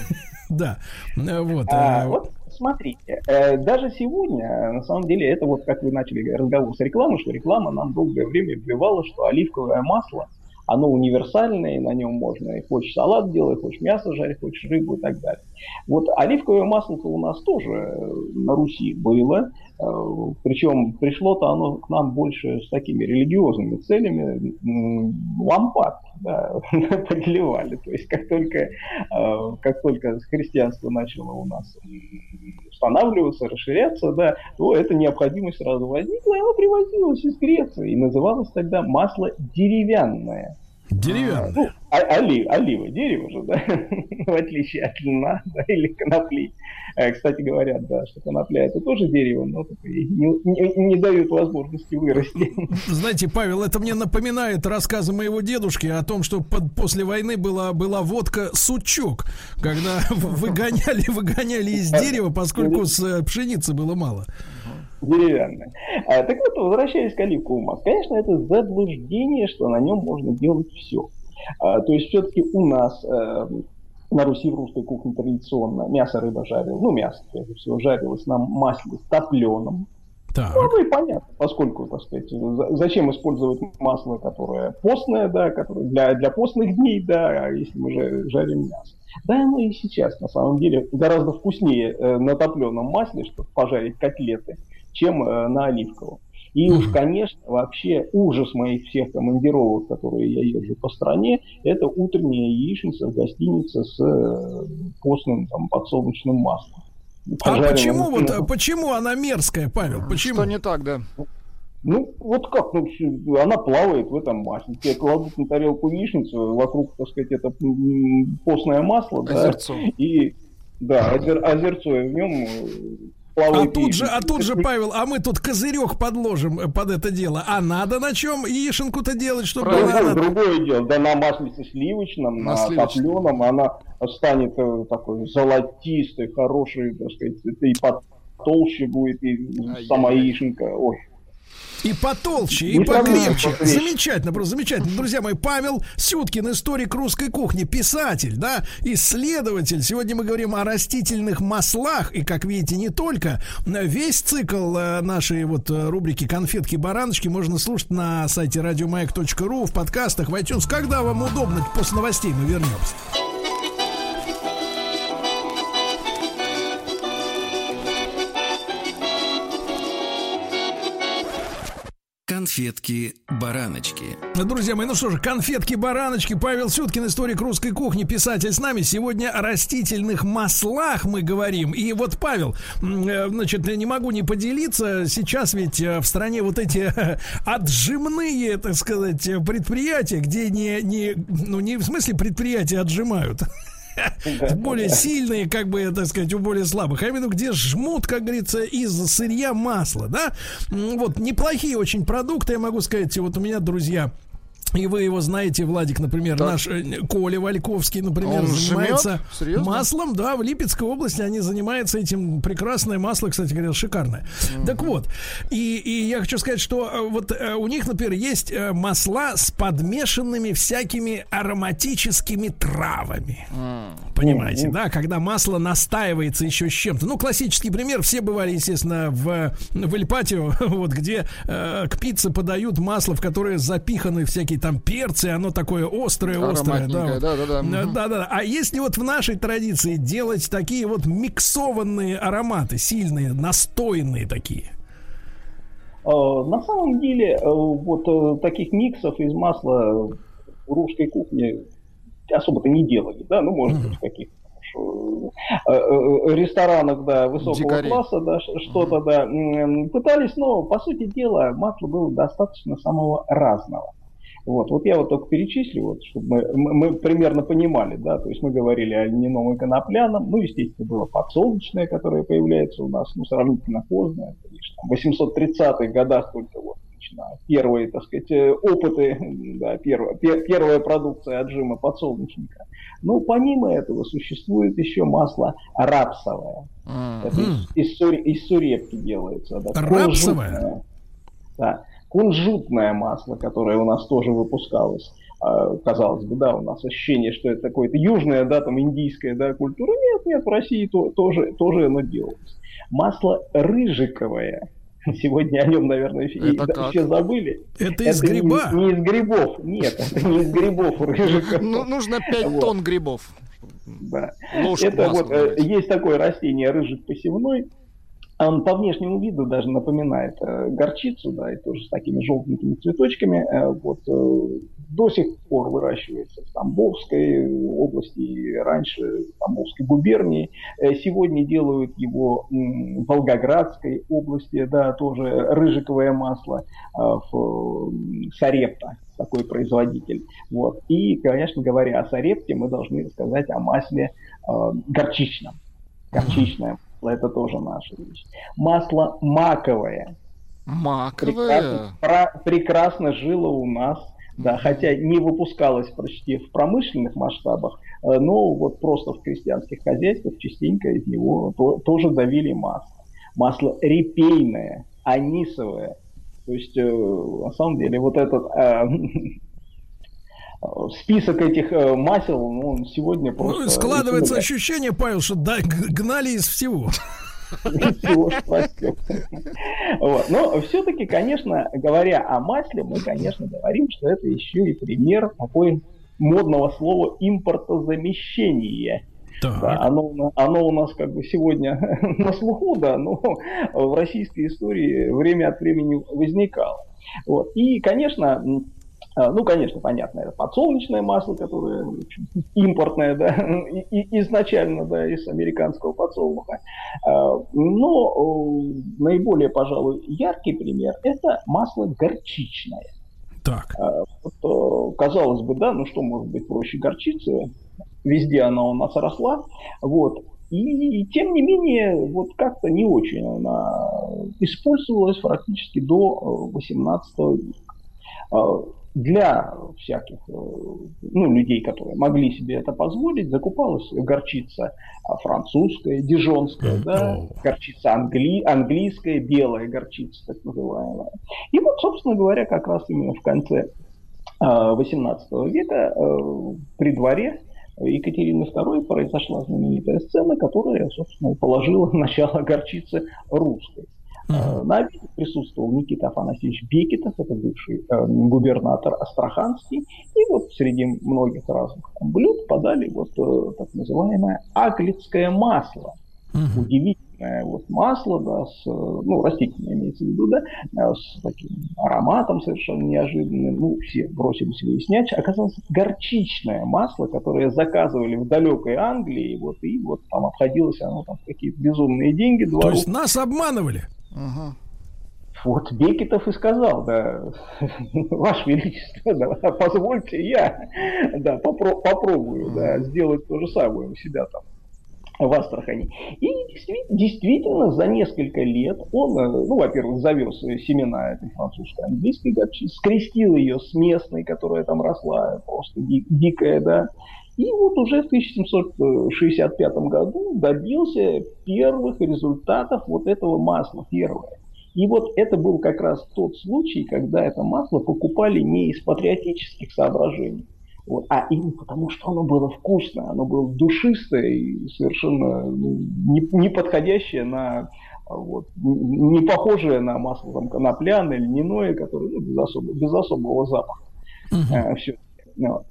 <laughs> Да, вот. А, вот смотрите, э, даже сегодня, на самом деле, это вот как вы начали разговор с рекламой, что реклама нам долгое время вбивала, что оливковое масло, оно универсальное, на нем можно и хочешь салат делать, хочешь мясо жарить, хочешь рыбу и так далее. Вот оливковое масло-то у нас тоже э, на Руси было, Э, Причем пришло-то оно к нам больше с такими религиозными целями. Лампадки да, <laughs> подливали. То есть как только, э, как только христианство начало у нас устанавливаться, расширяться, да, то эта необходимость сразу возникла, и оно привозилось из Греции. И называлось тогда масло деревянное. Деревянное. Ну, а, оли, олива, дерево же, да, <laughs> в отличие от льна да, или конопли. Э, кстати, говорят, да, что конопля это тоже дерево, но не, не, не дают возможности вырасти. <laughs> Знаете, Павел, это мне напоминает рассказы моего дедушки о том, что под, после войны была, была водка сучок, когда <laughs> выгоняли, выгоняли из дерева, поскольку с э, пшеницы было мало деревянное. А, так вот, возвращаясь к маслу, конечно, это заблуждение, что на нем можно делать все. А, то есть все-таки у нас э, на Руси в русской кухне традиционно мясо, рыба жарил, ну мясо, прежде всего, жарилось на масле топленом. Так. Ну, и понятно, поскольку, так сказать, зачем использовать масло, которое постное, да, которое для, для постных дней, да, а если мы же жарим мясо. Да, оно и сейчас, на самом деле, гораздо вкуснее э, на топленом масле, чтобы пожарить котлеты, чем э, на оливковом. И уж, конечно, вообще ужас моих всех командировок, которые я езжу по стране, это утренняя яичница в гостинице с э, постным там, подсолнечным маслом. А почему вот, а почему она мерзкая, Павел? Почему? Что не так, да? Ну, вот как, ну, она плавает в этом масле. Тебе кладут на тарелку яичницу, вокруг, так сказать, это постное масло, озерцо. да, и да, озер, озерцо, и в нем э, а тут же, а тут же, Павел, а мы тут козырек подложим э, под это дело. А надо на чем яишенку-то делать, чтобы Правильно, была... другое дело. Да на маслице сливочном, на, на топленом она станет э, такой золотистой, хорошей, так сказать, и потолще будет, и а сама яишенка. Ой, и потолще, и покрепче. Замечательно, просто замечательно. Друзья мои, Павел Сюткин, историк русской кухни, писатель, да, исследователь. Сегодня мы говорим о растительных маслах. И, как видите, не только. Весь цикл э, нашей вот э, рубрики «Конфетки-бараночки» можно слушать на сайте радиомаяк.ру, в подкастах, в iTunes. Когда вам удобно, после новостей мы вернемся. Конфетки-бараночки. Друзья мои, ну что же, конфетки-бараночки. Павел Сюткин, историк русской кухни, писатель с нами. Сегодня о растительных маслах мы говорим. И вот, Павел, э, значит, не могу не поделиться. Сейчас ведь э, в стране вот эти отжимные, так сказать, предприятия, где не, не, ну не в смысле предприятия отжимают, <laughs> более сильные, как бы, так сказать, у более слабых, а именно где жмут, как говорится, из сырья масла, да? Вот, неплохие очень продукты, я могу сказать, вот у меня, друзья, и вы его знаете, Владик, например, так. наш э, Коля Вальковский, например, Он занимается маслом, да, в Липецкой области они занимаются этим. Прекрасное масло, кстати говоря, шикарное. Mm-hmm. Так вот, и, и я хочу сказать, что э, вот э, у них, например, есть масла с подмешанными всякими ароматическими травами. Mm-hmm. Понимаете, mm-hmm. да, когда масло настаивается еще с чем-то. Ну, классический пример, все бывали, естественно, в, в Эльпатио, <laughs> вот где э, к пицце подают масло, в которое запиханы всякие там перцы, оно такое острое, острое. Да, да, да, да. Да, да. А если вот в нашей традиции делать такие вот миксованные ароматы, сильные, настойные такие? А, на самом деле, э, вот э, таких миксов из масла в русской кухне особо-то не делали, да, ну, может быть, в каких-то э, ресторанах, да, высокого Дикари. класса, да, что-то, да, пытались, но, по сути дела, масла было достаточно самого разного. Вот, вот я вот только перечислю, вот, чтобы мы, мы, мы примерно понимали, да, то есть мы говорили о льняном и конопляном, ну, естественно, было подсолнечное, которое появляется у нас, ну, сравнительно поздно, конечно, в 830-х годах только вот начинают первые, так сказать, э, опыты, <laughs> да, первая, пер, первая продукция отжима подсолнечника. Но помимо этого существует еще масло рапсовое. Mm-hmm. Это из, из, из сурепки делается. Да, рапсовое? Да кунжутное масло, которое у нас тоже выпускалось. А, казалось бы, да, у нас ощущение, что это такое-то южное, да, там индийская, да, культура. Нет, нет, в России то, тоже, тоже оно делалось. Масло рыжиковое. <laughs> Сегодня о нем, наверное, это все забыли. Это из это гриба? Не, не из грибов. Нет, это не из грибов рыжиков. Ну, нужно 5 вот. тонн грибов. Да. Ложку это вот, э, есть такое растение рыжик посевной, он по внешнему виду даже напоминает э, горчицу, да, и тоже с такими желтенькими цветочками. Э, вот э, до сих пор выращивается в Тамбовской области раньше в Тамбовской губернии. Сегодня делают его в Волгоградской области, да, тоже рыжиковое масло в Сарепта такой производитель. Вот. И, конечно, говоря о Сарепте, мы должны сказать о масле э, горчичном. Горчичное масло, это тоже наша вещь. Масло маковое. Маковое? Прекрасно, про, прекрасно жило у нас, да, хотя не выпускалось почти в промышленных масштабах, э, но вот просто в крестьянских хозяйствах частенько из него то, тоже давили масло. Масло репейное, анисовое. То есть, э, на самом деле, вот этот э, <laughs> список этих э, масел, ну, он сегодня ну, просто... Ну, складывается ощущение, Павел, что да, гнали из всего. Вот. Но все-таки, конечно, говоря о масле, мы, конечно, говорим, что это еще и пример такой модного слова импортозамещения. Да, оно, оно у нас как бы сегодня <laughs> на слуху, да, но в российской истории время от времени возникало. Вот. И, конечно, ну, конечно, понятно, это подсолнечное масло, которое импортное, да, <laughs> и, изначально, да, из американского подсолнуха. А, но наиболее, пожалуй, яркий пример – это масло горчичное. Так. А, вот, казалось бы, да, ну что может быть проще горчицы? Везде она у нас росла. Вот. И, и тем не менее, вот как-то не очень она использовалась практически до 18 века для всяких э, ну, людей, которые могли себе это позволить, закупалась горчица а, французская, дижонская, да, горчица англи, английская, белая горчица, так называемая. И вот, собственно говоря, как раз именно в конце XVIII а, века э, при дворе Екатерины II произошла знаменитая сцена, которая, собственно, положила <laughs> начало горчицы русской. Uh-huh. На обеде присутствовал Никита Афанасьевич Бекетов, это бывший э, губернатор Астраханский. И вот среди многих разных блюд подали вот э, так называемое аглицкое масло. Uh-huh. Удивительное вот масло, да, с, ну, растительное имеется в виду, да, э, с таким ароматом совершенно неожиданным. Ну, все бросились выяснять. Оказалось, горчичное масло, которое заказывали в далекой Англии, вот, и вот там обходилось оно там какие-то безумные деньги. То есть нас обманывали? Ага. Вот Бекетов и сказал, да, <laughs> Ваше Величество, да, позвольте я, да, попро- попробую, да, сделать то же самое у себя там в Астрахани. И действительно за несколько лет он, э, ну, во-первых, завез семена этой французской английской горчицы, скрестил ее с местной, которая там росла, просто ди- дикая, да, и вот уже в 1765 году добился первых результатов вот этого масла, первое. И вот это был как раз тот случай, когда это масло покупали не из патриотических соображений, вот, а именно потому, что оно было вкусное, оно было душистое и совершенно ну, не, не подходящее на вот, не похожее на масло там, конопляное, льняное, которое ну, без, особо, без особого запаха. Угу. А, все. Вот.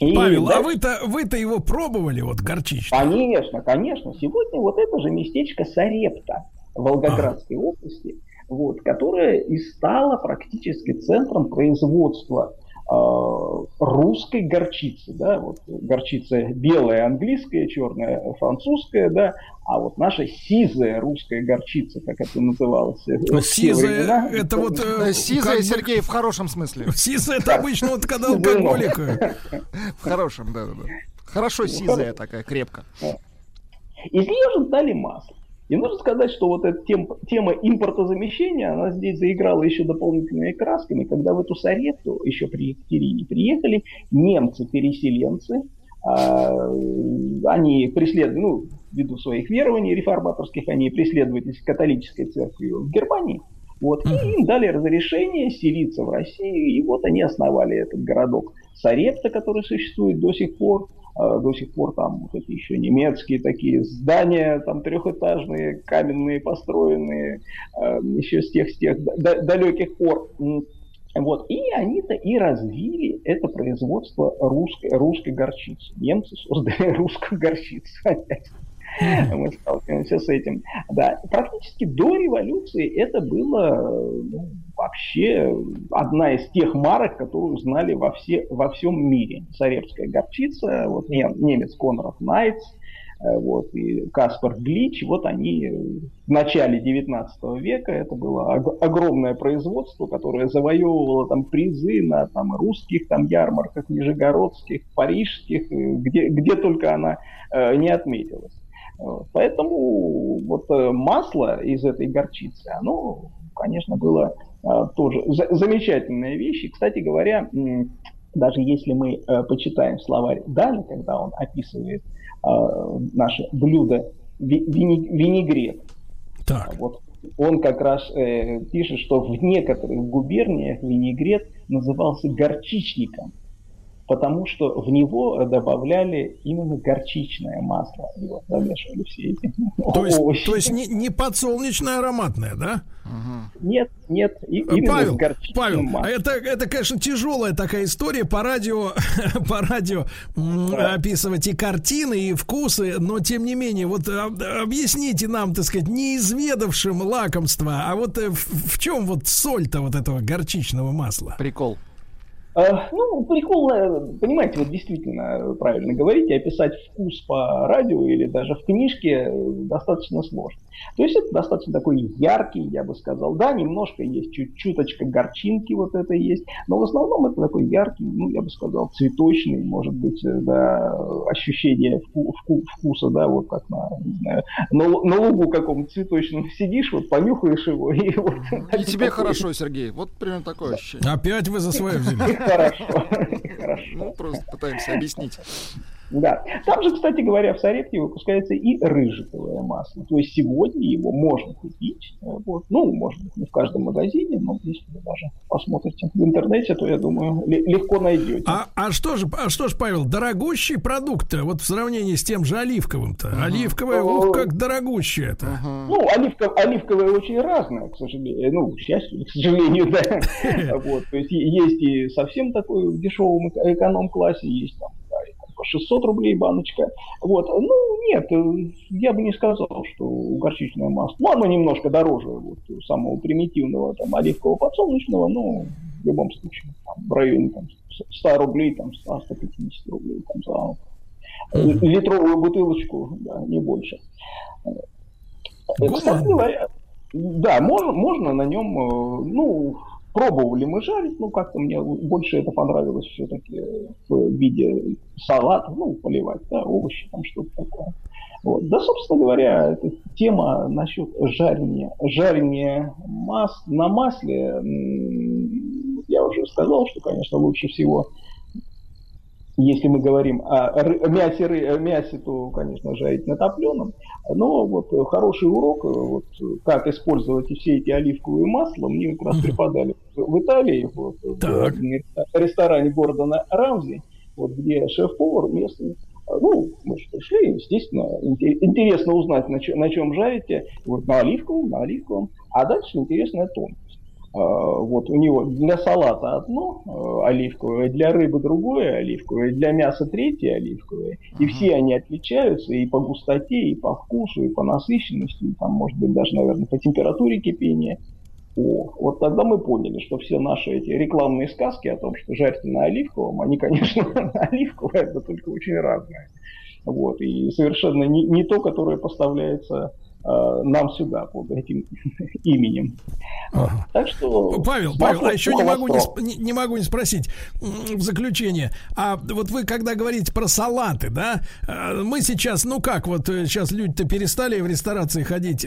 И Павел, дальше... а вы-то вы-то его пробовали, вот горчичный? Конечно, конечно. Сегодня вот это же местечко Сарепта в Волгоградской ага. области, вот, которое и стало практически центром производства русской горчицы, да, вот горчица белая английская, черная французская, да, а вот наша сизая русская горчица, как это называлось. Сизая, времена, это вот... Да, сизая, Сергей, в хорошем смысле. Сизая, это обычно вот когда алкоголик. В хорошем, да, да, да. Хорошо сизая такая, крепко. Из нее же дали масло. И нужно сказать, что вот эта тем, тема импортозамещения, она здесь заиграла еще дополнительными красками, когда в эту Саретту еще при Екатерине приехали немцы-переселенцы, а, они преследовали, ну, ввиду своих верований реформаторских, они преследовались католической церковью в Германии. Вот, и им дали разрешение селиться в России, и вот они основали этот городок Сарепта, который существует до сих пор. А, до сих пор там вот эти еще немецкие такие здания, там трехэтажные, каменные, построенные, а, еще с тех, с тех далеких пор. Вот. И они-то и развили это производство русской, русской горчицы. Немцы создали <laughs> русскую горчицу. Мы сталкиваемся с этим. Да, практически до революции это было ну, вообще одна из тех марок, которую знали во, все, во всем мире. Сарепская горчица, вот немец Конрад Найтс, э, вот, и Каспар Глич, вот они в начале 19 века, это было огромное производство, которое завоевывало там призы на там, русских там, ярмарках, нижегородских, парижских, где, где только она э, не отметилась. Поэтому вот э, масло из этой горчицы, оно, конечно, было э, тоже замечательная вещь. И, кстати говоря, даже если мы э, почитаем словарь Дали, когда он описывает наше блюдо винегрет, так. вот он как раз э, пишет, что в некоторых губерниях винегрет назывался горчичником потому что в него добавляли именно горчичное масло. И вот замешивали все эти <laughs> то есть, овощи. То есть не, не подсолнечное ароматное, да? Нет, нет, и, именно Павел, Павел, маслом. это, это, конечно, тяжелая такая история по радио, <laughs> по радио да. описывать и картины, и вкусы, но тем не менее, вот объясните нам, так сказать, неизведавшим лакомства, а вот э, в, в чем вот соль-то вот этого горчичного масла? Прикол. Э, ну, прикол, понимаете, вот действительно правильно говорите, описать вкус по радио или даже в книжке достаточно сложно. То есть это достаточно такой яркий, я бы сказал. Да, немножко есть чуть чуточка горчинки вот это есть, но в основном это такой яркий, ну, я бы сказал, цветочный, может быть, э, да, ощущение вку, вку, вкуса, да, вот как на, не знаю, на, на лугу каком-то цветочном сидишь, вот понюхаешь его. <laughs> И, вот, и тебе хорошо, Сергей, вот примерно такое ощущение. Опять вы за свое взяли. <laughs> Хорошо. Ну, просто пытаемся объяснить. Да. Там же, кстати говоря, в Сарепте выпускается и рыжиковое масло. То есть сегодня его можно купить. Вот. Ну, может быть, не в каждом магазине, но если вы даже посмотрите в интернете, то, я думаю, легко найдете. А, а, что же, а что же, Павел, дорогущий продукт вот в сравнении с тем же оливковым-то? Uh-huh. Оливковое, ух, как дорогущее это. Uh-huh. Ну, оливков, оливковое очень разное, к сожалению. Ну, к счастью, к сожалению, да. <laughs> Вот, то есть есть и совсем такой в дешевом эконом-классе, есть там по 600 рублей баночка. Вот. Ну, нет, э, я бы не сказал, что горчичное масло. Ну, оно немножко дороже вот, самого примитивного там, оливкового подсолнечного, но в любом случае там, в районе там, 100 рублей, там, 100-150 рублей там, за литровую бутылочку, да, не больше. Кстати говоря, да, можно, можно на нем, э, ну, Пробовали мы жарить, но как-то мне больше это понравилось все-таки в виде салата, ну, поливать, да, овощи, там что-то такое. Вот. Да, собственно говоря, эта тема насчет жарения, жарения мас, на масле, я уже сказал, что, конечно, лучше всего если мы говорим о мясе, мясе, то, конечно, жарить на топленом. Но вот хороший урок, вот, как использовать все эти оливковые масла, мне как раз преподали в Италии, вот, в ресторане Гордона Рамзи, вот, где шеф-повар местный ну, мы же пришли, естественно, интересно узнать, на, чем, на чем жарите. Вот на оливковом, на оливковом. А дальше интересная тонкость. А, вот у него для салата одно э, оливковое, для рыбы другое оливковое, для мяса третье оливковое. И все они отличаются и по густоте, и по вкусу, и по насыщенности, и там, может быть, даже, наверное, по температуре кипения. О, вот тогда мы поняли, что все наши эти рекламные сказки о том, что жарьте на оливковом, они, конечно, <laughs> на оливковое, это только очень разные. Вот, и совершенно не, не то, которое поставляется нам сюда под этим <laughs> именем. Ага. Так что... Павел, Павел, а еще не могу не, не могу не спросить в заключение. А вот вы когда говорите про салаты, да, э, мы сейчас, ну как, вот сейчас э, люди-то перестали в ресторации ходить,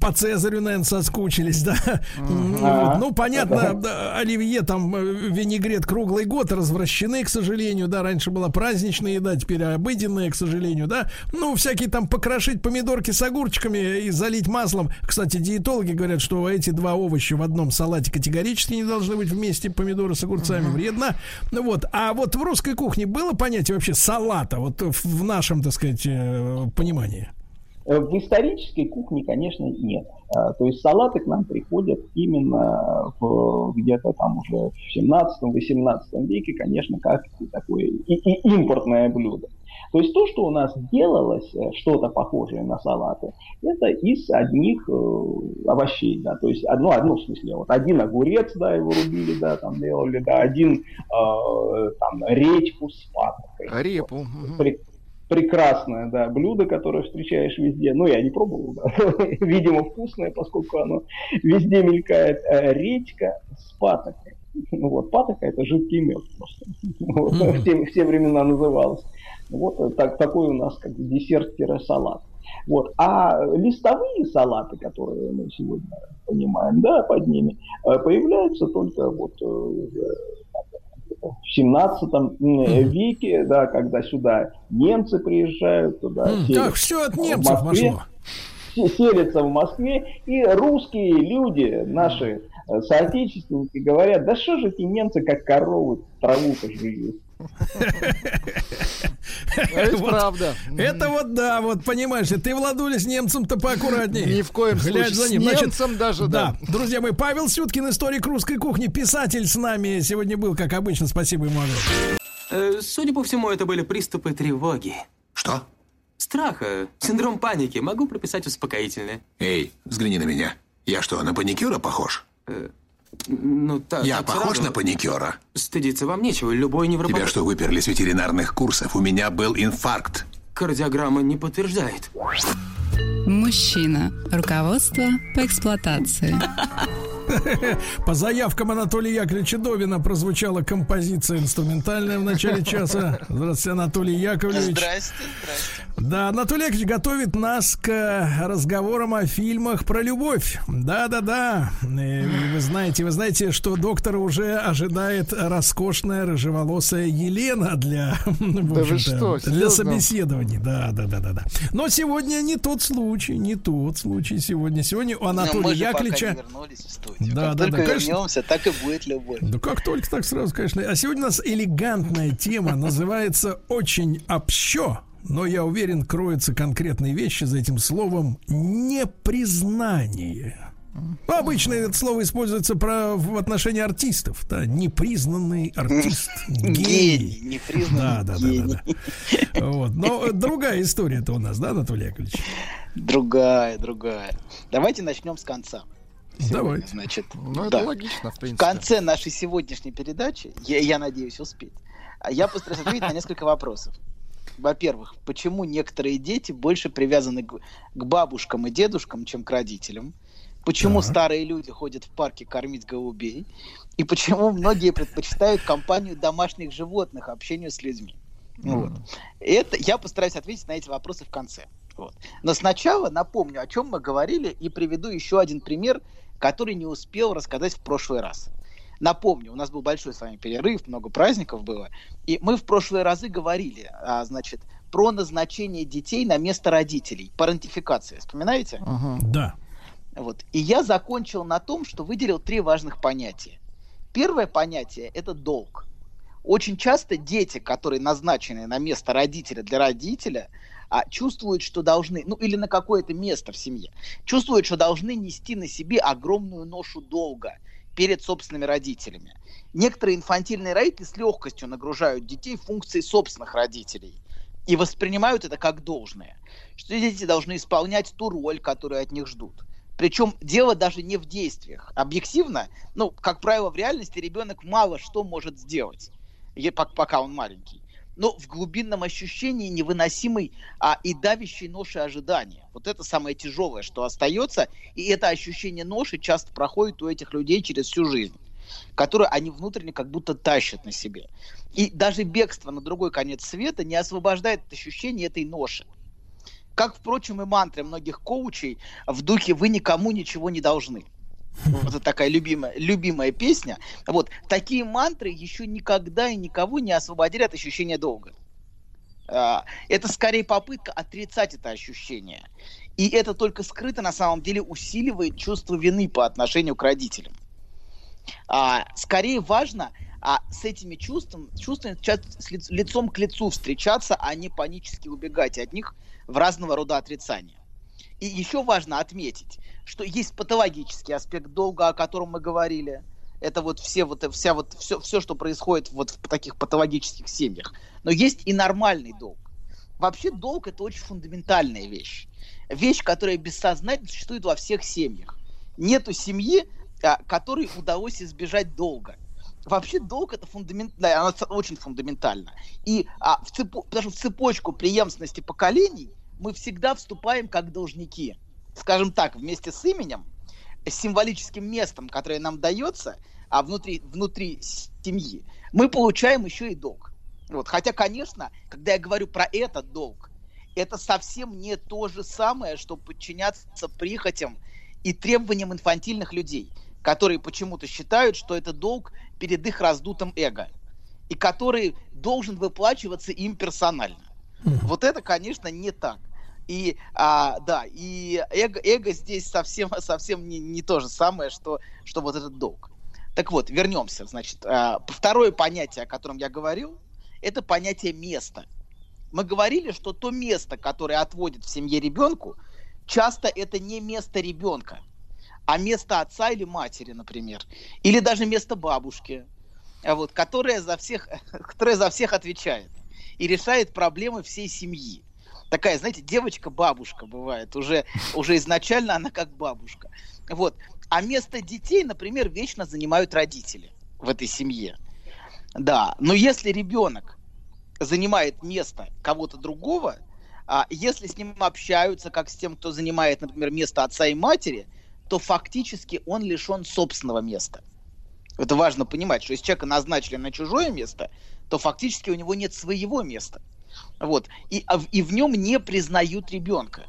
по Цезарю, наверное, соскучились, <laughs> да? Вот. Ну, понятно, оливье, там, винегрет круглый год развращены, к сожалению, да, раньше была праздничная еда, теперь обыденная, к сожалению, да. Ну, всякие там покрошить помидорки с огурчиками, помидорами и залить маслом. Кстати, диетологи говорят, что эти два овоща в одном салате категорически не должны быть вместе, помидоры с огурцами, uh-huh. вредно. Ну вот, а вот в русской кухне было понятие вообще салата, вот в нашем, так сказать, э, понимании? Э, в исторической кухне, конечно, нет. А, то есть салаты к нам приходят именно в, где-то там уже в 17-18 веке, конечно, как такое и, и импортное блюдо. То есть то, что у нас делалось, э, что-то похожее на салаты, это из одних э, овощей, да, то есть одно, одно в смысле, вот один огурец, да, его рубили, да, там делали, да, один э, там редьку с паприкой. Репу. При, прекрасное, да, блюдо, которое встречаешь везде. Ну, я не пробовал, да. <laughs> видимо, вкусное, поскольку оно везде мелькает. Э, редька с патокой. Ну вот, патока это жидкий мед просто. <laughs> Вот, mm-hmm. в, те, в те времена называлось. Вот э, так, такой у нас как десерт-салат. Вот. А листовые салаты, которые мы сегодня понимаем, да, под ними, э, появляются только вот э, в 17 веке, да, когда сюда немцы приезжают, туда так, все от немцев в Москве, селятся в Москве, и русские люди, наши соотечественники, говорят, да что же эти немцы как коровы траву-то жуют. Это правда. Это вот да, вот понимаешь, ты Владуля с немцем-то поаккуратнее. Ни в коем случае. За ним. С немцем даже, да. Друзья мои, Павел Сюткин, историк русской кухни, писатель с нами сегодня был, как обычно. Спасибо ему. Э, судя по всему, это были приступы тревоги. Что? Страха, синдром паники. Могу прописать успокоительное. Эй, взгляни на меня. Я что, на паникюра похож? Э, ну, так, Я похож сразу... на паникера? Стыдиться вам нечего, любой невропатолог... Тебя что, выперли с ветеринарных курсов? У меня был инфаркт. Кардиограмма не подтверждает. Мужчина. Руководство по эксплуатации. По заявкам Анатолия Яковлевича Довина прозвучала композиция инструментальная в начале часа. Здравствуйте, Анатолий Яковлевич. Здрасте, здрасте. Да, Анатолий Яковлевич готовит нас к разговорам о фильмах про любовь. Да-да-да. Вы знаете, вы знаете, что доктора уже ожидает роскошная рыжеволосая Елена для, да вы что, для собеседований. Да, да, да, да, да. Но сегодня не тот случай, не тот случай сегодня. Сегодня у Анатолия Яковлевича... Да, как да, только да, вернемся, так и будет любовь. Да как только, так сразу, конечно. А сегодня у нас элегантная тема, <laughs> называется «Очень общо» но я уверен, кроются конкретные вещи за этим словом непризнание. Обычно это слово используется про, в отношении артистов. Да, непризнанный артист. <laughs> Гений. Непризнанный да, да, да, да, да. Вот. Но другая история-то у нас, да, Анатолий Яковлевич? Другая, другая. Давайте начнем с конца. Сегодня, Давай. Значит, ну, да. это логично, в принципе. В конце нашей сегодняшней передачи, я, я надеюсь успеть, я постараюсь ответить на несколько вопросов во-первых, почему некоторые дети больше привязаны к, к бабушкам и дедушкам, чем к родителям? Почему так. старые люди ходят в парке кормить голубей? И почему многие предпочитают компанию домашних животных общению с людьми? Вот. Это я постараюсь ответить на эти вопросы в конце. Вот. Но сначала напомню, о чем мы говорили, и приведу еще один пример, который не успел рассказать в прошлый раз. Напомню, у нас был большой с вами перерыв, много праздников было, и мы в прошлые разы говорили, а, значит, про назначение детей на место родителей, парентификация, вспоминаете? Да. Вот. И я закончил на том, что выделил три важных понятия. Первое понятие – это долг. Очень часто дети, которые назначены на место родителя для родителя, а, чувствуют, что должны, ну или на какое-то место в семье, чувствуют, что должны нести на себе огромную ношу долга перед собственными родителями. Некоторые инфантильные родители с легкостью нагружают детей функцией собственных родителей и воспринимают это как должное, что дети должны исполнять ту роль, которую от них ждут. Причем дело даже не в действиях. Объективно, ну, как правило, в реальности ребенок мало что может сделать, пока он маленький. Но в глубинном ощущении невыносимой а, и давящей ноши ожидания. Вот это самое тяжелое, что остается. И это ощущение ноши часто проходит у этих людей через всю жизнь которую они внутренне как будто тащат на себе. И даже бегство на другой конец света не освобождает от ощущения этой ноши. Как, впрочем, и мантры многих коучей в духе «вы никому ничего не должны». Вот это такая любимая, любимая песня. Вот такие мантры еще никогда и никого не освободили от ощущения долга. А, это скорее попытка отрицать это ощущение. И это только скрыто на самом деле усиливает чувство вины по отношению к родителям. А, скорее важно а с этими чувствами, чувствами лицом к лицу встречаться, а не панически убегать от них в разного рода отрицания. И еще важно отметить, что есть патологический аспект долга, о котором мы говорили. Это вот все вот вся вот все, все, что происходит вот в таких патологических семьях. Но есть и нормальный долг. Вообще долг это очень фундаментальная вещь. Вещь, которая бессознательно существует во всех семьях. Нету семьи, а, которой удалось избежать долга. Вообще долг это фундаментально, оно очень фундаментально. И а, в цепо, даже в цепочку преемственности поколений мы всегда вступаем как должники. Скажем так, вместе с именем, с символическим местом, которое нам дается, а внутри, внутри семьи, мы получаем еще и долг. Вот. Хотя, конечно, когда я говорю про этот долг, это совсем не то же самое, что подчиняться прихотям и требованиям инфантильных людей – которые почему-то считают, что это долг перед их раздутым эго, и который должен выплачиваться им персонально. Вот это, конечно, не так. И а, да, и эго, эго здесь совсем, <laughs> совсем не, не то же самое, что, что вот этот долг. Так вот, вернемся. Значит, а, второе понятие, о котором я говорил, это понятие места. Мы говорили, что то место, которое отводит в семье ребенку, часто это не место ребенка а место отца или матери, например, или даже место бабушки, а вот, которая, за всех, <laughs> которая за всех отвечает и решает проблемы всей семьи. Такая, знаете, девочка-бабушка бывает, уже, уже изначально она как бабушка. Вот. А место детей, например, вечно занимают родители в этой семье. Да, но если ребенок занимает место кого-то другого, а если с ним общаются, как с тем, кто занимает, например, место отца и матери, то фактически он лишен собственного места. Это важно понимать, что если человека назначили на чужое место, то фактически у него нет своего места. Вот. И, а и в нем не признают ребенка,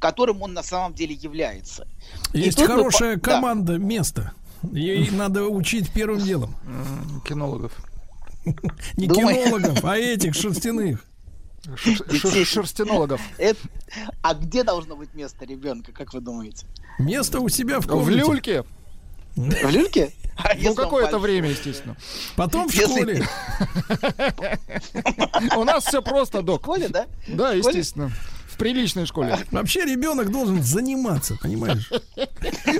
которым он на самом деле является. Есть и хорошая мы... команда да. места. Ей надо учить первым делом. Кинологов. <laughs> Не кинологов, а этих <laughs> шерстяных. Шерстянологов. А где должно быть место ребенка, как вы думаете? Место у себя в комнате. В люльке. В люльке? А ну, какое-то время, естественно. Потом в школе. <laughs> У нас все просто, док. В школе, да? Да, естественно. В приличной школе. Вообще ребенок должен заниматься, понимаешь?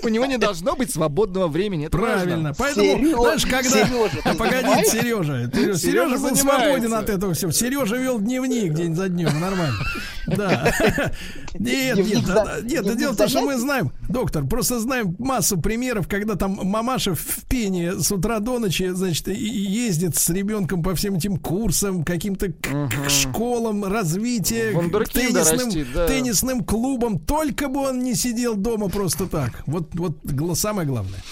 У него не должно быть свободного времени. Правильно. Поэтому, знаешь, когда... А погоди, Сережа. Сережа был свободен от этого всего. Сережа вел дневник день за днем. Нормально. Да. Нет, нет, нет, дело в том, что мы знаем, доктор, просто знаем массу примеров, когда там мамаша в пене с утра до ночи, значит, ездит с ребенком по всем этим курсам, каким-то школам развития, теннисным, теннисным клубам, только бы он не сидел дома просто так. Вот, вот самое главное.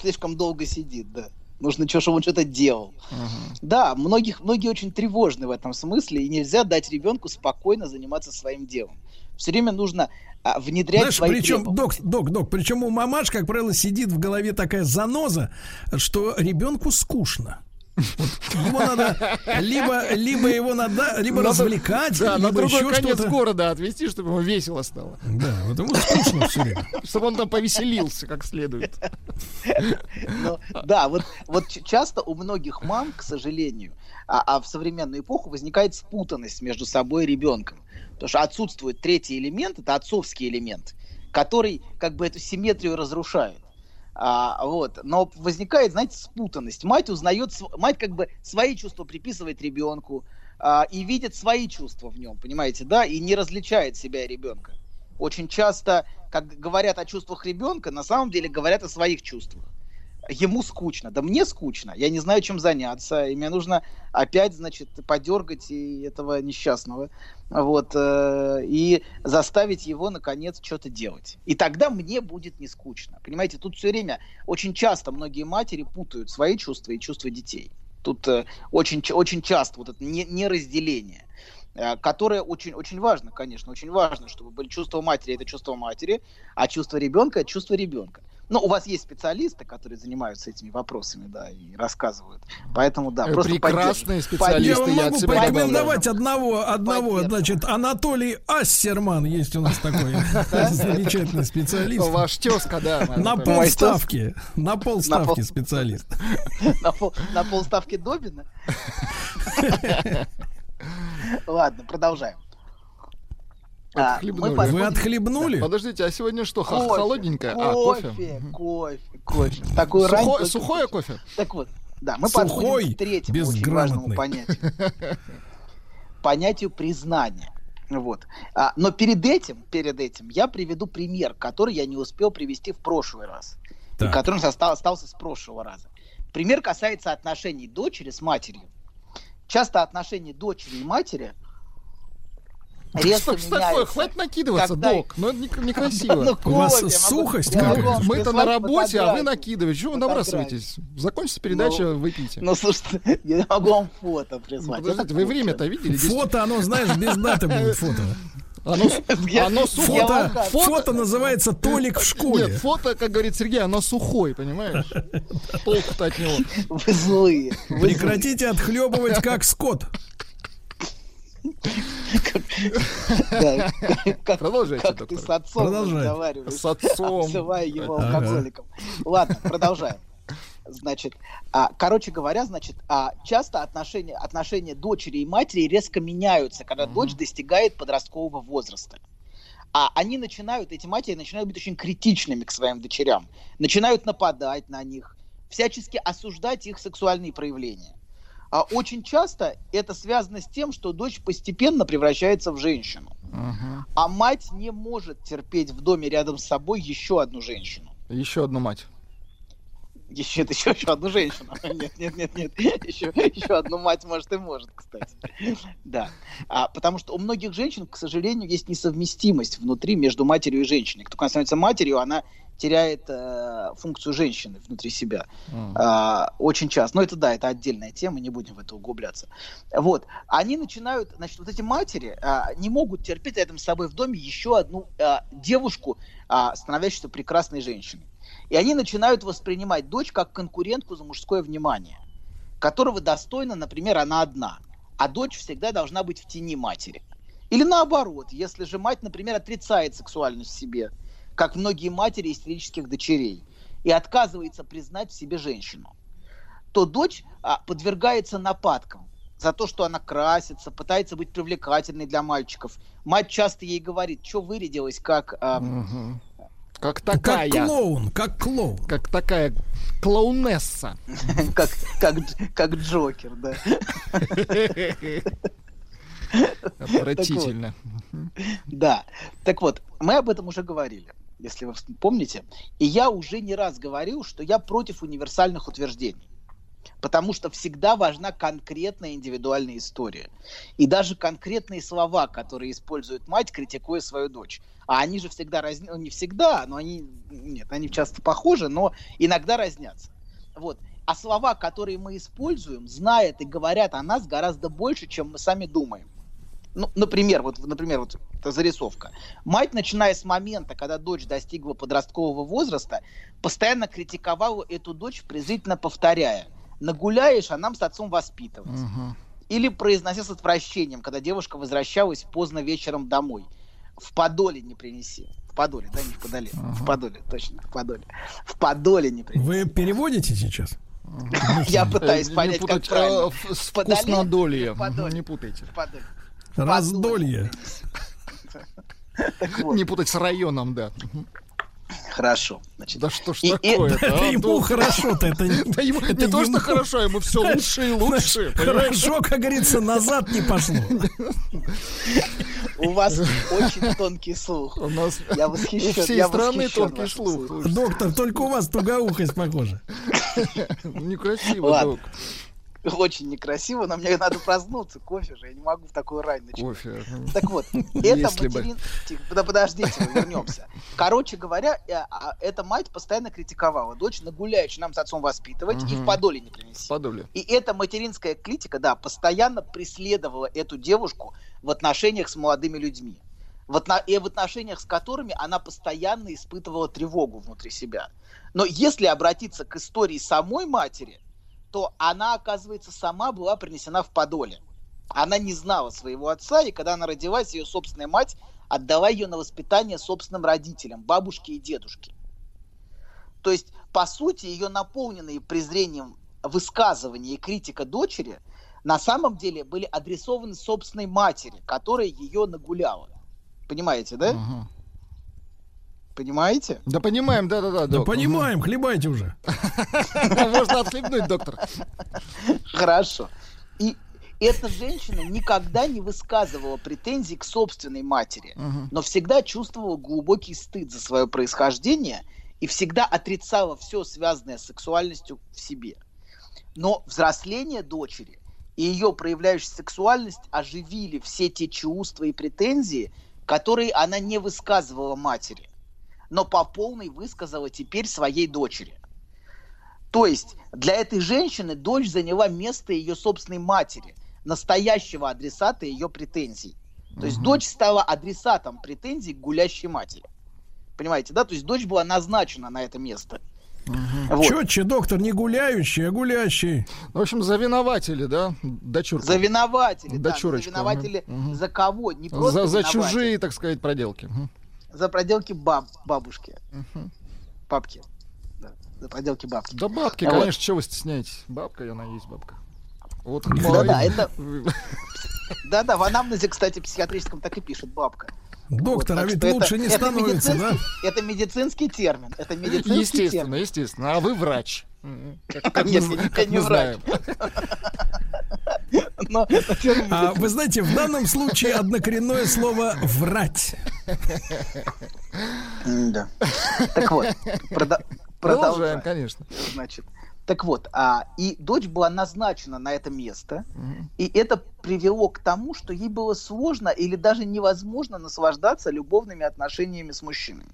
Слишком долго сидит, да. Нужно, что, чтобы он что-то делал. Да, многих, многие очень тревожны в этом смысле, и нельзя дать ребенку спокойно заниматься своим делом. Все время нужно а, внедрять Знаешь, свои причем, док, док, док, причем у мамаш, как правило, сидит в голове такая заноза, что ребенку скучно. Вот его надо либо, либо его надо, либо Надо- развлекать, Да, на либо другой еще конец что-то. города отвезти, чтобы ему весело стало. Да, вот ему скучно все время. Чтобы он там повеселился как следует. Но, да, вот, вот часто у многих мам, к сожалению, а, а в современную эпоху возникает спутанность между собой и ребенком. Потому что отсутствует третий элемент, это отцовский элемент, который как бы эту симметрию разрушает. А, вот. Но возникает, знаете, спутанность. Мать узнает, мать как бы свои чувства приписывает ребенку а, и видит свои чувства в нем, понимаете, да, и не различает себя и ребенка. Очень часто, как говорят о чувствах ребенка, на самом деле говорят о своих чувствах. Ему скучно, да мне скучно, я не знаю, чем заняться, и мне нужно опять, значит, подергать и этого несчастного, вот, э, и заставить его, наконец, что-то делать. И тогда мне будет не скучно. Понимаете, тут все время, очень часто многие матери путают свои чувства и чувства детей. Тут э, очень, очень часто вот это не- неразделение э, которое очень, очень важно, конечно, очень важно, чтобы были чувства матери, это чувство матери, а чувство ребенка это чувство ребенка. Ну, у вас есть специалисты, которые занимаются этими вопросами, да, и рассказывают. Поэтому, да, просто прекрасные специалисты, Я могу порекомендовать одного, одного, значит, Анатолий Ассерман есть у нас такой <laughs> <laughs> замечательный специалист. Ваш тезка, да. На полставки, на полставки <laughs> пол- специалист. На полставки Добина? Ладно, продолжаем. А, Отхлебнули. мы подходим- Вы отхлебнули? Подождите, а сегодня что, Кофе, холодненькое? А, кофе. Кофе, кофе, кофе. В Такую рань Сухое, кофе? Так вот, да, мы Сухой, подходим к третьему очень важному понятию. Понятию признания. Вот. А, но перед этим, перед этим я приведу пример, который я не успел привести в прошлый раз. И Так. который оста- остался с прошлого раза. Пример касается отношений дочери с матерью. Часто отношения дочери и матери резко Что ж такое? Хватит накидываться, когда- док. Ну, это не- некрасиво. Ну, У вас могу- сухость я могу какая-то? вам Мы-то на работе, а вы накидываете. Чего вы набрасываетесь? Закончится передача, Ну, выпейте. Ну, слушайте, я могу вам фото прислать. Подождите, вы время-то видели? Фото, оно, знаешь, без даты будет <laughs> фото. Оно, <laughs> оно сухое. Фото, как- фото называется Толик в школе. Нет, фото, как говорит Сергей, оно сухой, понимаешь? Толку-то от него. Вы злые. вы злые. Прекратите отхлебывать как скот. Продолжайте, Как ты доктор. с отцом разговариваешь. С отцом. Обзывая его алкоголиком. Ладно, продолжаем. Значит, а, короче говоря, значит, а, часто отношения, отношения дочери и матери резко меняются, когда дочь достигает подросткового возраста. А они начинают, эти матери начинают быть очень критичными к своим дочерям, начинают нападать на них, всячески осуждать их сексуальные проявления. А очень часто это связано с тем, что дочь постепенно превращается в женщину. А мать не может терпеть в доме рядом с собой еще одну женщину. Еще одну мать. Еще, еще, еще одну женщину. <laughs> Нет, нет, нет, нет. Еще, еще одну мать может и может, кстати. Да. А, потому что у многих женщин, к сожалению, есть несовместимость внутри между матерью и женщиной. Кто становится матерью, она теряет э, функцию женщины внутри себя. А, очень часто. Но это да, это отдельная тема, не будем в это углубляться. Вот. Они начинают, значит, вот эти матери а, не могут терпеть рядом с собой в доме еще одну а, девушку, а, становящуюся прекрасной женщиной. И они начинают воспринимать дочь как конкурентку за мужское внимание, которого достойна, например, она одна, а дочь всегда должна быть в тени матери. Или наоборот, если же мать, например, отрицает сексуальность в себе, как многие матери истерических дочерей, и отказывается признать в себе женщину, то дочь а, подвергается нападкам за то, что она красится, пытается быть привлекательной для мальчиков. Мать часто ей говорит, что вырядилась, как... а, Как такая. Как клоун, как клоун. Как такая клоунесса. <laughs> как, как, как Джокер, да. <laughs> Отвратительно. Да. Так вот, мы об этом уже говорили, если вы помните. И я уже не раз говорил, что я против универсальных утверждений. Потому что всегда важна конкретная индивидуальная история. И даже конкретные слова, которые использует мать, критикуя свою дочь. А они же всегда разнятся, ну, не всегда, но они, нет, они часто похожи, но иногда разнятся. Вот. а слова, которые мы используем, знают и говорят о нас гораздо больше, чем мы сами думаем. Ну, например, вот, например, вот эта зарисовка. Мать, начиная с момента, когда дочь достигла подросткового возраста, постоянно критиковала эту дочь, презрительно повторяя, нагуляешь, а нам с отцом воспитывать. Или произнося с отвращением, когда девушка возвращалась поздно вечером домой. В подоле не принеси. В подоле, да, не в подоле. В подоле, точно, в подоле. В подоле не принеси. Вы переводите сейчас? Я пытаюсь Э, Не понять, как путать, правильно. вкуснодолье. В подоле. Не путайте. В подоле. Раздолье. Не путать с районом, да. Хорошо. Значит, да что ж и- и- такое-то? Это а? ему Ну, хорошо-то, это не- Да ему это не то, что хорошо, ему все <laughs> лучше и лучше. Хорошо, как говорится, назад не пошло. У вас очень тонкий слух. У нас Я у восхищен. всей я страны тонкий слух. Доктор, только у вас тугоухость похоже. <laughs> Некрасиво, Ладно. док. Очень некрасиво, но мне надо проснуться. Кофе же, я не могу в такую рань начать. Кофе. Так вот, <laughs> это бы. материн... Пода- подождите, мы вернемся. Короче говоря, э, а, эта мать постоянно критиковала. Дочь нагуляешь нам с отцом воспитывать и в подоле не принеси. Подули. И эта материнская критика, да, постоянно преследовала эту девушку в отношениях с молодыми людьми. В отно- И в отношениях с которыми она постоянно испытывала тревогу внутри себя. Но если обратиться к истории самой матери, то она, оказывается, сама была принесена в подоле. Она не знала своего отца, и когда она родилась, ее собственная мать отдала ее на воспитание собственным родителям, бабушке и дедушке. То есть, по сути, ее наполненные презрением высказывания и критика дочери на самом деле были адресованы собственной матери, которая ее нагуляла. Понимаете, да? Мгм. Понимаете? Да понимаем, да-да-да. Да док. понимаем, хлебайте уже. <laughs> Можно отхлебнуть, доктор. Хорошо. И эта женщина никогда не высказывала претензий к собственной матери, но всегда чувствовала глубокий стыд за свое происхождение и всегда отрицала все, связанное с сексуальностью в себе. Но взросление дочери и ее проявляющая сексуальность оживили все те чувства и претензии, которые она не высказывала матери, но по полной высказала теперь своей дочери. То есть для этой женщины дочь заняла место ее собственной матери, настоящего адресата ее претензий. То есть дочь стала адресатом претензий к гулящей матери. Понимаете, да? То есть дочь была назначена на это место. Вот. Четче, доктор, не гуляющий, а гулящий. В общем, завинователи, да, дочурка. Завинователи, да, Дочурочка, завинователи мгм. за кого? Не просто За, за винователи, чужие, так сказать, проделки. Мгм. За проделки баб, бабушки, папки. Да, за проделки бабки. Да бабки, Вот. конечно, чего вы стесняетесь? Бабка, и она есть бабка. Вот Да-да, это... <laughs> Да-да, в анамнезе, кстати, психиатрическом так и пишет бабка. Доктор, Вот, а ведь что это- лучше не это становится, да? медицинский- Это медицинский термин. Это медицинский Естественно, термин. естественно. А вы врач. Мы- я не- врач. знаем. <laughs> Но это термин А вы знаете, в данном случае однокоренное слово «врать». Да. Так вот, Продолжаем, продолжаем. конечно. Значит, так вот, а, и дочь была назначена на это место, и это привело к тому, что ей было сложно или даже невозможно наслаждаться любовными отношениями с мужчиной,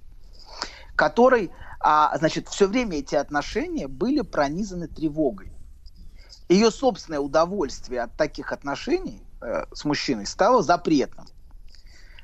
который, а, значит, все время эти отношения были пронизаны тревогой. Ее собственное удовольствие от таких отношений э, с мужчиной стало запретным.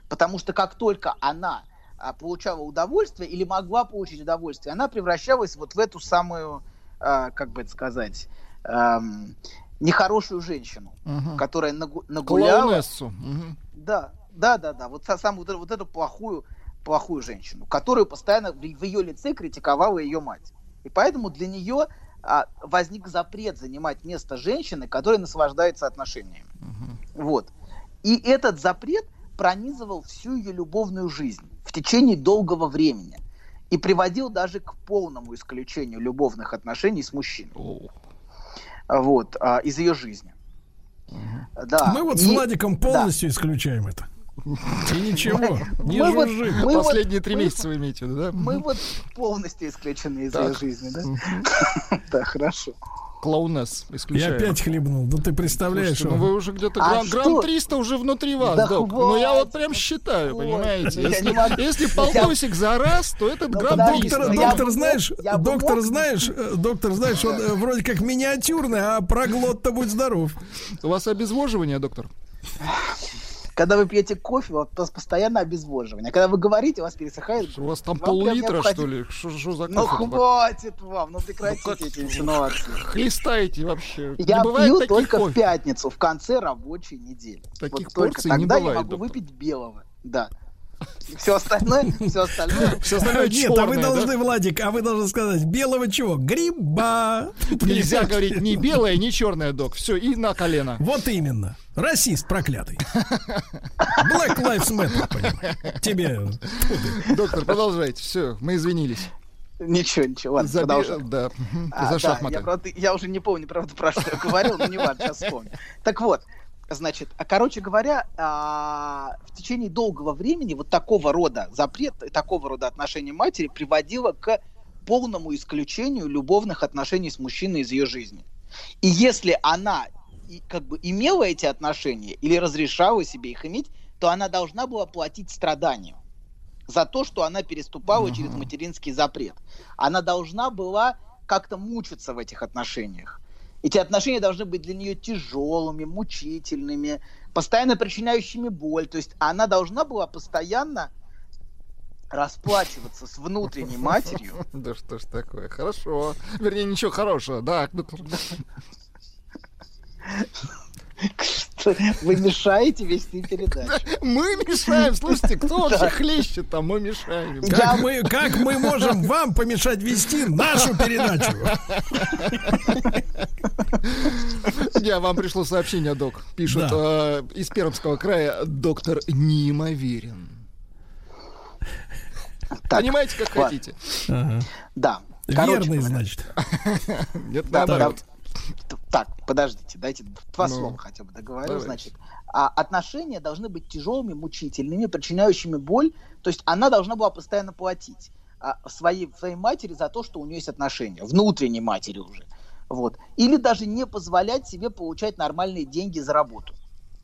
Потому что как только она а, получала удовольствие или могла получить удовольствие, она превращалась вот в эту самую, а, как бы это сказать, эм, нехорошую женщину, Мгм. которая нагу- нагуляла. Клоунессу. Мгм. Да, да, да, да. Вот са- самую вот, эту- вот эту плохую, плохую женщину, которую постоянно в, в ее лице критиковала ее мать. И поэтому для нее а, возник запрет занимать место женщины, которая наслаждается отношениями. Вот. И этот запрет пронизывал всю ее любовную жизнь в течение долгого времени и приводил даже к полному исключению любовных отношений с мужчиной. Вот, а, из ее жизни. Да. Мы вот с И- Владиком да. полностью исключаем это. И ничего, не Мы вот- жужжим. мы вот- Последние три мы- месяца вы имеете в виду, да? Мы вот полностью исключены из Так. ее жизни, да? <laughs> Да, хорошо. клоунес Я исключаем. опять хлебнул. Ну ты представляешь, Слушайте, ну вы уже где-то А грамм, что? грамм 300 уже внутри вас, Да док. Ну я вот хватит, прям считаю, понимаете. Я Если, могу. если Я- полтосик за раз, то этот Ну, грамм подожди, 300. Доктор, я доктор, бы знаешь, я доктор, мог. знаешь, э, доктор, знаешь, он э, вроде как миниатюрный, а проглот-то будь здоров. У вас обезвоживание, доктор? <laughs> Когда вы пьете кофе, у вас постоянно обезвоживание. А когда вы говорите, у вас пересыхает. У вас там пол-литра, что ли? Что, что за Ну кофе? хватит вам, ну прекратите эти инсинуации. Хлестаете вообще. Я не пью только в пятницу, в конце рабочей недели. Таких вот только порций не тогда я бывает, могу доктор. выпить белого. Да. Все остальное, все остальное. <laughs> Все остальное Нет, а вы должны, Владик, а вы должны сказать, белого чего? Гриба. <laughs> Нельзя говорить ни белое, ни черное, док. Все, и на колено. Вот именно. Расист проклятый. Black Lives Matter, понимаешь? Тебе... Доктор, продолжайте. Все, мы извинились. Ничего, ничего, ладно, За продолжаем. Да, А, за да, шахматы. я, правда, я уже не помню, правда, про что я говорил, но не важно, сейчас вспомню. Так вот, значит, а, короче говоря, а, в течение долгого времени вот такого рода запрет, такого рода отношения матери приводило к полному исключению любовных отношений с мужчиной из ее жизни. И если она и, как бы имела эти отношения или разрешала себе их иметь, то она должна была платить страданием за то, что она переступала через материнский запрет. Она должна была как-то мучиться в этих отношениях. Эти отношения должны быть для нее тяжелыми, мучительными, постоянно причиняющими боль. То есть она должна была постоянно расплачиваться с внутренней матерью. <laughs> Да что ж такое? Хорошо. Вернее, ничего хорошего. Да. <laughs> Вы мешаете вести передачу. <laughs> Мы мешаем. Слушайте, кто <laughs> вообще хлещет там? Мы мешаем. Как мы, как мы можем вам помешать вести нашу передачу? Я вам пришло сообщение, док. Пишут э, из Пермского края доктор неимоверен. Понимаете, как ладно. хотите. Да. Верный, говоря, значит. Нет, Да, наоборот. да. Так, подождите, дайте два Ну, слова хотя бы договорю. давай. Значит, а, отношения должны быть тяжелыми, мучительными, причиняющими боль. То есть она должна была постоянно платить а, своей, своей матери за то, что у нее есть отношения, внутренней матери уже. Вот. Или даже не позволять себе получать нормальные деньги за работу.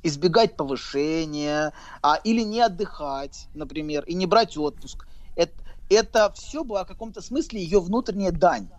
Избегать повышения, а, или не отдыхать, например, и не брать отпуск. Это, это все было в каком-то смысле ее внутренняя дань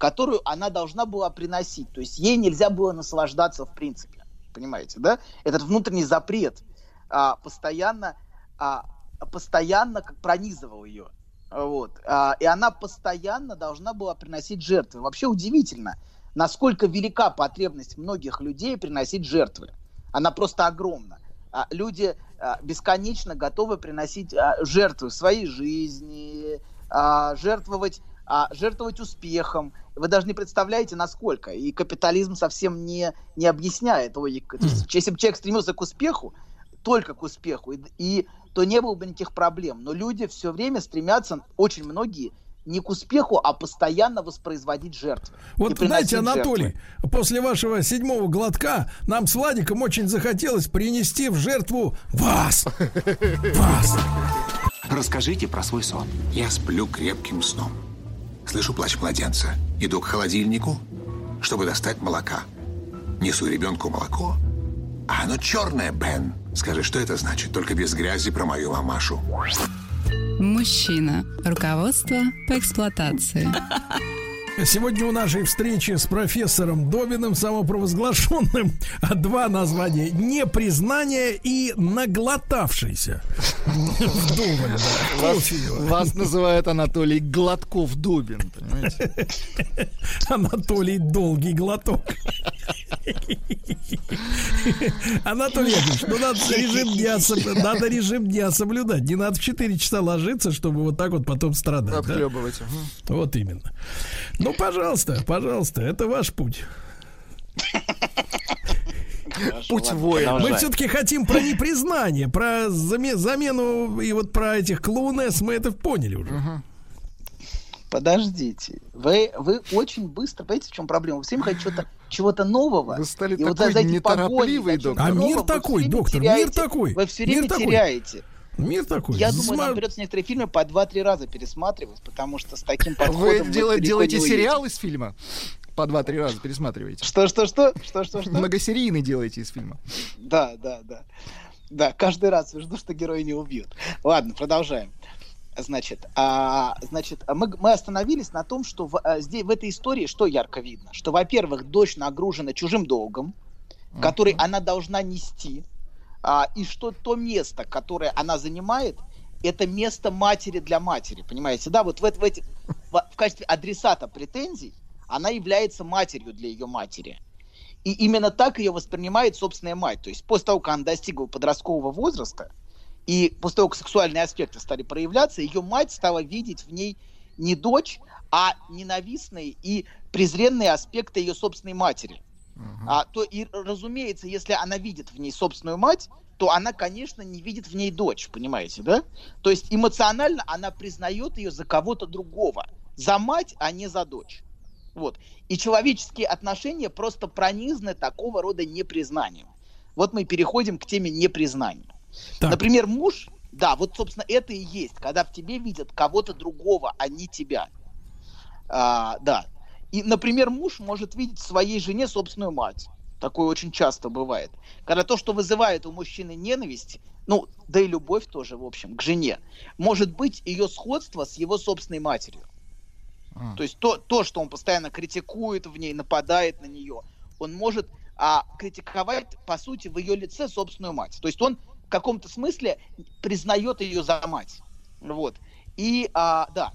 которую она должна была приносить. То есть ей нельзя было наслаждаться в принципе. Понимаете, да? Этот внутренний запрет а, постоянно, а, постоянно как пронизывал ее. Вот. А, и она постоянно должна была приносить жертвы. Вообще удивительно, насколько велика потребность многих людей приносить жертвы. Она просто огромна. А, люди а, бесконечно готовы приносить а, жертвы своей жизни, а, жертвовать а жертвовать успехом. Вы даже не представляете, насколько. И капитализм совсем не, не объясняет. Ой, то есть, если бы человек стремился к успеху, только к успеху, и, и то не было бы никаких проблем. Но люди все время стремятся, очень многие, не к успеху, а постоянно воспроизводить жертвы. Вот знаете, Анатолий, жертвы. после вашего седьмого глотка нам с Владиком очень захотелось принести в жертву вас. <laughs> Вас. Расскажите про свой сон. Я сплю крепким сном. Слышу плач младенца. Иду к холодильнику, чтобы достать молока. Несу ребенку молоко. А оно черное, Бен. Скажи, что это значит? Только без грязи про мою мамашу. Мужчина. Руководство по эксплуатации. Сегодня у нашей встречи с профессором Добиным, самопровозглашенным, <laughs> а два названия непризнание и наглотавшийся. Да. Вас, называют Анатолий Дубин, понимаете? <laughs> Анатолий Долгий Глоток. Анатолий Яковлевич, ну надо режим дня, надо режим дня соблюдать. Не надо в 4 часа ложиться, чтобы вот так вот потом страдать. да? Отхлебывать. ага. Вот именно. Ну, пожалуйста, пожалуйста, это ваш путь. Путь воина. Мы все-таки хотим про непризнание, про заме- замену и вот про этих клоунес мы это поняли уже. Подождите. Вы, вы очень быстро, понимаете, в чем проблема? Вы все время хотите чего-то, чего-то нового. Вы стали и вот такой за эти неторопливый, погони чем-то А мир такой, время доктор, мир теряете. такой. Вы все Мир время такой. Мир такой. Я думаю, нам Зма- придется некоторые фильмы по 2-3 раза пересматривать, потому что с таким подходом Вы далеко делаете сериал из фильма? по два-три раза пересматриваете. Что, что, что? Что, что, что? Многосерийный делаете из фильма. Да, да, да. Да, каждый раз жду, что героя не убьют. Ладно, продолжаем. Значит, а, значит мы, мы остановились на том, что в, а, здесь, в этой истории что ярко видно? Что, во-первых, дочь нагружена чужим долгом, который она должна нести, а, и что то место, которое она занимает, это место матери для матери, понимаете? Да, вот в, в, эти, в, в качестве адресата претензий она является матерью для ее матери. И именно так ее воспринимает собственная мать. То есть после того, как она достигла подросткового возраста, и после того, как сексуальные аспекты стали проявляться, ее мать стала видеть в ней не дочь, а ненавистные и презренные аспекты ее собственной матери. Uh-huh. А, то и, разумеется, если она видит в ней собственную мать, то она, конечно, не видит в ней дочь, понимаете, да? То есть эмоционально она признает ее за кого-то другого, за мать, а не за дочь. Вот. И человеческие отношения просто пронизаны такого рода непризнанием. Вот мы переходим к теме непризнания. Так. Например, муж, да, вот, собственно, это и есть, когда в тебе видят кого-то другого, а не тебя. А, да. И, например, муж может видеть в своей жене собственную мать. Такое очень часто бывает. Когда то, что вызывает у мужчины ненависть, ну, да и любовь тоже, в общем, к жене, может быть ее сходство с его собственной матерью. А. То есть то, то, что он постоянно критикует в ней, нападает на нее, он может а, критиковать, по сути, в ее лице собственную мать. То есть он в каком-то смысле признает ее за мать. Вот. И, а, да.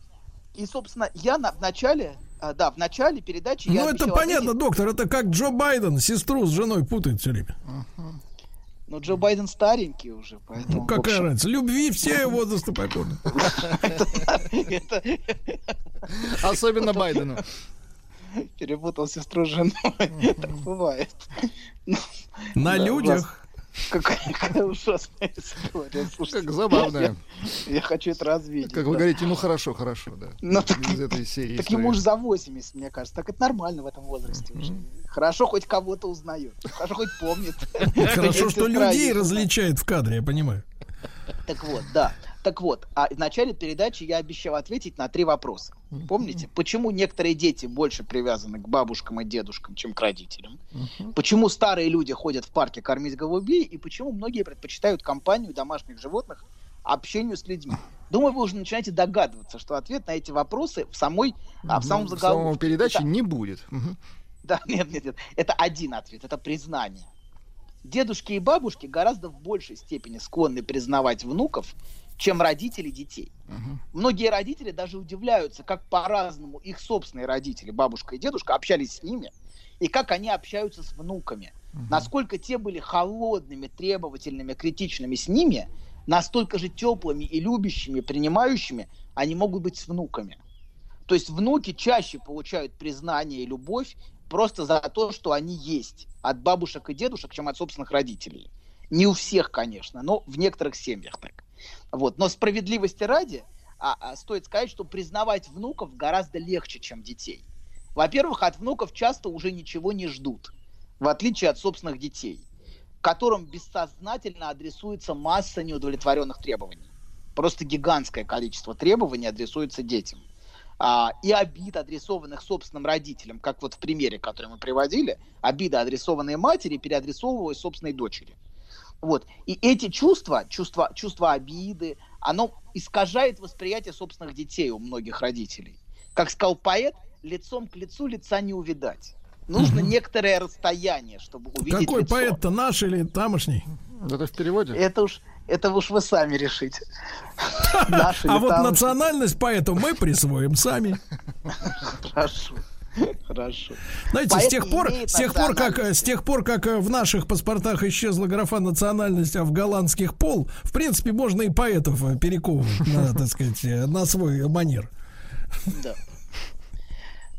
И, собственно, я на, в начале, а, да, в начале передачи... Ну, это понятно, ответить... доктор, это как Джо Байден сестру с женой путает все время. Uh-huh. Но Джо Байден старенький уже, поэтому... Ну, какая общем... разница? Любви все возрасты покойны. Особенно Байдену. Перепутал сестру с женой. Так бывает. На людях. Какая, какая ужасная история. Слушайте, как забавная. Я, я хочу это развить. Как да. вы говорите, ну хорошо, хорошо, да. Ну, так, Из этой серии. Так ему уже за 80, мне кажется. Так это нормально в этом возрасте mm-hmm. уже. Хорошо, хоть кого-то узнает. Хорошо, хоть помнит. Хорошо, что людей различает в кадре, я понимаю. Так вот, да. Так вот, а в начале передачи я обещал ответить на три вопроса. Помните, почему некоторые дети больше привязаны к бабушкам и дедушкам, чем к родителям? Почему старые люди ходят в парке кормить голубей? И почему многие предпочитают компанию домашних животных общению с людьми? Думаю, вы уже начинаете догадываться, что ответ на эти вопросы в самой, а, в самом заголовке. В самом передаче это... не будет. Да, <laughs> нет, нет, нет. Это один ответ, это признание. Дедушки и бабушки гораздо в большей степени склонны признавать внуков, чем родители детей. Угу. Многие родители даже удивляются, как по-разному их собственные родители, бабушка и дедушка, общались с ними, и как они общаются с внуками. Угу. Насколько те были холодными, требовательными, критичными с ними, настолько же теплыми и любящими, принимающими они могут быть с внуками. То есть внуки чаще получают признание и любовь просто за то, что они есть от бабушек и дедушек, чем от собственных родителей. Не у всех, конечно, но в некоторых семьях так. Вот. Но справедливости ради, а, а, стоит сказать, что признавать внуков гораздо легче, чем детей. Во-первых, от внуков часто уже ничего не ждут, в отличие от собственных детей, которым бессознательно адресуется масса неудовлетворенных требований. Просто гигантское количество требований адресуется детям. А, и обид, адресованных собственным родителям, как вот в примере, который мы приводили, обида, адресованные матери, переадресовывая собственной дочери. Вот. И эти чувства, чувства, чувства обиды, оно искажает восприятие собственных детей у многих родителей. Как сказал поэт, лицом к лицу лица не увидать. Нужно угу. некоторое расстояние, чтобы увидеть Какой лицо. поэт-то наш или тамошний? Это в переводе? Это уж, это уж вы сами решите. <laughs> А вот национальность поэта мы присвоим сами. <laughs> Хорошо. Хорошо. Знаете, с тех пор, с тех пор, как, с тех пор, как в наших паспортах исчезла графа национальность, а в голландских пол, в принципе, можно и поэтов перековывать, на, <laughs> так сказать, на свой манер. Да.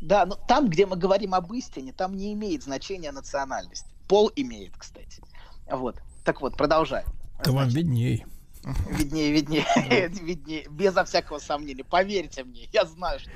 Да, но там, где мы говорим об истине, там не имеет значения национальность. Пол имеет, кстати. Вот. Так вот, продолжаем. Да вам видней. Виднее, виднее, <laughs> <laughs> виднее, безо всякого сомнения. Поверьте мне, я знаю, что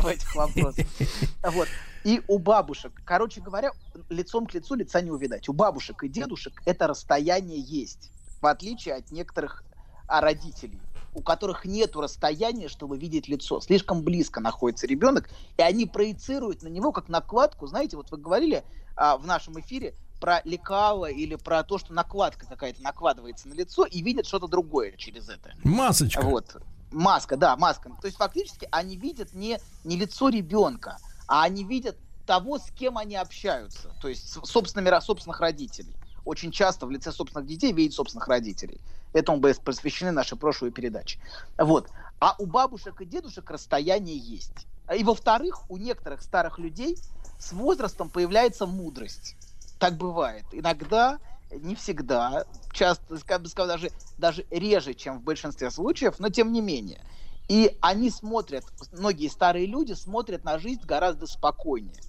в этих вопросах. <laughs> Вот. И у бабушек, короче говоря, лицом к лицу лица не увидать. У бабушек и дедушек это расстояние есть, в отличие от некоторых а, родителей. у которых нет расстояния, чтобы видеть лицо. Слишком близко находится ребенок, и они проецируют на него как накладку. Знаете, вот вы говорили а, в нашем эфире про лекало или про то, что накладка какая-то накладывается на лицо и видят что-то другое через это. Масочка. Вот. Маска, да, маска. То есть фактически они видят не, не лицо ребенка, а они видят того, с кем они общаются. То есть собственными, собственных родителей. Очень часто в лице собственных детей видят собственных родителей. Этому бы посвящены наши прошлые передачи. Вот. А у бабушек и дедушек расстояние есть. И во-вторых, у некоторых старых людей с возрастом появляется мудрость. Так бывает. Иногда, не всегда, часто, как бы сказал, даже, даже реже, чем в большинстве случаев, но тем не менее. И они смотрят, многие старые люди смотрят на жизнь гораздо спокойнее.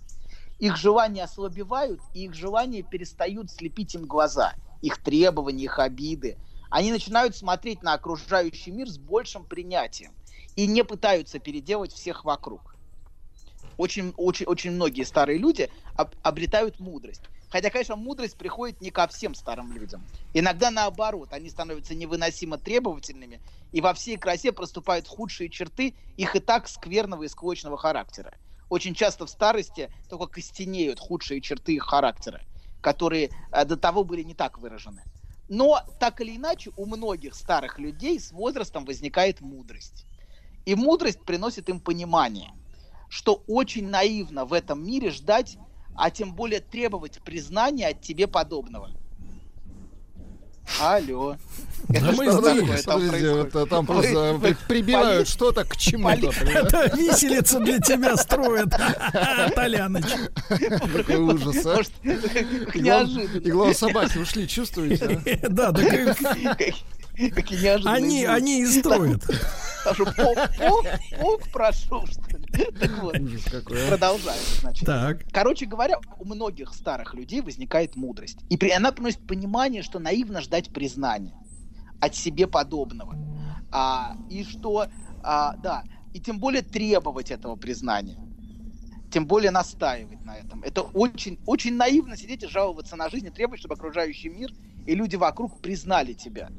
Их желания ослабевают, и их желания перестают слепить им глаза, их требования, их обиды. Они начинают смотреть на окружающий мир с большим принятием и не пытаются переделать всех вокруг. Очень, очень, очень многие старые люди об, обретают мудрость. Хотя, конечно, мудрость приходит не ко всем старым людям. Иногда наоборот, они становятся невыносимо требовательными и во всей красе проступают худшие черты их и так скверного и склочного характера. Очень часто в старости только костенеют худшие черты их характера, которые э, до того были не так выражены. Но так или иначе у многих старых людей с возрастом возникает мудрость. И мудрость приносит им понимание, что очень наивно в этом мире ждать а тем более требовать признания от тебе подобного. Алло. Это да мы знаем, там, вот, там просто вы, прибирают поли... что-то к чему-то. Это виселица для тебя строят, <laughs> Толяныч. Какой ужас, а. И глава собаки ушли, чувствуете? А? <laughs> Да, да. <laughs> <laughs> Какие неожиданные Они, они и строят. <laughs> Аж полк, полк, полк прошел, что ли. Так вот, продолжаем, значит. Так. Короче говоря, у многих старых людей возникает мудрость. И при, она приносит понимание, что наивно ждать признания от себе подобного. А, и что, а, да, и тем более требовать этого признания. Тем более настаивать на этом. Это очень, очень наивно сидеть и жаловаться на жизнь и требовать, чтобы окружающий мир и люди вокруг признали тебя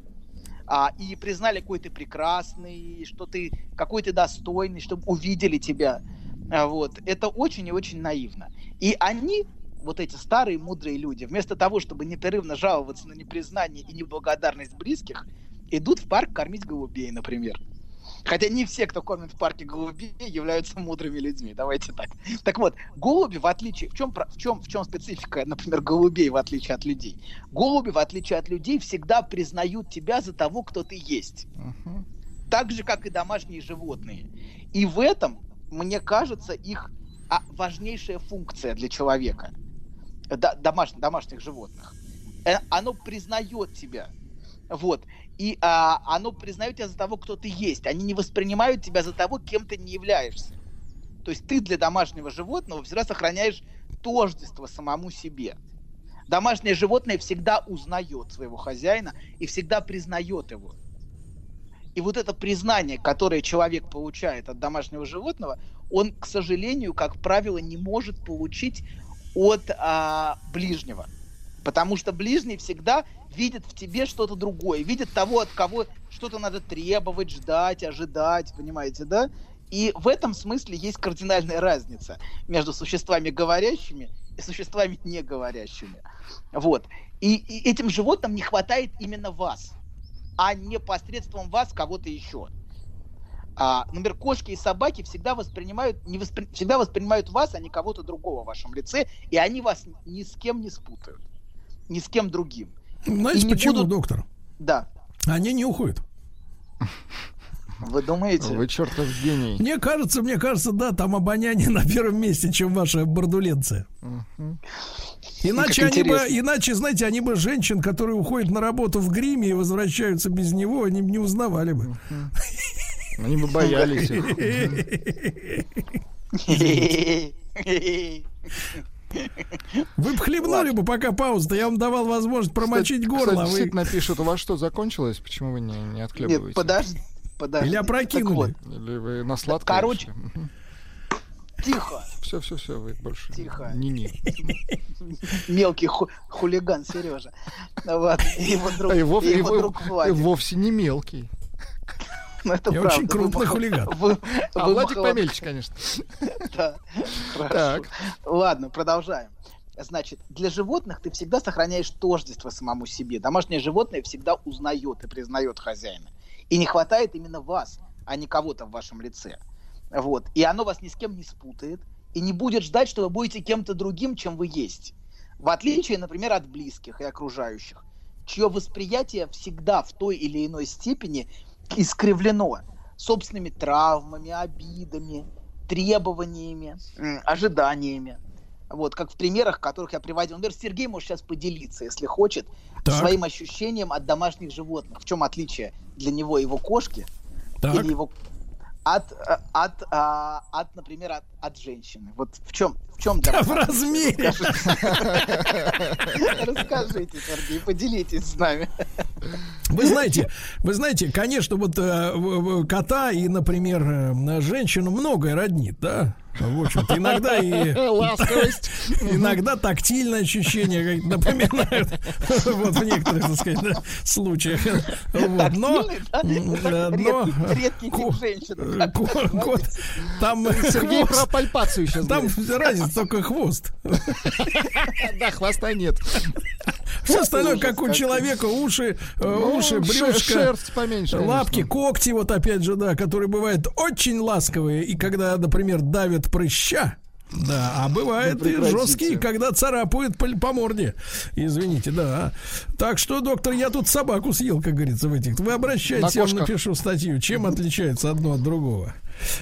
а, и признали, какой ты прекрасный, что ты какой ты достойный, чтобы увидели тебя. А, вот. Это очень и очень наивно. И они, вот эти старые мудрые люди, вместо того, чтобы непрерывно жаловаться на непризнание и неблагодарность близких, идут в парк кормить голубей, например. Хотя не все, кто кормит в парке голубей, являются мудрыми людьми. Давайте так. Так вот, голуби, в отличие... В чем, в чем, в чем специфика, например, голубей, в отличие от людей? Голуби, в отличие от людей, всегда признают тебя за того, кто ты есть. Uh-huh. Так же, как и домашние животные. И в этом, мне кажется, их а, важнейшая функция для человека. Домаш, домашних животных. Э, оно признает тебя. Вот и а, оно признает тебя за того, кто ты есть. Они не воспринимают тебя за того, кем ты не являешься. То есть ты для домашнего животного всегда сохраняешь тождество самому себе. Домашнее животное всегда узнает своего хозяина и всегда признает его. И вот это признание, которое человек получает от домашнего животного, он, к сожалению, как правило, не может получить от а, ближнего. Потому что ближний всегда видит в тебе что-то другое, видит того, от кого что-то надо требовать, ждать, ожидать, понимаете, да? И в этом смысле есть кардинальная разница между существами говорящими и существами не говорящими. Вот. И, и этим животным не хватает именно вас, а не посредством вас кого-то еще. А, например, кошки и собаки всегда воспринимают, не воспри... всегда воспринимают вас, а не кого-то другого в вашем лице, и они вас ни с кем не спутают ни с кем другим. Знаете, почему, будут... доктор? Да. Они не уходят. Вы думаете? Вы чертов гений. Мне кажется, мне кажется, да, там обоняние на первом месте, чем ваша бордуленция. Иначе они бы, иначе, знаете, они бы женщин, которые уходят на работу в гриме и возвращаются без него, они бы не узнавали бы. Они бы боялись <laughs> Вы бы хлебнули бы, пока пауза я вам давал возможность промочить горло. Кстати, вы... напишут, у вас что, закончилось? Почему вы не, не отхлебываете? Нет, подожди, подожди. Или опрокинули. Вот. Или вы на сладкое? Короче, Тихо. Все, все, все, вы больше Тихо. не не. Мелкий ху- хулиган Сережа. Вот. Его друг, а его, его, его друг Владик. Вовсе не мелкий. <laughs> Ну, это Я правда. очень крупный Вы- хулиган. вы- А вы Владик махло- помельче, конечно. <laughs> Да, хорошо. Так. Ладно, продолжаем. Значит, для животных ты всегда сохраняешь тождество самому себе. Домашнее животное всегда узнает и признает хозяина. И не хватает именно вас, а не кого-то в вашем лице. Вот. И оно вас ни с кем не спутает и не будет ждать, что вы будете кем-то другим, чем вы есть. В отличие, например, от близких и окружающих, чье восприятие всегда в той или иной степени искривлено собственными травмами, обидами, требованиями, ожиданиями. Вот, как в примерах, которых я приводил. Например, Сергей может сейчас поделиться, если хочет, Так. своим ощущением от домашних животных. В чем отличие для него его кошки Так. или его от, э, от, а, от, например, от, от женщины. Вот в чем, в чем для вас в размере. Расскажите. Сергей, поделитесь с нами. Вы знаете, вы знаете, конечно, вот э, кота и, например, э, женщину многое роднит, да? В общем-то, иногда и... <laughs> Ласковость. Иногда тактильное ощущение напоминает <laughs> вот в некоторых, так сказать, случаях. Вот, но, но редкий- редкий тип ко- женщины. э, кот, там <laughs> Сергей про пальпацию сейчас там разница только хвост. Да, хвоста нет. Все остальное, как у человека, уши, э, Ну, уши, поменьше, лапки, когти, вот опять же, да, которые бывают очень ласковые, и когда, например, давят прыща, да, а бывает и жесткие, когда царапают по, по морде. Извините, да. Так что, доктор, я тут собаку съел, как говорится, в этих. Вы обращайтесь, На я вам напишу статью, чем отличается одно от другого.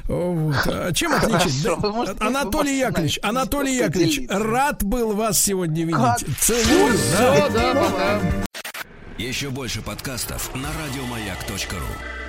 Вот. А Чем отличить? Да, Анатолий Яковлевич, Анатолий Яковлевич, рад был вас сегодня видеть. Как? Целую. Все, да, пока. Еще больше подкастов на радиомаяк.ру.